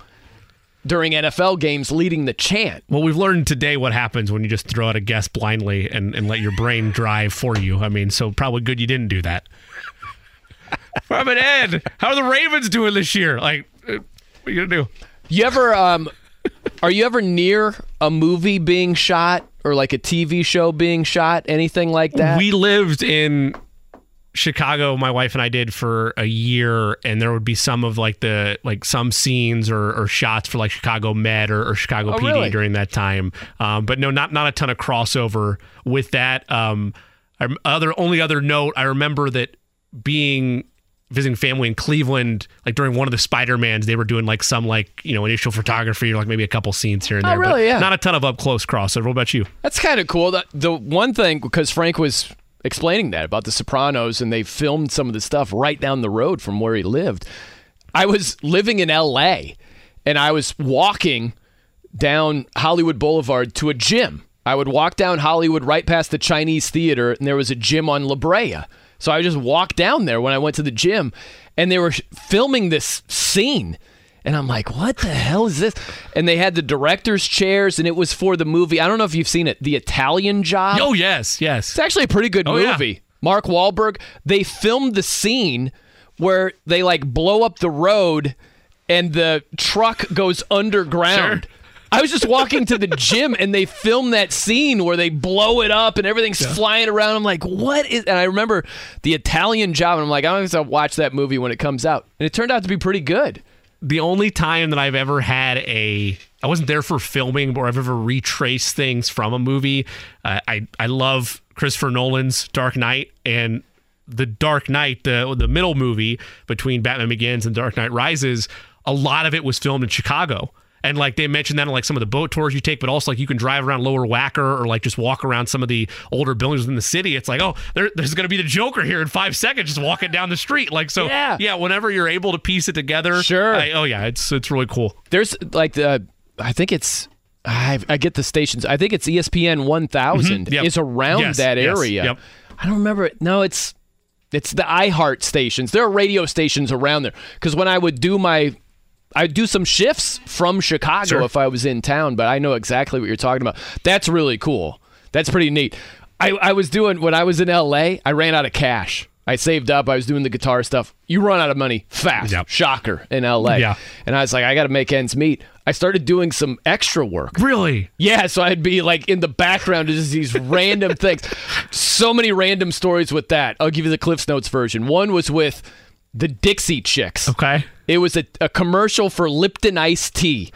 during NFL games leading the chant. Well, we've learned today what happens when you just throw out a guess blindly and, and let your brain drive for you. I mean, so probably good you didn't do that. Robin Ed, how are the Ravens doing this year? Like, uh, what are you gonna do? You ever um are you ever near a movie being shot or like a TV show being shot, anything like that? We lived in Chicago, my wife and I did for a year, and there would be some of like the like some scenes or, or shots for like Chicago Med or, or Chicago Oh, PD really? during that time. Um, but no, not not a ton of crossover with that. Um, other only other note, I remember that being visiting family in Cleveland, like during one of the Spider Mans, they were doing like some like you know initial photography or like maybe a couple scenes here and Oh, there. but really? Yeah. Not a ton of up close crossover. What about you? That's kind of cool. The, the one thing, because Frank was explaining that about The Sopranos, and they filmed some of the stuff right down the road from where he lived. I was living in L.A. and I was walking down Hollywood Boulevard to a gym. I would walk down Hollywood right past the Chinese theater, and there was a gym on La Brea. So I just walked down there when I went to the gym, and they were filming this scene. And I'm like, what the hell is this? And they had the director's chairs, and it was for the movie. I don't know if you've seen it, The Italian Job. Oh yes, yes. It's actually a pretty good Oh, yeah. movie. Mark Wahlberg. They filmed the scene where they like blow up the road and the truck goes underground. Sure. I was just walking to the gym and they filmed that scene where they blow it up and everything's flying around. I'm like, what is? And I remember the Italian job, and I'm like, I'm going to watch that movie when it comes out. And it turned out to be pretty good. the only time that I've ever had a I wasn't there for filming or I've ever retraced things from a movie. Uh, I I love Christopher Nolan's Dark Knight and the Dark Knight, the the middle movie between Batman Begins and Dark Knight Rises. A lot of it was filmed in Chicago. And like they mentioned that on like some of the boat tours you take, but also like you can drive around Lower Wacker or like just walk around some of the older buildings in the city. It's like, oh, there, there's going to be the Joker here in five seconds, just walking down the street. Like so, Yeah. yeah. Whenever you're able to piece it together, Sure. I- oh yeah, it's it's really cool. There's like the, I think it's I, I get the stations. I think it's ESPN 1000 Mhm, yep. is around Yes, that yes, area. yep. I don't remember it. No, it's it's the iHeart stations. There are radio stations around there because when I would do my I'd do some shifts from Chicago Sure. if I was in town, but I know exactly what you're talking about. That's really cool. That's pretty neat. I, I was doing when I was in LA, I ran out of cash. I saved up. I was doing the guitar stuff. You run out of money fast. Shocker in LA. Yeah. And I was like, I got to make ends meet. I started doing some extra work. Really? Yeah, so I'd be like in the background, just these random things. So many random stories with that. I'll give you the Cliffs Notes version. One was with the Dixie Chicks. Okay. It was a, a commercial for Lipton iced tea.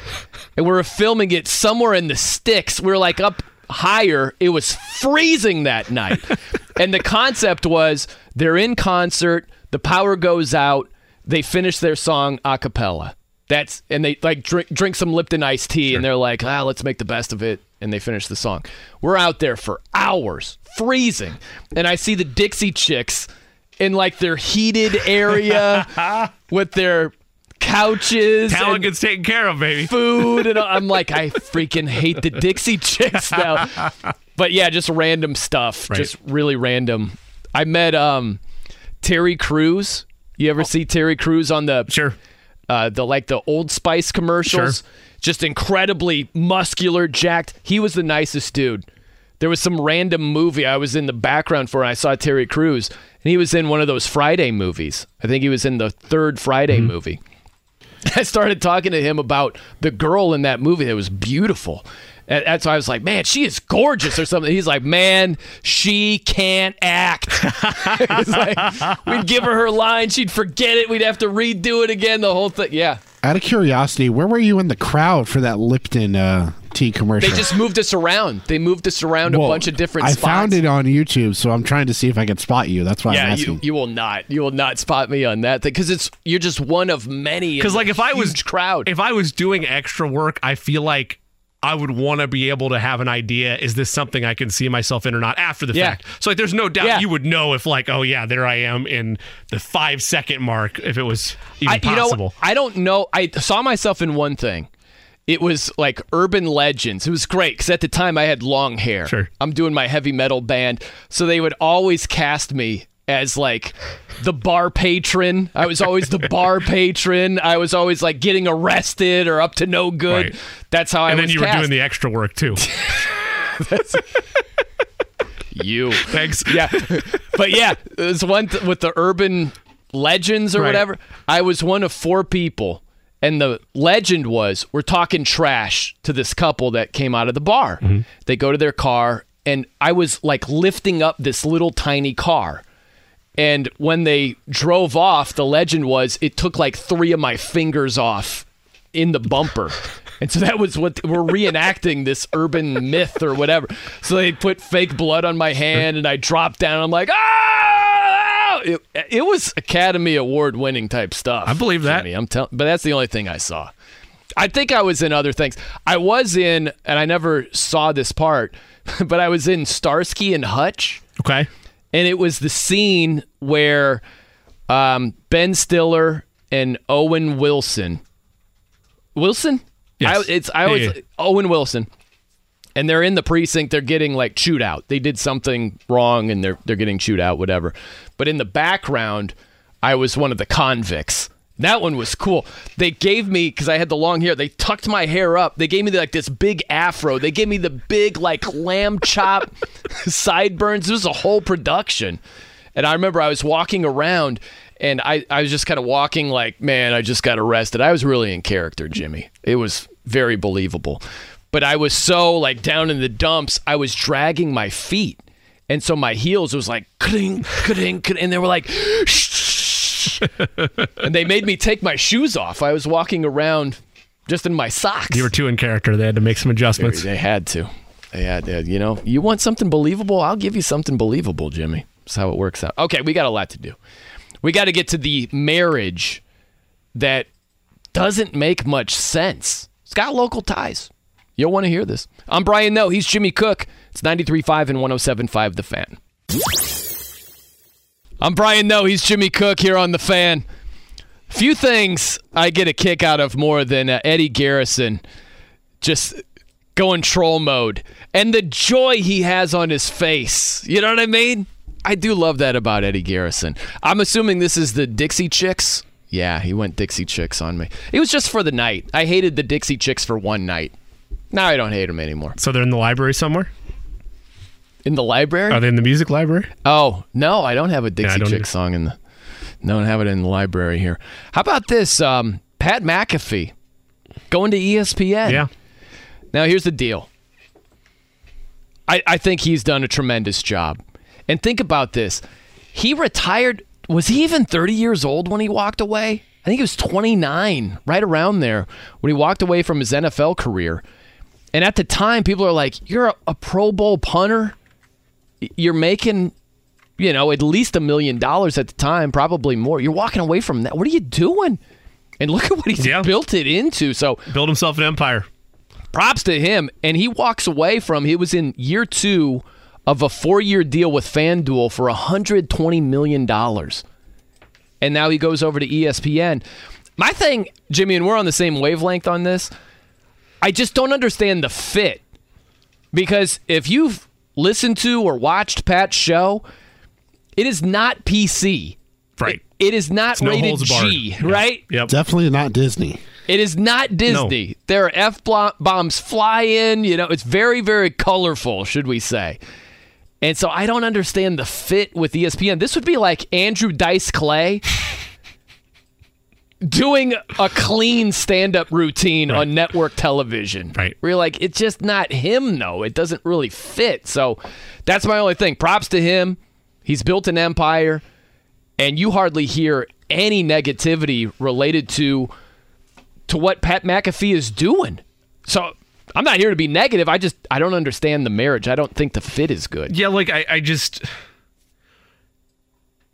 And we were filming it somewhere in the sticks. We were like up higher. It was freezing that night. and the concept was they're in concert, the power goes out, they finish their song a cappella. That's and they like drink drink some Lipton iced tea and they're like, ah, let's make the best of it. And they finish the song. We're out there for hours, freezing. And I see the Dixie Chicks in like their heated area with their couches Talent gets taken care of, baby. food and I'm like I freaking hate the Dixie Chicks now. But yeah, just random stuff, Right. just really random. I met um Terry Crews. You ever see Terry Crews on the Sure. uh, the like the Old Spice commercials? Sure. Just incredibly muscular, jacked. He was the nicest dude. There was some random movie I was in the background for, and I saw Terry Crews, and he was in one of those Friday movies. I think he was in the third Friday movie. I started talking to him about the girl in that movie that was beautiful. And that's why I was like, man, she is gorgeous or something. He's like, man, she can't act. It's like, we'd give her her line, she'd forget it, we'd have to redo it again, the whole thing. Yeah. Out of curiosity, where were you in the crowd for that Lipton uh, tea commercial? They just moved us around. They moved us around a bunch of different stuff. I spots. found it on YouTube, so I'm trying to see if I can spot you. That's why I'm yeah, asking. you, you will not. You will not spot me on that thing because it's you're just one of many. Because like if I was crowd, if I was doing extra work, I feel like I would want to be able to have an idea. Is this something I can see myself in or not after the Yeah. fact? So like, there's no doubt Yeah. you would know if like, oh yeah, there I am in the five second mark if it was even I, you know, possible. I don't know. I saw myself in one thing. It was like urban legends. It was great because at the time I had long hair. Sure. I'm doing my heavy metal band, so they would always cast me as like the bar patron. I was always the bar patron. I was always like getting arrested or up to no good. Right. That's how I and then was you were doing the extra work too. you. Thanks. Yeah. But yeah, there's one th- with the urban legends or Right. whatever. I was one of four people. And the legend was we're talking trash to this couple that came out of the bar. They go to their car, and I was like lifting up this little tiny car. And when they drove off, the legend was it took like three of my fingers off in the bumper. And so that was what we're reenacting this urban myth or whatever. So they put fake blood on my hand and I dropped down. I'm like, ah! It, it was Academy Award winning type stuff. I believe that. Jimmy. I'm telling, but that's the only thing I saw. I think I was in other things. I was in, and I never saw this part, but I was in Starsky and Hutch Okay. and it was the scene where um, Ben Stiller and Owen Wilson, Wilson, Yes. I, it's I Yeah, yeah. Owen Wilson, and they're in the precinct. They're getting like chewed out. They did something wrong, and they're they're getting chewed out, whatever. But in the background, I was one of the convicts. That one was cool. They gave me because I had the long hair. They tucked my hair up. They gave me like this big afro. They gave me the big like lamb chop sideburns. It was a whole production. And I remember I was walking around and I, I was just kind of walking like, man, I just got arrested. I was really in character, Jimmy. It was very believable. But I was so like down in the dumps, I was dragging my feet. And so my heels was like, cling, cling, cling, and they were like, shh. and they made me take my shoes off. I was walking around just in my socks. You were too in character. They had to make some adjustments. They had to. They had to. You know, you want something believable? I'll give you something believable, Jimmy. That's how it works out. Okay, we got a lot to do. We got to get to the marriage that doesn't make much sense. It's got local ties. You'll want to hear this. I'm Brian Noe. He's Jimmy Cook. It's 93.5 and 107.5 The Fan. I'm Brian Noe. He's Jimmy Cook here on The Fan. Few things I get a kick out of more than uh, Eddie Garrison just going troll mode and the joy he has on his face. You know what I mean? I do love that about Eddie Garrison. I'm assuming this is the Dixie Chicks. Yeah, he went Dixie Chicks on me. It was just for the night. I hated the Dixie Chicks for one night. Now I don't hate them anymore. So they're in the library somewhere? In the library? Are they in the music library? Oh, no, I don't have a Dixie don't Chick either. song in the don't have it in the library here. How about this? Um, Pat McAfee going to ESPN. Yeah. Now here's the deal. I, I think he's done a tremendous job. And think about this. He retired was he even 30 years old when he walked away? I think he was 29, right around there, when he walked away from his NFL career. And at the time, people are like, You're a, a Pro Bowl punter? You're making you know, at least a million dollars at the time, probably more. You're walking away from that. What are you doing? And look at what he's Yeah. built it into. So Build himself an empire. props to him. And he walks away from, he was in year two of a four year deal with FanDuel for $120 million. And now he goes over to ESPN. My thing, Jimmy, and we're on the same wavelength on this, I just don't understand the fit. Because if you've listened to or watched Pat's show, it is not PC. Right. It is not It's no rated holds barred. G, Yeah. right? Yep. Definitely not Disney. It is not Disney. There are F blo- bombs flying. You know, it's very, very colorful, should we say. And so I don't understand the fit with ESPN. This would be like Andrew Dice Clay doing a clean stand up routine on network television. Right. Where you're like, it's just not him, though. It doesn't really fit. So that's my only thing. Props to him. He's built an empire, and you hardly hear any negativity related to to what Pat McAfee is doing. So I'm not here to be negative. I just I don't understand the marriage. I don't think the fit is good. Yeah, like I, I just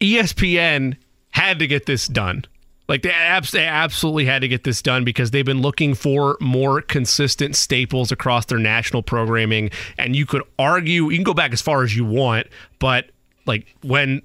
ESPN had to get this done. Like they, abs- they absolutely had to get this done because they've been looking for more consistent staples across their national programming. And you could argue, you can go back as far as you want, but like when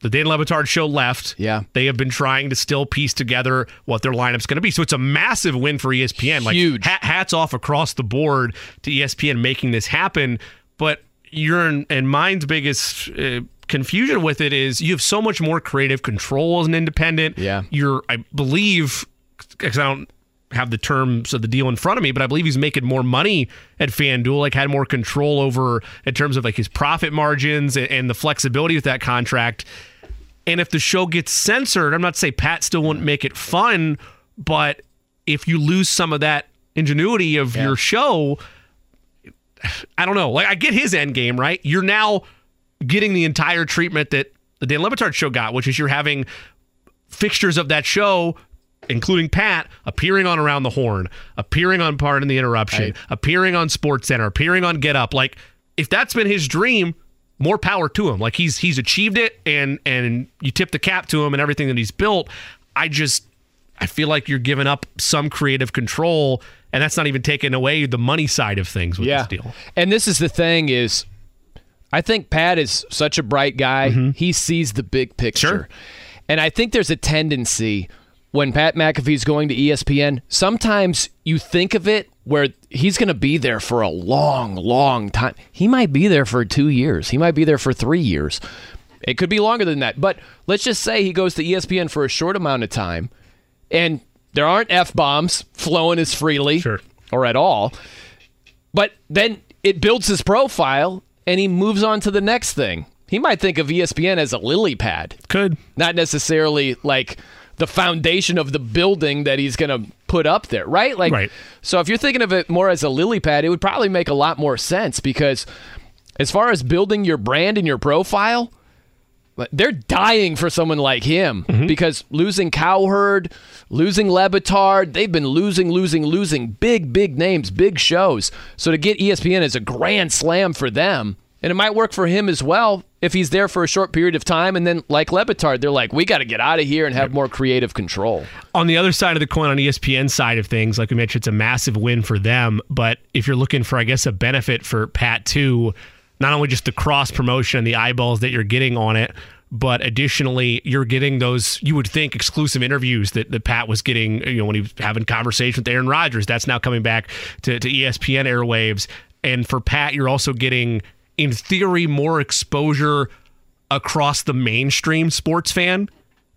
the Dan Le Batard show left, Yeah. they have been trying to still piece together what their lineup's going to be. So it's a massive win for ESPN. Like Huge. ha- hats off across the board to ESPN making this happen. But your and mine's biggest uh, confusion with it is you have so much more creative control as an independent. Yeah. you're I believe because I don't have the terms of the deal in front of me, but I believe he's making more money at FanDuel, like had more control over in terms of like his profit margins and, and the flexibility with that contract. And if the show gets censored, I'm not saying Pat still wouldn't make it fun, but if you lose some of that ingenuity of your show, I don't know. Like I get his end game, right? You're now getting the entire treatment that the Dan Le Batard show got, which is you're having fixtures of that show, including Pat, appearing on Around the Horn, appearing on Pardon the Interruption, Right. appearing on Sports Center, appearing on Get Up. Like if that's been his dream, more power to him. Like he's he's achieved it, and and you tip the cap to him and everything that he's built. I just I feel like you're giving up some creative control, and that's not even taking away the money side of things with Yeah. this deal. And this is the thing is I think Pat is such a bright guy. Mm-hmm. He sees the big picture. Sure. And I think there's a tendency when Pat McAfee's going to ESPN, sometimes you think of it where he's going to be there for a long, long time. He might be there for 2 years. He might be there for 3 years. It could be longer than that. But let's just say he goes to ESPN for a short amount of time and there aren't F bombs flowing as freely Sure. or at all. But then it builds his profile and he moves on to the next thing. He might think of ESPN as a lily pad, Could not necessarily like the foundation of the building that he's going to put up there, right? Like Right. so if you're thinking of it more as a lily pad, it would probably make a lot more sense because as far as building your brand and your profile, they're dying for someone like him mm-hmm. because losing Cowherd, losing Le Batard, they've been losing, losing, losing big, big names, big shows. So to get ESPN is a grand slam for them. And it might work for him as well if he's there for a short period of time. And then, like Le Batard, they're like, we got to get out of here and have more creative control. on the other side of the coin, on ESPN side of things, like we mentioned, it's a massive win for them. But if you're looking for, I guess, a benefit for Pat too, not only just the cross promotion and the eyeballs that you're getting on it, but additionally, you're getting those, you would think, exclusive interviews that, that Pat was getting, you know, when he was having conversations with Aaron Rodgers. That's now coming back to, to ESPN airwaves. And for Pat, you're also getting, in theory, more exposure across the mainstream sports fan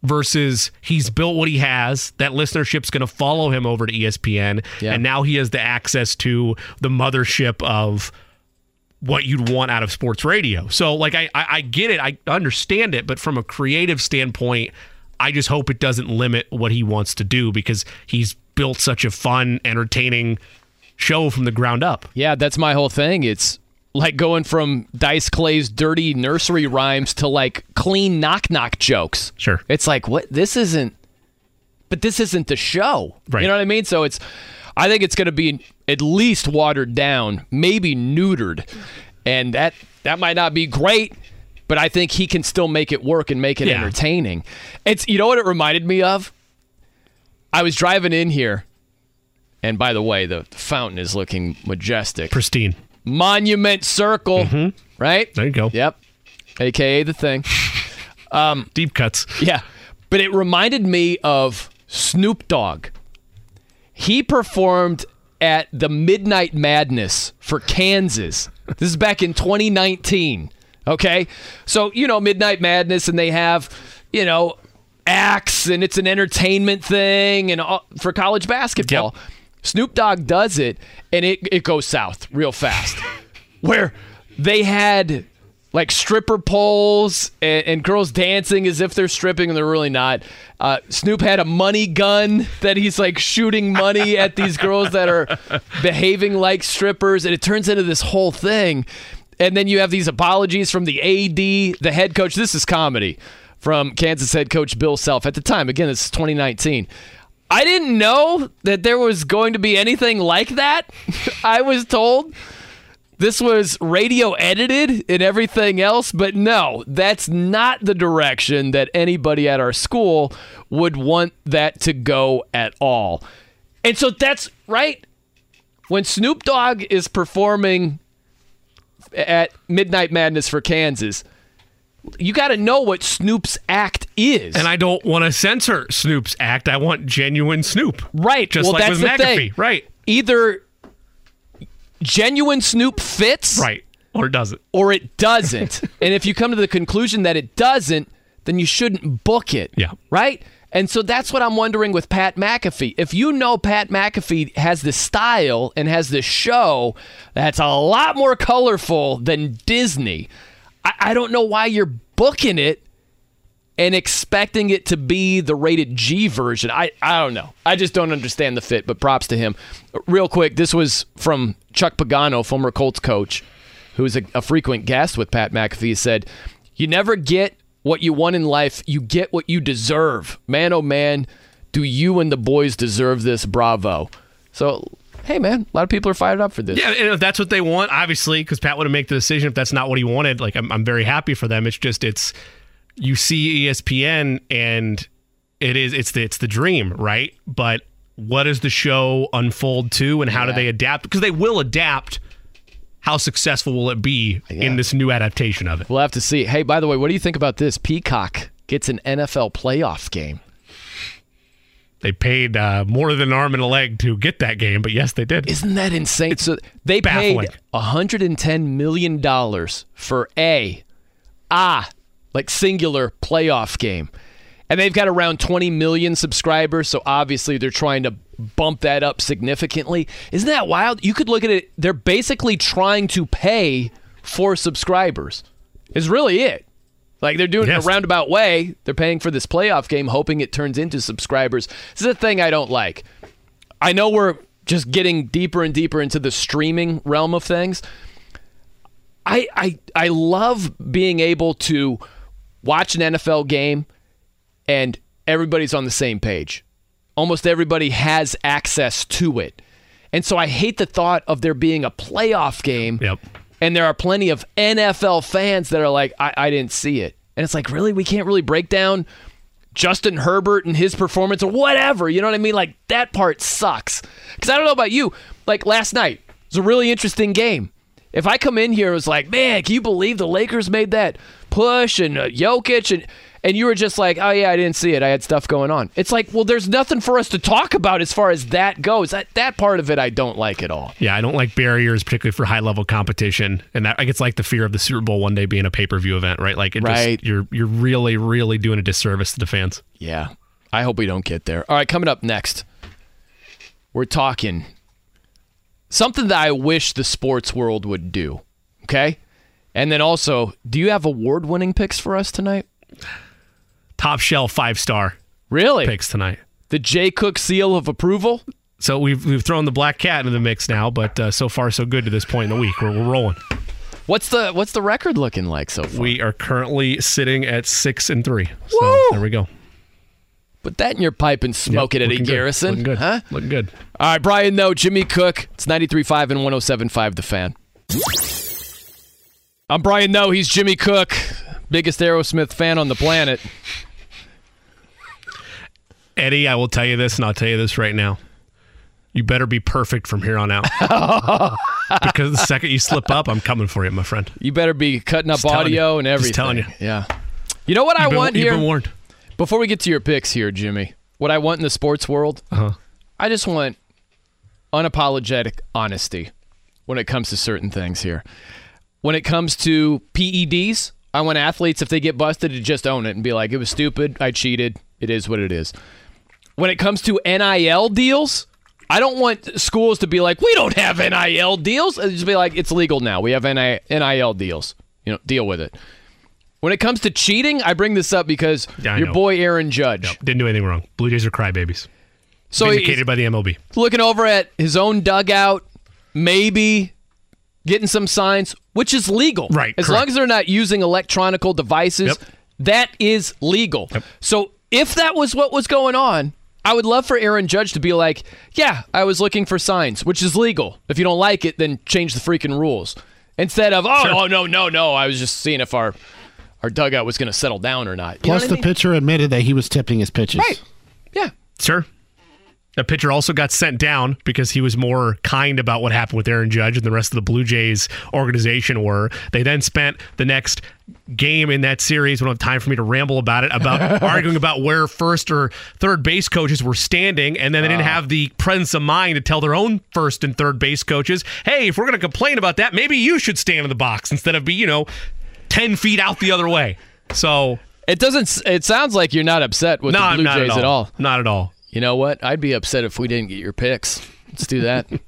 versus he's built what he has. That listenership's going to follow him over to ESPN. Yeah. And now he has the access to the mothership of what you'd want out of sports radio. So, like, I, I, I get it, I understand it, but from a creative standpoint, I just hope it doesn't limit what he wants to do because he's built such a fun, entertaining show from the ground up. Yeah, that's my whole thing. It's like going from Dice Clay's dirty nursery rhymes to like clean knock knock jokes. Sure. It's like what this isn't but this isn't the show. Right. You know what I mean? So it's I think it's going to be at least watered down, maybe neutered. And that that might not be great, but I think he can still make it work and make it Yeah. entertaining. It's you know what it reminded me of? I was driving in here and by the way, the fountain is looking majestic. Pristine. Monument Circle, right? There you go. Yep. AKA the thing. Um, Deep cuts. Yeah. But it reminded me of Snoop Dogg. He performed at the Midnight Madness for Kansas. This is back in 2019. Okay. So, you know, Midnight Madness, and they have, you know, acts, and it's an entertainment thing and all, for college basketball. Snoop Dogg does it, and it, it goes south real fast. Where they had like stripper poles and, and girls dancing as if they're stripping and they're really not. Uh, Snoop had a money gun that he's like shooting money at these girls that are behaving like strippers, and it turns into this whole thing. And then you have these apologies from the AD, the head coach. This is comedy from Kansas head coach Bill Self at the time. Again, is 2019. I didn't know that there was going to be anything like that. I was told this was radio edited and everything else, but no, that's not the direction that anybody at our school would want that to go at all. And so that's right. When Snoop Dogg is performing at Midnight Madness for Kansas, you got to know what Snoop's act is. And I don't want to censor Snoop's act. I want genuine Snoop. Right. Just well, like with McAfee. thing. Right. Either genuine Snoop fits, Right. Or does it? or it doesn't. and if you come to the conclusion that it doesn't, then you shouldn't book it. Yeah. Right? And so that's what I'm wondering with Pat McAfee. If you know Pat McAfee has the style and has the show that's a lot more colorful than Disney, I, I don't know why you're booking it and expecting it to be the rated G version. I, I don't know. I just don't understand the fit, but props to him. Real quick, this was from Chuck Pagano, former Colts coach, who is a, a frequent guest with Pat McAfee. Said, You never get what you want in life, you get what you deserve. Man, oh man, do you and the boys deserve this? Bravo. So, hey, man, a lot of people are fired up for this. Yeah, and if that's what they want, obviously, because Pat would have made the decision if that's not what he wanted. Like, I'm, I'm very happy for them. It's just, it's, you see ESPN and it is, it's the, it's the dream, right? But what does the show unfold to and how do they adapt? Because they will adapt. How successful will it be in this new adaptation of it? We'll have to see. Hey, by the way, what do you think about this? Peacock gets an NFL playoff game. They paid uh, more than an arm and a leg to get that game, but yes, they did. Isn't that insane? so they baffling. paid 110 million dollars for a ah like singular playoff game. And they've got around 20 million subscribers, so obviously they're trying to bump that up significantly. Isn't that wild? You could look at it, they're basically trying to pay for subscribers. Is really it. Like they're doing Yes. in a roundabout way. They're paying for this playoff game, hoping it turns into subscribers. This is a thing I don't like. I know we're just getting deeper and deeper into the streaming realm of things. I I I love being able to watch an NFL game and everybody's on the same page. Almost everybody has access to it. And so I hate the thought of there being a playoff game Yep. and there are plenty of NFL fans that are like, I, I didn't see it. And it's like, really? We can't really break down Justin Herbert and his performance or whatever. You know what I mean? Like, that part sucks. Because I don't know about you. Like, last night, it was a really interesting game. If I come in here and was like, man, can you believe the Lakers made that push and uh, Jokic and and you were just like, oh yeah, I didn't see it. I had stuff going on. It's like, well, there's nothing for us to talk about as far as that goes. That that part of it I don't like at all. Yeah, I don't like barriers, particularly for high level competition, and that like it's like the fear of the Super Bowl one day being a pay per view event, right? Like, it Right. Just, you're you're really really doing a disservice to the fans. Yeah. I hope we don't get there. All right, coming up next, we're talking something that I wish the sports world would do. Okay? And then also, do you have award winning picks for us tonight? Top shelf five star Really? picks tonight. The Jay Cook seal of approval? So we've we've thrown the black cat into the mix now, but uh, so far so good to this point in the week. We're, we're rolling. What's the what's the record looking like so far? We are currently sitting at six and three. So Woo! there we go. Put that in your pipe and smoke Yep, it, Eddie good, Garrison. Looking good. Huh? Looking good. All right, Brian Noe, Jimmy Cook. It's 93.5 and 107.5 The Fan. I'm Brian Noe. He's Jimmy Cook, biggest Aerosmith fan on the planet. Eddie, I will tell you this, and I'll tell you this right now. You better be perfect from here on out. because the second you slip up, I'm coming for you, my friend. You better be cutting up Just audio you. and Just everything. telling you. Yeah. You know what I You've been- want you've here? been warned. Before we get to your picks here, Jimmy, what I want in the sports world, Uh-huh. I just want unapologetic honesty when it comes to certain things here. When it comes to PEDs, I want athletes, if they get busted, to just own it and be like, it was stupid. I cheated. It is what it is. When it comes to NIL deals, I don't want schools to be like, we don't have NIL deals. And just be like, it's legal now. We have NIL deals. You know, deal with it. When it comes to cheating, I bring this up because Yeah, your know. boy Aaron Judge. Didn't do anything wrong. Blue Jays are crybabies. So Vindicated by the MLB. looking over at his own dugout, maybe getting some signs, which is legal. Right, As correct. long as they're not using electronical devices, Yep. that is legal. So if that was what was going on, I would love for Aaron Judge to be like, yeah, I was looking for signs, which is legal. If you don't like it, then change the freaking rules. Instead of, oh, Sure. oh no, no, no, I was just seeing if our our dugout was going to settle down or not. You Plus, what I the mean? pitcher admitted that he was tipping his pitches. Right. Yeah. Sure. The pitcher also got sent down because he was more kind about what happened with Aaron Judge and the rest of the Blue Jays organization were. They then spent the next game in that series, we don't have time for me to ramble about it, about arguing about where first or third base coaches were standing, and then they didn't ah. have the presence of mind to tell their own first and third base coaches, hey, if we're going to complain about that, maybe you should stand in the box instead of be, you know, 10 feet out the other way. So, It doesn't. It sounds like you're not upset with no, the Blue Jays at all. at all. Not at all. You know what? I'd be upset if we didn't get your picks. Let's do that.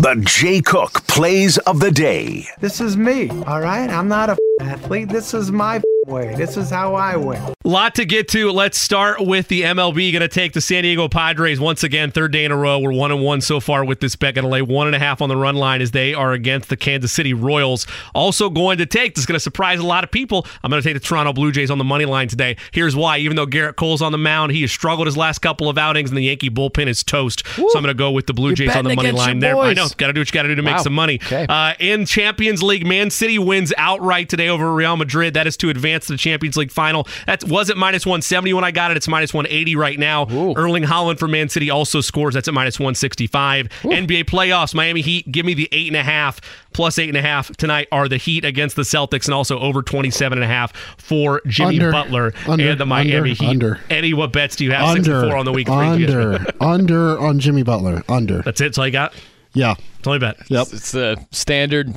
The Jay Cook plays of the day. This is me, all right? I'm not a athlete. This is my way. This is how I win. Lot to get to. Let's start with the MLB. Going to take the San Diego Padres once again, third day in a row. We're one and one so far with this bet. Going to lay one and a half on the run line as they are against the Kansas City Royals. Also going to take. This is going to surprise a lot of people. I'm going to take the Toronto Blue Jays on the money line today. Here's why. Even though Gerrit Cole's on the mound, he has struggled his last couple of outings, and the Yankee bullpen is toast. So I'm going to go with the Blue You're Jays on the money line there. I know. Got to do what you got to do to make some money. Okay. Uh, in Champions League, Man City wins outright today over Real Madrid. That is to advance to the Champions League final. That was at minus 170 when I got it. It's minus 180 right now. Erling Haaland for Man City also scores. That's at minus 165. NBA playoffs, Miami Heat, give me the eight and a half. Plus eight and a half tonight are the Heat against the Celtics and also over 27 and a half for Jimmy Under, Butler under, and the Miami under, Heat. under. Eddie, what bets do you have? Under, four on the week. Three for yesterday. under, under on Jimmy Butler. Under. That's it. That's all you got? Yeah. That's all you bet. Yep. it's the standard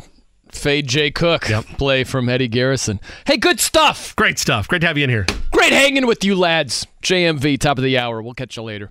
fade Jay Cook play from Eddie Garrison. Hey, good stuff. Great stuff. Great to have you in here. Great hanging with you lads. JMV, top of the hour. We'll catch you later.